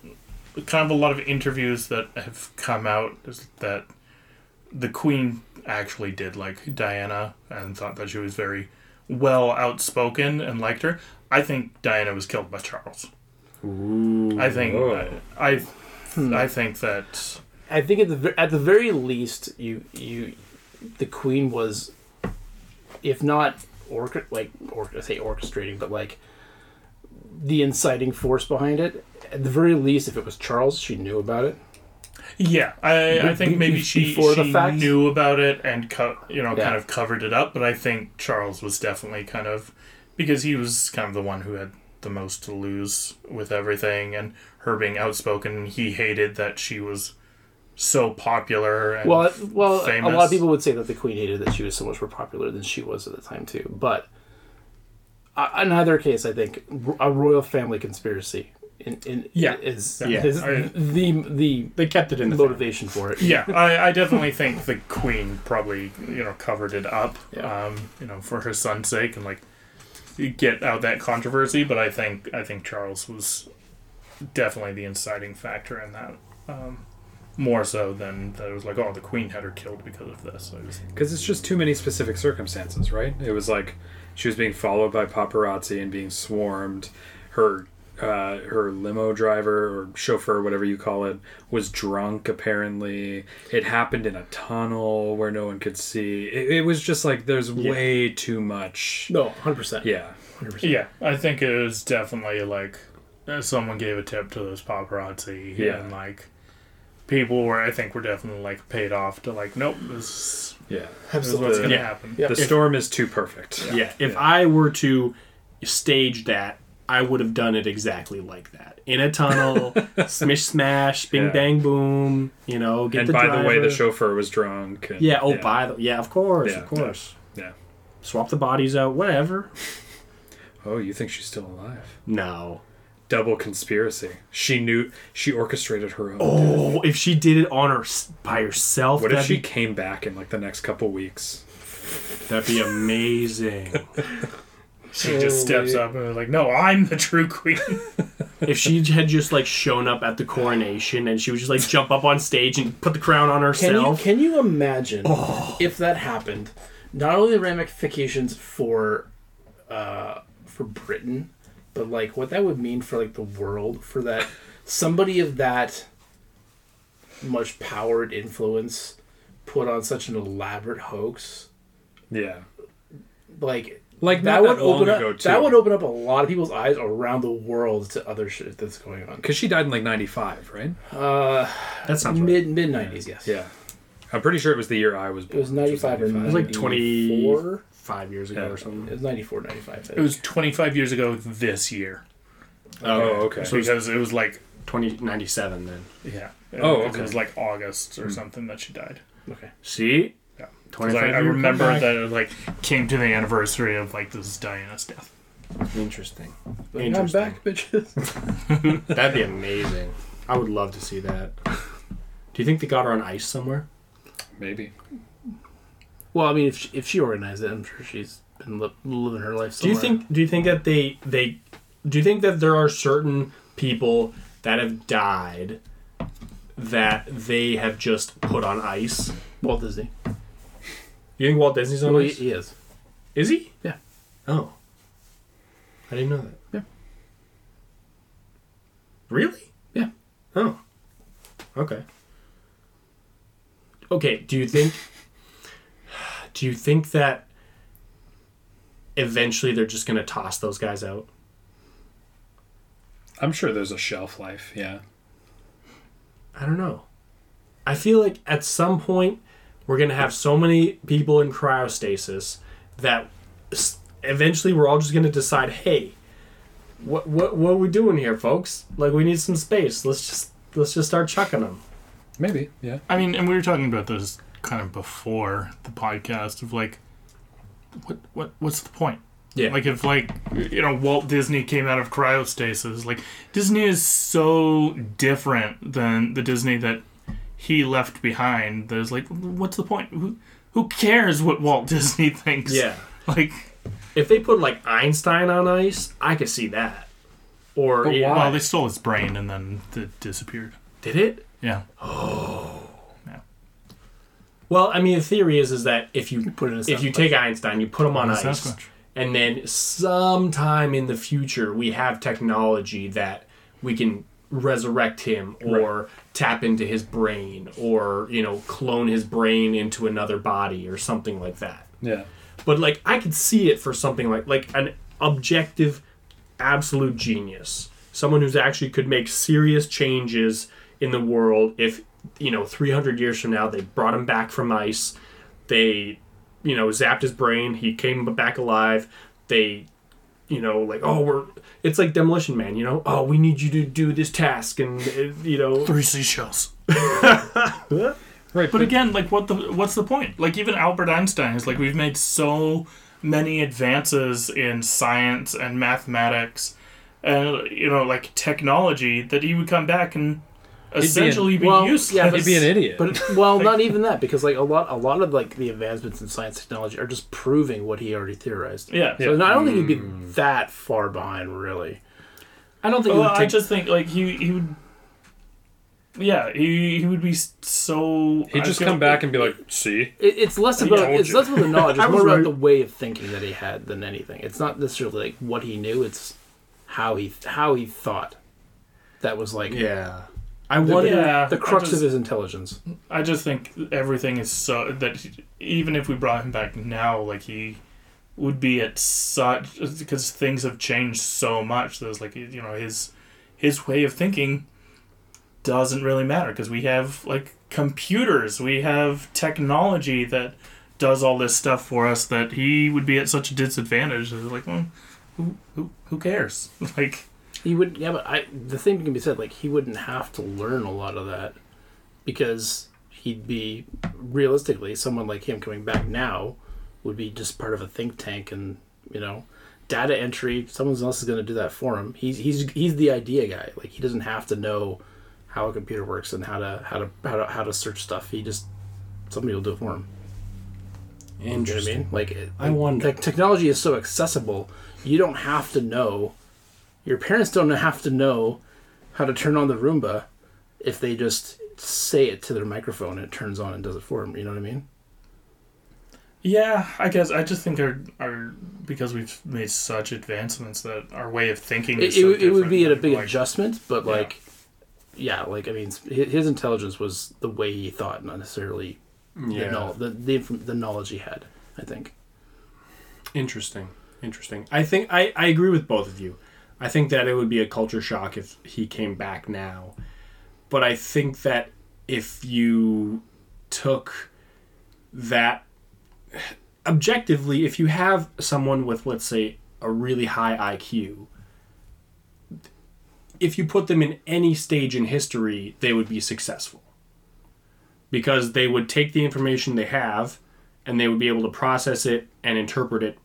kind of a lot of interviews that have come out is that the Queen actually did like Diana and thought that she was very well outspoken and liked her. I think Diana was killed by Charles. I think Whoa. I hmm. I think that I think at the at the very least, you you the queen was, if not orca- like or I say orchestrating, but like the inciting force behind it. At the very least, if it was Charles, she knew about it. Yeah, I, I Be- think be- maybe she, the she knew about it and co- you know Yeah. kind of covered it up, but I think Charles was definitely kind of because he was kind of the one who had the most to lose with everything, and her being outspoken, he hated that she was so popular. And Well, well, a lot of people would say that the queen hated that she was so much more popular than she was at the time too. But uh, in either case, I think a royal family conspiracy in, in Yeah. is, Yeah. is I- the the They kept it in the motivation for it. yeah, I, I definitely think the queen probably you know covered it up, Yeah. um, you know, for her son's sake and like get out that controversy. But I think I think Charles was definitely the inciting factor in that, um, more so than that it was like oh the queen had her killed because of this. Because it's just too many specific circumstances, right? It was like she was being followed by paparazzi and being swarmed. Her uh, her limo driver or chauffeur, whatever you call it, was drunk. Apparently, it happened in a tunnel where no one could see. It, it was just like there's way too much. No, hundred percent. Yeah, yeah, I think it was definitely like uh, someone gave a tip to those paparazzi Yeah. and like. People were, I think, were definitely like paid off to like, nope, this, yeah. this is what's The- gonna Yeah. happen. Yeah. The storm is too perfect. Yeah, if I were to stage that, I would have done it exactly like that. In a tunnel, smish smash, bing Yeah. bang boom. You know, get And the by the way, the chauffeur was drunk. and- Yeah. Oh, by the yeah, of course, Yeah, of course. yeah. Swap the bodies out, whatever. Oh, you think she's still alive? No. Double conspiracy. She knew. She orchestrated her own. Oh, death. Oh, if she did it on her by herself, What if she be- came back in like the next couple weeks? That'd be amazing. She just steps up and is like, "No, I'm the true queen." if she had just like shown up at the coronation and she would just like jump up on stage and put the crown on Can you herself. can you imagine Oh. if that happened? Not only the ramifications for uh, for Britain, but like what that would mean for like the world. For that somebody of that much power and influence put on such an elaborate hoax, Yeah. like Like that not would long open up ago too. that would open up a lot of people's eyes around the world to other shit that's going on. because she died in like '95, right? Uh, that sounds right. mid mid nineties, yes. Yeah. I'm pretty sure it was the year I was It born. was ninety five or It was like 20 94. Five years ago Yeah. or something. It was 94, 95. it was 25 years ago this year Oh, okay. So because it was like 2097 then. yeah. Oh, okay. It was like August or something that she died. Okay. See? Yeah. 25 I, I remember comeback. that it like came to the anniversary of like this Diana's death. Interesting. Like, I'm back, bitches. That'd be amazing. I would love to see that. Do you think they got her on ice somewhere? Maybe. well, I mean, if she, if she organized it, I'm sure she's been li- living her life. Do you think? Do you think that they they? Do you think that there are certain people that have died that they have just put on ice? Walt Disney? You think Walt Disney's on Well, he, ice? he is. Is he? Yeah. Oh, I didn't know that. Yeah. Really? Yeah. Oh. Okay. Okay. Do you think? Do you think that eventually they're just going to toss those guys out? I'm sure there's a shelf life. Yeah. I don't know. I feel like at some point we're gonna have so many people in cryostasis that eventually we're all just gonna decide, hey, what what what are we doing here, folks? Like we need some space. Let's just let's just start chucking them. Maybe. Yeah. I mean, and we were talking about this kind of before the podcast of like, what what what's the point? Yeah. Like if like you know Walt Disney came out of cryostasis, like Disney is so different than the Disney that he left behind. There's like, what's the point? Who who cares what Walt Disney thinks? yeah. Like, If they put like Einstein on ice, I could see that. Or why? well, they stole his brain and then it disappeared. did it? Yeah. Oh. Yeah. Well, I mean, the theory is is that if you Put in a if you take Einstein, you put him on ice, Sasquatch. and then sometime in the future we have technology that we can resurrect him or tap into his brain or you know clone his brain into another body or something like that. Yeah. but like i could see it for something like like an objective absolute genius. Someone who's actually could make serious changes in the world if you know 300 years from now they brought him back from ice they you know zapped his brain he came back alive they you know like oh we're it's like demolition man you know oh we need you to do this task and uh, you know Three seashells. Right. But again, like what the what's the point? Like even Albert Einstein is like we've made so many advances in science and mathematics and you know like technology that he would come back and essentially be, well, useless. yeah, but- he'd be an idiot. But well, not even that because like a lot, a lot of like the advancements in science technology are just proving what he already theorized. yeah. So I don't think he'd be hmm. that far behind, really. i don't think Well, would I just think like he he would. Yeah, he he would be so. He'd just come back and be like, "See, It, it's less about it's you. less about the knowledge. It's was more about the way of thinking that he had than anything. It's not necessarily like what he knew. It's how he how he thought. That was like yeah i wonder Yeah, the crux just- of his intelligence. I just think everything is so that he- even if we brought him back now, like he would be at such because things have changed so much. There's like you know his his way of thinking doesn't really matter because we have like computers, we have technology that does all this stuff for us. That he would be at such a disadvantage. It's like, well, who who who cares? Like. He would, yeah, but I the thing can be said like he wouldn't have to learn a lot of that because he'd be realistically someone like him coming back now would be just part of a think tank and you know data entry. Someone else is going to do that for him. He's he's he's the idea guy. Like he doesn't have to know how a computer works and how to how to how to how to search stuff. He just somebody will do it for him. You know I mean? Like, I wonder. the technology is so accessible. You don't have to know. Your parents don't have to know how to turn on the Roomba if they just say it to their microphone and it turns on and does it for them. You know what I mean? Yeah, I guess I just think our our because we've made such advancements that our way of thinking It, is it, so would- it would be at a big like- adjustment, but Yeah. like, yeah, like I mean, his, intelligence was the way he thought, not necessarily the, Yeah. knowl- the, the the knowledge he had. I think. Interesting. Interesting. I think I, I agree with both of you. I think that it would be a culture shock if he came back now. But I think that if you took that objectively, if you have someone with, let's say, a really high IQ, if you put them in any stage in history, they would be successful. Because they would take the information they have and they would be able to process it and interpret it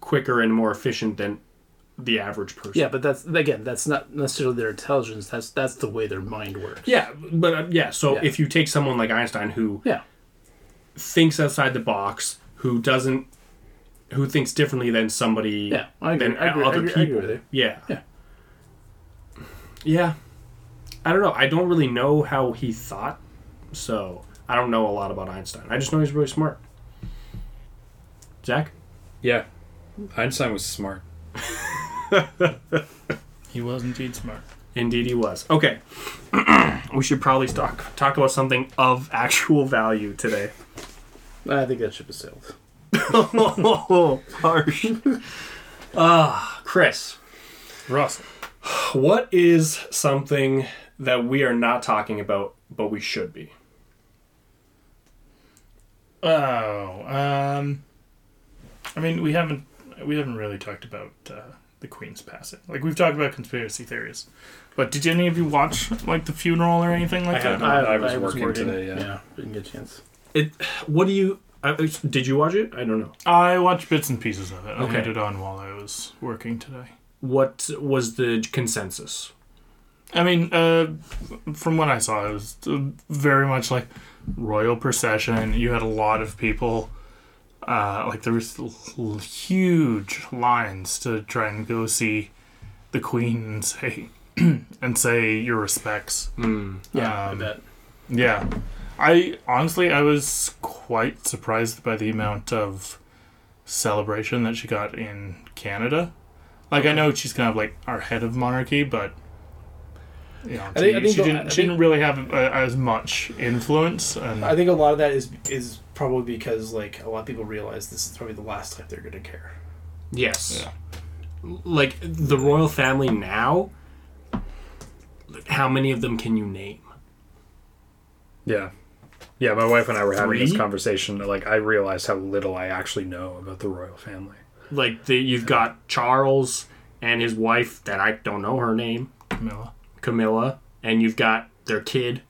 quicker and more efficient than the average person. Yeah, but that's again, that's not necessarily their intelligence. That's that's the way their mind works. Yeah, but uh, yeah, so Yeah. if you take someone like Einstein who Yeah. thinks outside the box, who doesn't who thinks differently than somebody Yeah, I agree. than I agree, I other agree, I agree people. with. Yeah. Yeah. Yeah. I don't know. I don't really know how he thought, so I don't know a lot about Einstein. I just know he's really smart. Zach? Yeah, Einstein was smart. He was indeed smart. Indeed, he was. Okay, we should probably talk talk about something of actual value today. I think that ship has sailed. oh, harsh. Ah, Chris, Russell. what is something that we are not talking about, but we should be? Oh, um, I mean, we haven't we haven't really talked about uh, the Queen's passing. Like we've talked about conspiracy theories, but did any of you watch like the funeral or anything like I that? haven't. I was working today, yeah. yeah, didn't get a chance. It. What do you? Uh, did you watch it? I don't know. I watched bits and pieces of it. I Okay. had it on while I was working today. What was the consensus? I mean, uh, from what I saw, it was uh, very much like royal procession. You had a lot of people. Uh, like there was l- l- huge lines to try and go see the queen and say and say your respects. Hmm. Yeah, Um, I bet. Yeah, I honestly I was quite surprised by the amount of celebration that she got in Canada. Like I know she's kind of like our head of monarchy, but you know, I think- I she, think she the- didn't I she didn't really have uh, as much influence. And I think a lot of that is is probably because like a lot of people realize this is probably the last time they're gonna care. Yes. Yeah. Like the royal family now. How many of them can you name? Yeah. Yeah, my wife and I were having this conversation. Like, I realized how little I actually know about the royal family. Like the, you've got Charles and his wife that I don't know her name, Camilla. Camilla, and you've got their kid.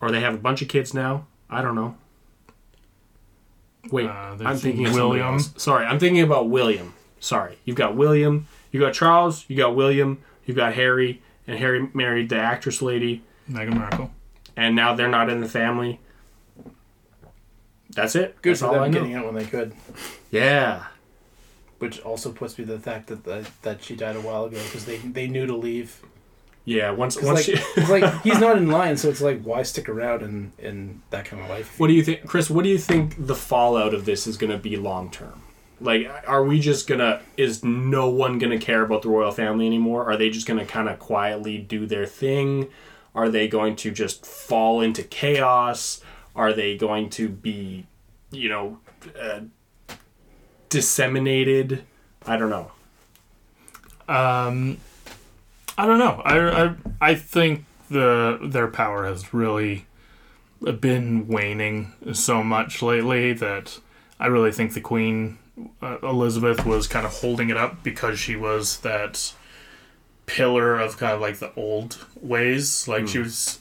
Or they have a bunch of kids now. I don't know. Wait, Uh, I'm thinking of William. else. Sorry, I'm thinking about William. Sorry, you've got William, you got Charles, you got William, you've got Harry, and Harry married the actress lady, Meghan Markle. and now they're not in the family. That's it. Good That's for all I them know. getting out when they could. Yeah. Which also puts me to the fact that that, that she died a while ago because they they knew to leave. Yeah, once 'Cause, once like, she, like he's not in line, so it's like why stick around in in that kind of life? What do you think, Chris? What do you think the fallout of this is going to be long term? Like, are we just gonna? Is no one gonna care about the royal family anymore? Are they just gonna kind of quietly do their thing? Are they going to just fall into chaos? Are they going to be, you know, uh, disseminated? I don't know. Um, I don't know. I, I I think the their power has really been waning so much lately that I really think the Queen uh, Elizabeth was kind of holding it up because she was that pillar of kind of like the old ways. Like she was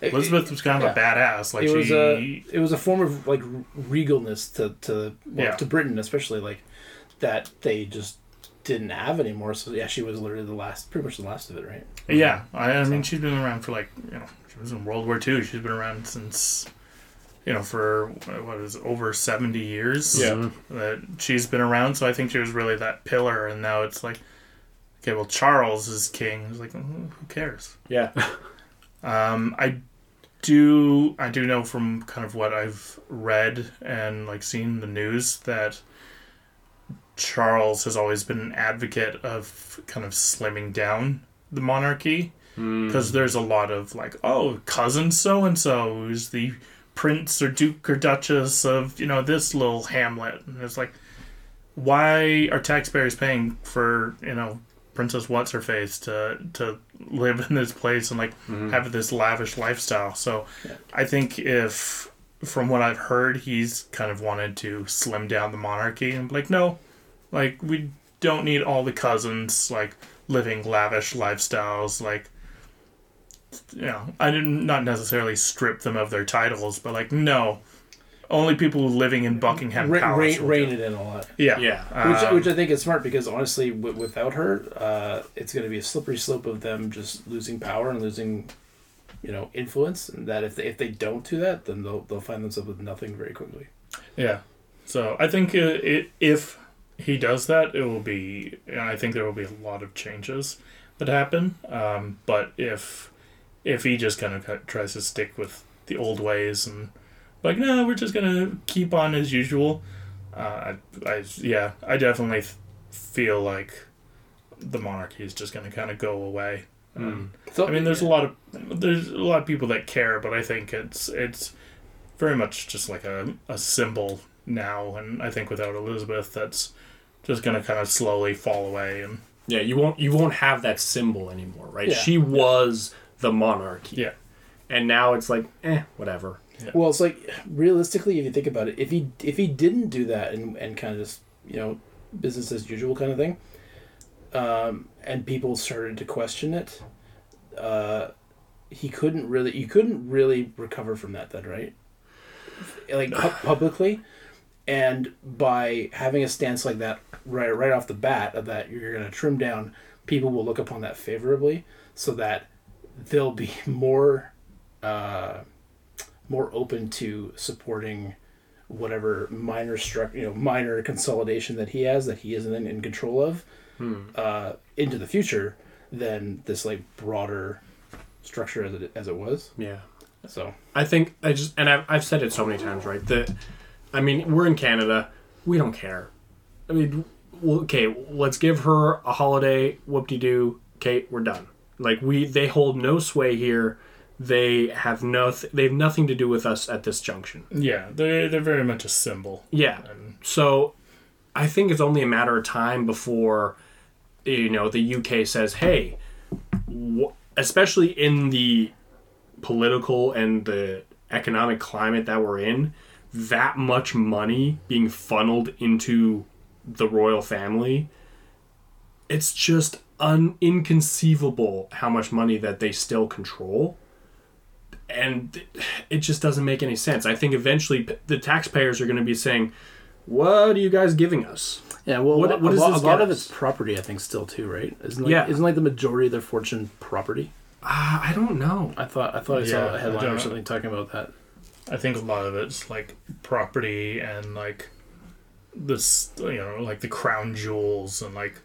Elizabeth was kind of a badass. Like it was she a it was a form of like regalness to to well, Yeah. to Britain especially like that they just didn't have anymore. So yeah, she was literally the last, pretty much the last of it, right? Yeah, I, I mean, she's been around for like you know, she was in World War II. She's been around since you know, for what is it, over seventy years. Yeah. that she's been around. So I think she was really that pillar, and now it's like, okay, well, Charles is king. It's like, mm, who cares? Yeah. Um, I do I do know from kind of what I've read and like seen the news that Charles has always been an advocate of kind of slimming down the monarchy hmm. because there's a lot of like oh cousin so and so is the prince or duke or duchess of you know this little hamlet. And it's like why are taxpayers paying for you know princess what's her face to to live in this place and like hmm. have this lavish lifestyle? So i think if from what i've heard he's kind of wanted to slim down the monarchy and like no like we don't need all the cousins like living lavish lifestyles like you know i didn't not necessarily strip them of their titles but like no only people living in buckingham Ra- palace ra- rein it in a lot. yeah Yeah. Which, Um, which I think is smart because honestly, w- without her, uh, it's going to be a slippery slope of them just losing power and losing, you know, influence. And that if they, if they don't do that, then they'll they'll find themselves with nothing very quickly. Yeah. So I think uh, it, if he does that, it will be. I think there will be a lot of changes that happen. Um, but if if he just kind of tries to stick with the old ways and like, no, we're just gonna keep on as usual. Uh, I, I, yeah, I definitely f- feel like the monarchy is just gonna kind of go away. Um, So I mean, there's a lot of there's a lot of people that care, but I think it's it's very much just like a, a symbol now, and I think without Elizabeth, that's just gonna kind of slowly fall away. And Yeah, you won't you won't have that symbol anymore, right? Yeah. She was the monarchy. yeah, And now it's like, eh, whatever. Well, it's like realistically, if you think about it, if he if he didn't do that and and kind of just you know business as usual kind of thing, um, and people started to question it, uh, he couldn't really you couldn't really recover from that then, right? Like pu- publicly, and by having a stance like that right right off the bat of that you're going to trim down, people will look upon that favorably, so that they'll be more. Uh, more open to supporting whatever minor struct, you know, minor consolidation that he has that he isn't in, in control of uh, into the future than this like broader structure as it as it was. Yeah. So I think I just and I've, I've said it so many times, right? That I mean, we're in Canada. We don't care. I mean, okay, let's give her a holiday. Whoop de doo. Kate, we're done. Like we, they hold no sway here. They have no. They have nothing to do with us at this junction. yeah, they're they're very much a symbol. Yeah. So I think it's only a matter of time before you know the UK says, "Hey, wh- especially in the political and the economic climate that we're in, that much money being funneled into the royal family, it's just un- inconceivable how much money that they still control." And it just doesn't make any sense. I think eventually p- the taxpayers are going to be saying, "What are you guys giving us?" yeah, well, What- what, what a, does lot, this a lot of us? it's property, I think, still too, right? Isn't like, Yeah. isn't like the majority of their fortune property? Uh, I don't know. I thought I thought I Yeah, saw a I headline or something talking about that. I think a lot of it's like property and like this, you know, like the crown jewels and like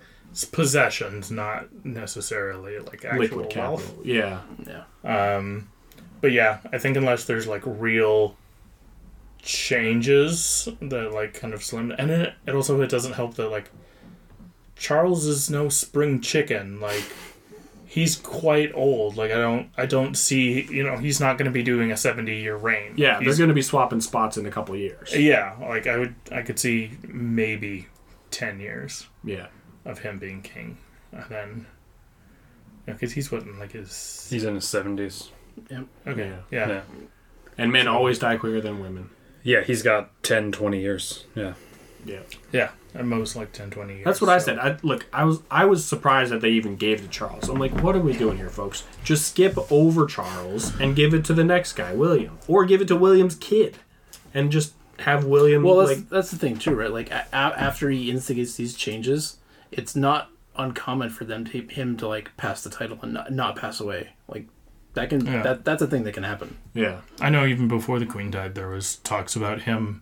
possessions, not necessarily like actual Liquid wealth. capital. Yeah. Yeah, Um, but yeah, I think unless there's like real changes that like kind of slim, and it, it also it doesn't help that like Charles is no spring chicken. Like he's quite old. Like I don't I don't see you know he's not going to be doing a seventy year reign. Yeah, they're He's- going to be swapping spots in a couple years. yeah, like I would I could see maybe ten years Yeah. of him being king, and then because he's what in like his He's in his seventies. Yep. okay Yeah. yeah. Yeah. And men always die quicker than women. Yeah, he's got 10, 20 years. Yeah. Yeah. Yeah, at most like 10, 20 years. That's what I so- said. I look, I was I was surprised that they even gave to Charles. I'm like, what are we doing here, folks? Just skip over Charles and give it to the next guy, William, or give it to William's kid, and just have William Well, that's like that's the thing too, right? Like a- a- after he instigates these changes, it's not uncommon for them to him to like pass the title and not, not pass away. Like That can Yeah. that that's a thing that can happen. Yeah. I know even before the queen died, there was talks about him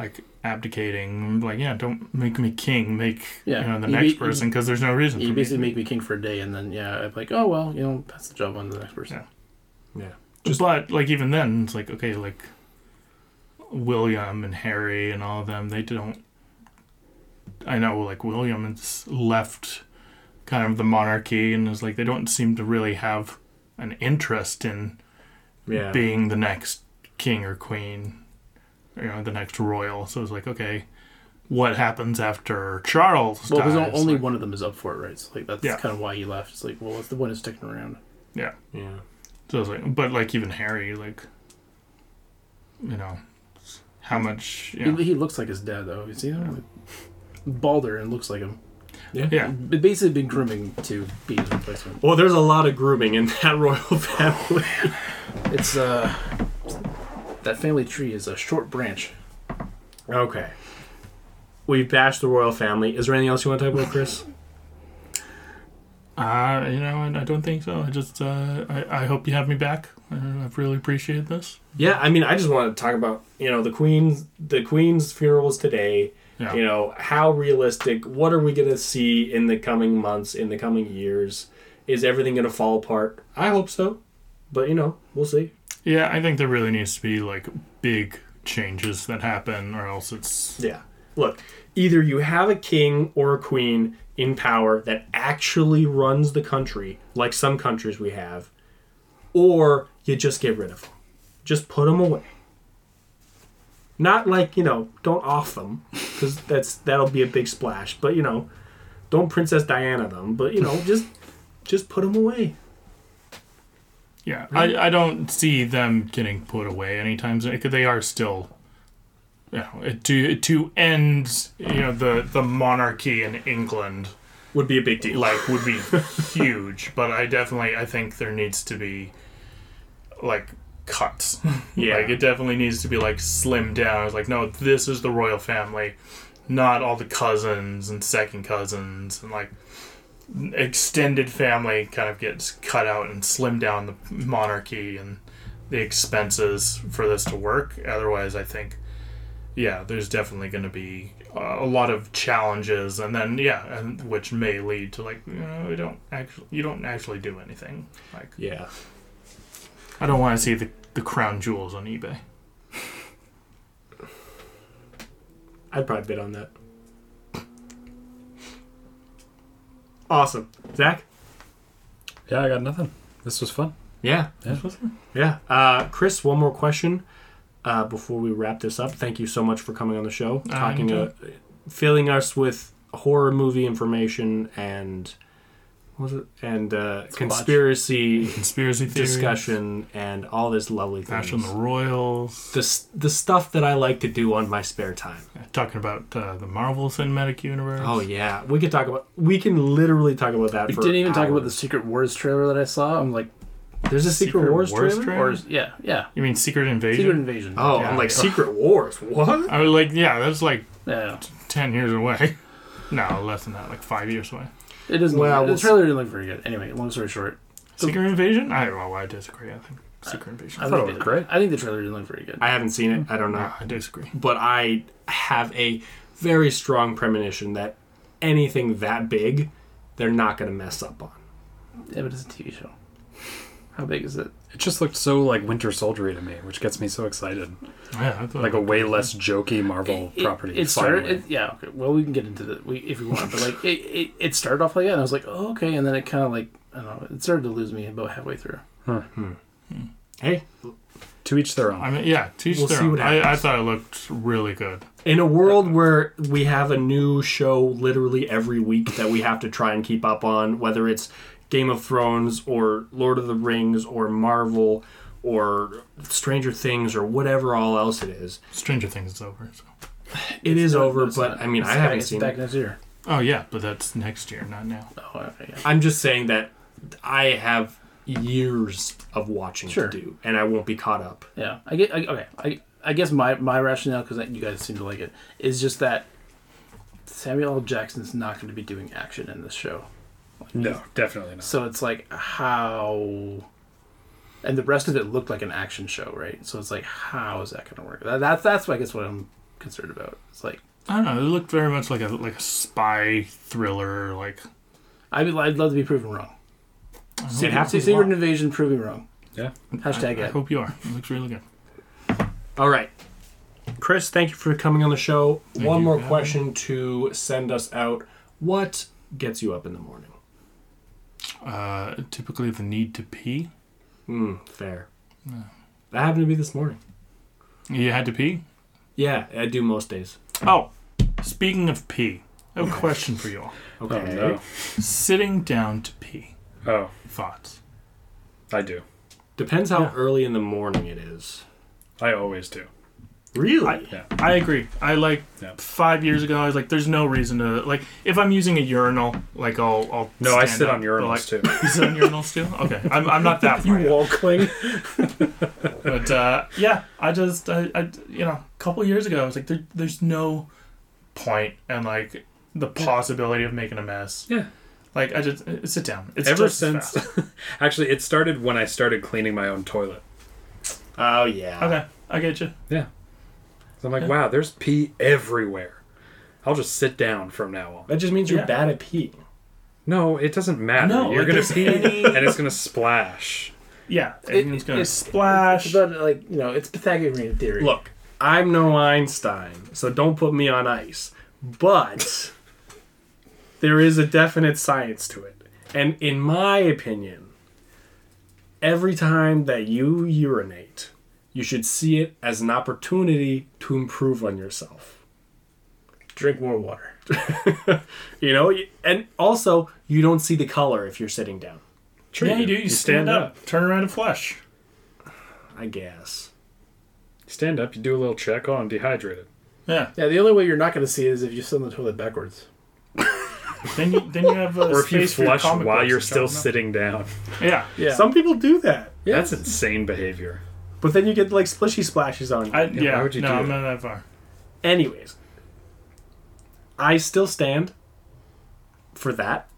like abdicating. Like, yeah, don't make me king. Make Yeah. you know the You next be- person because there's no reason. You basically me. make me king for a day, and then yeah, I'm like, oh well, you know, pass the job on to the next person. Yeah. Yeah. but like even then, it's like okay, like William and Harry and all of them, they don't. I know, like William has left kind of the monarchy, and is like they don't seem to really have an interest in Yeah. being the next king or queen, you know, the next royal. So it's like, okay, what happens after Charles Well, because dies? only Like, one of them is up for it, right? So like that's Yeah. kind of why he left. It's like, well, what's the one who's sticking around? Yeah. Yeah. So it's like, but like even Harry, like, you know, how much? You know, He, he looks like his dad, though. You see him? Like, balder and looks like him. yeah, But basically, been grooming to be his replacement. Well, there's a lot of grooming in that royal family. It's uh, that family tree is a short branch. okay. We've bashed the royal family. Is there anything else you want to talk about, Chris? Uh, you know, I, I don't think so. I just, uh, I, I hope you have me back. I, I really appreciate this. Yeah, I mean, I just want to talk about you know the queen's the queen's funerals today. Yeah. You know how realistic. What are we gonna see in the coming months? In the coming years, is everything gonna fall apart? I hope so, but you know we'll see. Yeah, I think there really needs to be like big changes that happen, or else it's Yeah. Look, either you have a king or a queen in power that actually runs the country, like some countries we have, or you just get rid of them. Just put them away. Not like, you know, don't off them, because that's that'll be a big splash. But, you know, don't Princess Diana them, but, you know, just just put them away. Yeah, I, I don't see them getting put away anytime soon. They are still, you know, to to end you know the the monarchy in England Would be a big deal. like would be huge. But I definitely I think there needs to be like cuts. Yeah. like it definitely needs to be like slimmed down. It's like no, this is the royal family, not all the cousins and second cousins and like extended family kind of gets cut out and slimmed down the monarchy and the expenses for this to work. Otherwise, I think, yeah, there's definitely going to be uh, a lot of challenges, and then yeah, and which may lead to like you know, we don't actually you don't actually do anything. Like yeah. I don't want to see the the crown jewels on eBay. I'd probably bid on that. Awesome. Zach? Yeah, I got nothing. This was fun. Yeah. Yeah. Yeah. Uh, Chris, one more question uh, before we wrap this up. Thank you so much for coming on the show, talking, uh, filling us with horror movie information and what was it and uh, conspiracy Conspiracy theories, discussion and all this lovely Bash on the Royals, The, the stuff that I like to do on my spare time. talking about uh, the Marvel Cinematic Universe. Oh yeah, we could talk about. We can literally talk about that. We for didn't even talk about the. Secret Wars trailer that I saw. I'm like, There's a Secret, Secret Wars, Wars trailer. trailer? or yeah, yeah, You mean Secret Invasion? Secret Invasion. Oh, Yeah. I'm like Secret Wars. What? I was like, yeah, that's like yeah. ten years away. No, less than that, like five years away. It doesn't. Well, look, we'll the trailer didn't look very good. Anyway, long story short, Secret Invasion? I well, I disagree. I think Secret Invasion. I thought think it was great. I think the trailer didn't look very good. I haven't seen it. I don't know. No, I disagree. but I have a very strong premonition that anything that big, they're not going to mess up on. Yeah, but it's a TV show. How big is it? It just looked so like Winter Soldiery to me, which gets me so excited. Yeah, Like a way less jokey Marvel It- property. It, started. It, yeah. Okay. Well, we can get into the we if we want, but like it, it, it started off like that, and I was like, oh, okay, and then it kind of like I don't know, it started to lose me about halfway through. Hmm. Hmm. Hey, to each their own. I mean, yeah, teach We'll their see own. what I, I thought it looked really good. in a world where we have a new show literally every week that we have to try and keep up on, whether it's Game of Thrones or Lord of the Rings or Marvel or Stranger Things or whatever all else it is, Stranger Things is over. So. it is not- over. But not- I mean, I back- haven't it's seen back it. next year. Oh yeah, but that's next year, not now. Oh. Uh, yeah. I'm just saying that I have years of watching Sure. to do, and I won't be caught up. Yeah, I get. I, okay, I I guess my my rationale because you guys seem to like it is just that Samuel L. Jackson's not going to be doing action in this show. no, definitely not. So it's like how and the rest of it looked like an action show, right? So it's like, how is that going to work? That, that's that's I guess what I'm concerned about. It's like I don't know. It looked very much like a like a spy thriller. Like I'd, be, I'd love to be proven wrong. See, hope Se- It happens Secret lot. Invasion, prove me wrong. Yeah. Hashtag I, I hope you are. It looks really good. All right. Chris, thank you for coming on the show. Thank One more for having question to send us out. What gets you up in the morning? Uh, typically, the need to pee. Hmm, fair. That happened to be this morning. You had to pee. Yeah, I do most days. Oh, speaking of pee, I have a question for you all. Okay. Oh no. Sitting down to pee. Oh, Thoughts? I do. Depends how Yeah. early in the morning it is. I always do. Really? I- Yeah. I agree. I like Yeah. five years ago. I was like, "There's no reason to like." If I'm using a urinal, like I'll, I'll No, I sit up, on urinals like, too. You sit on urinals too? Okay, I'm, I'm not that far. yet. wall cling. But uh, yeah, I just, I, I, you know, a couple years ago, I was like, there, there's no point and like the possibility of making a mess. Yeah. Like I just uh, sit down. It's Ever just since, fast. actually, it started when I started cleaning my own toilet. oh yeah. Okay, I get you. So I'm like, Yeah. wow, there's pee everywhere. I'll just sit down from now on. That just means you're Yeah. bad at peeing. No, it doesn't matter. No, You're like, gonna pee any- and it's gonna splash. Yeah, It- it's gonna it's- splash. It's about like you know, it's Pythagorean theory. Look, I'm no Einstein, so don't put me on ice. But there is a definite science to it. And in my opinion, every time that you urinate, you should see it as an opportunity to improve on yourself. drink more water. You know, and also you don't see the color if you're sitting down. True. yeah, you do. You, stand, up, turn around and flush. I guess. Stand up. You do a little check. Oh, I'm dehydrated. Yeah. Yeah, the only way you're not going to see it is if you sit on the toilet backwards. Then you then you have a Or if you space your flush while you're still sitting down. Yeah. Yeah, Some people do that. yeah. That's insane behavior. But then you get like splishy splashes on you. I, Yeah, yeah. why would you no, do I'm that? not that far. Anyways, I still stand for that.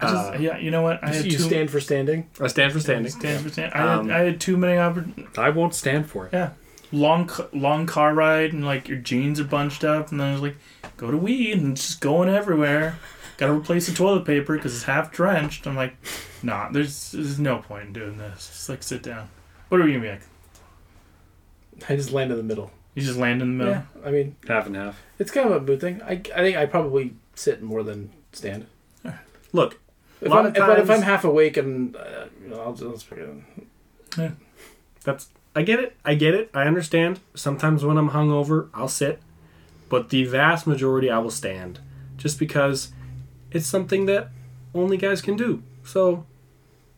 I just, Uh, yeah, you know what? I had you too, stand for standing. I stand for standing. Stand for stand. I, Um, had, I had too many oppor- I won't stand for it. Yeah. Long ca- long car ride and like your jeans are bunched up and then I was like, go to weed and it's just going everywhere. Got to replace the toilet paper because it's half drenched. I'm like, nah, there's there's no point in doing this. Just like sit down. What are we gonna be like? I just land in the middle. You just land in the middle. Yeah, I mean, Half and half. it's kind of a mood thing. I, I think I probably sit more than stand. Look, If, lot I'm, of if, I, if I'm half awake and uh, you know, I'll just forget it. that's I get it. I get it. I understand. Sometimes when I'm hungover, I'll sit, but the vast majority I will stand, just because it's something that only guys can do. So,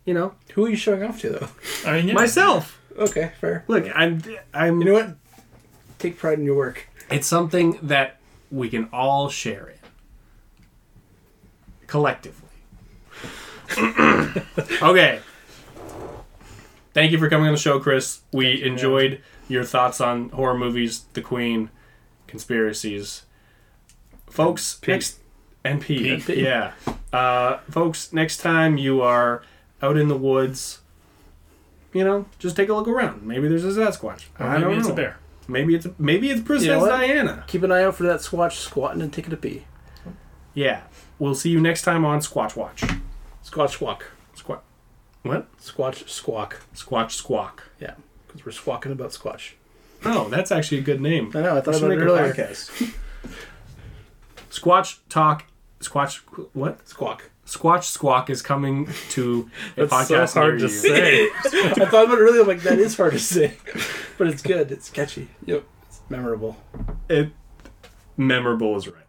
you know, Who are you showing off to though? I mean, yeah. myself. Okay, fair. Look, I'm I'm You know what? Take pride in your work. It's something that we can all share in collectively. okay. Thank you for coming on the show, Chris. We you, enjoyed your thoughts on horror movies, The Queen, conspiracies. Folks, Pee. next and pee. And. Yeah. Uh, folks, next time you are out in the woods, you know, just take a look around. Maybe there's a Sasquatch. Or I maybe don't it's know. a bear. Maybe it's maybe it's Princess You know what? Diana. Keep an eye out for that squatch squatting and taking a pee. Yeah. We'll see you next time on Squatch Watch. Squatch squawk. Squat. What? Squatch squawk. Squatch Squawk. Yeah, because we're squawking about squatch. Oh, that's actually a good name. I know. I thought We about it a earlier. podcast. Squatch Talk. Squatch. What? Squawk. Squatch Squawk is coming to a That's so podcast hard near to you. say. I thought about it earlier. I'm like, that is hard to say, but it's good. It's catchy. Yep. It's memorable. It memorable is right.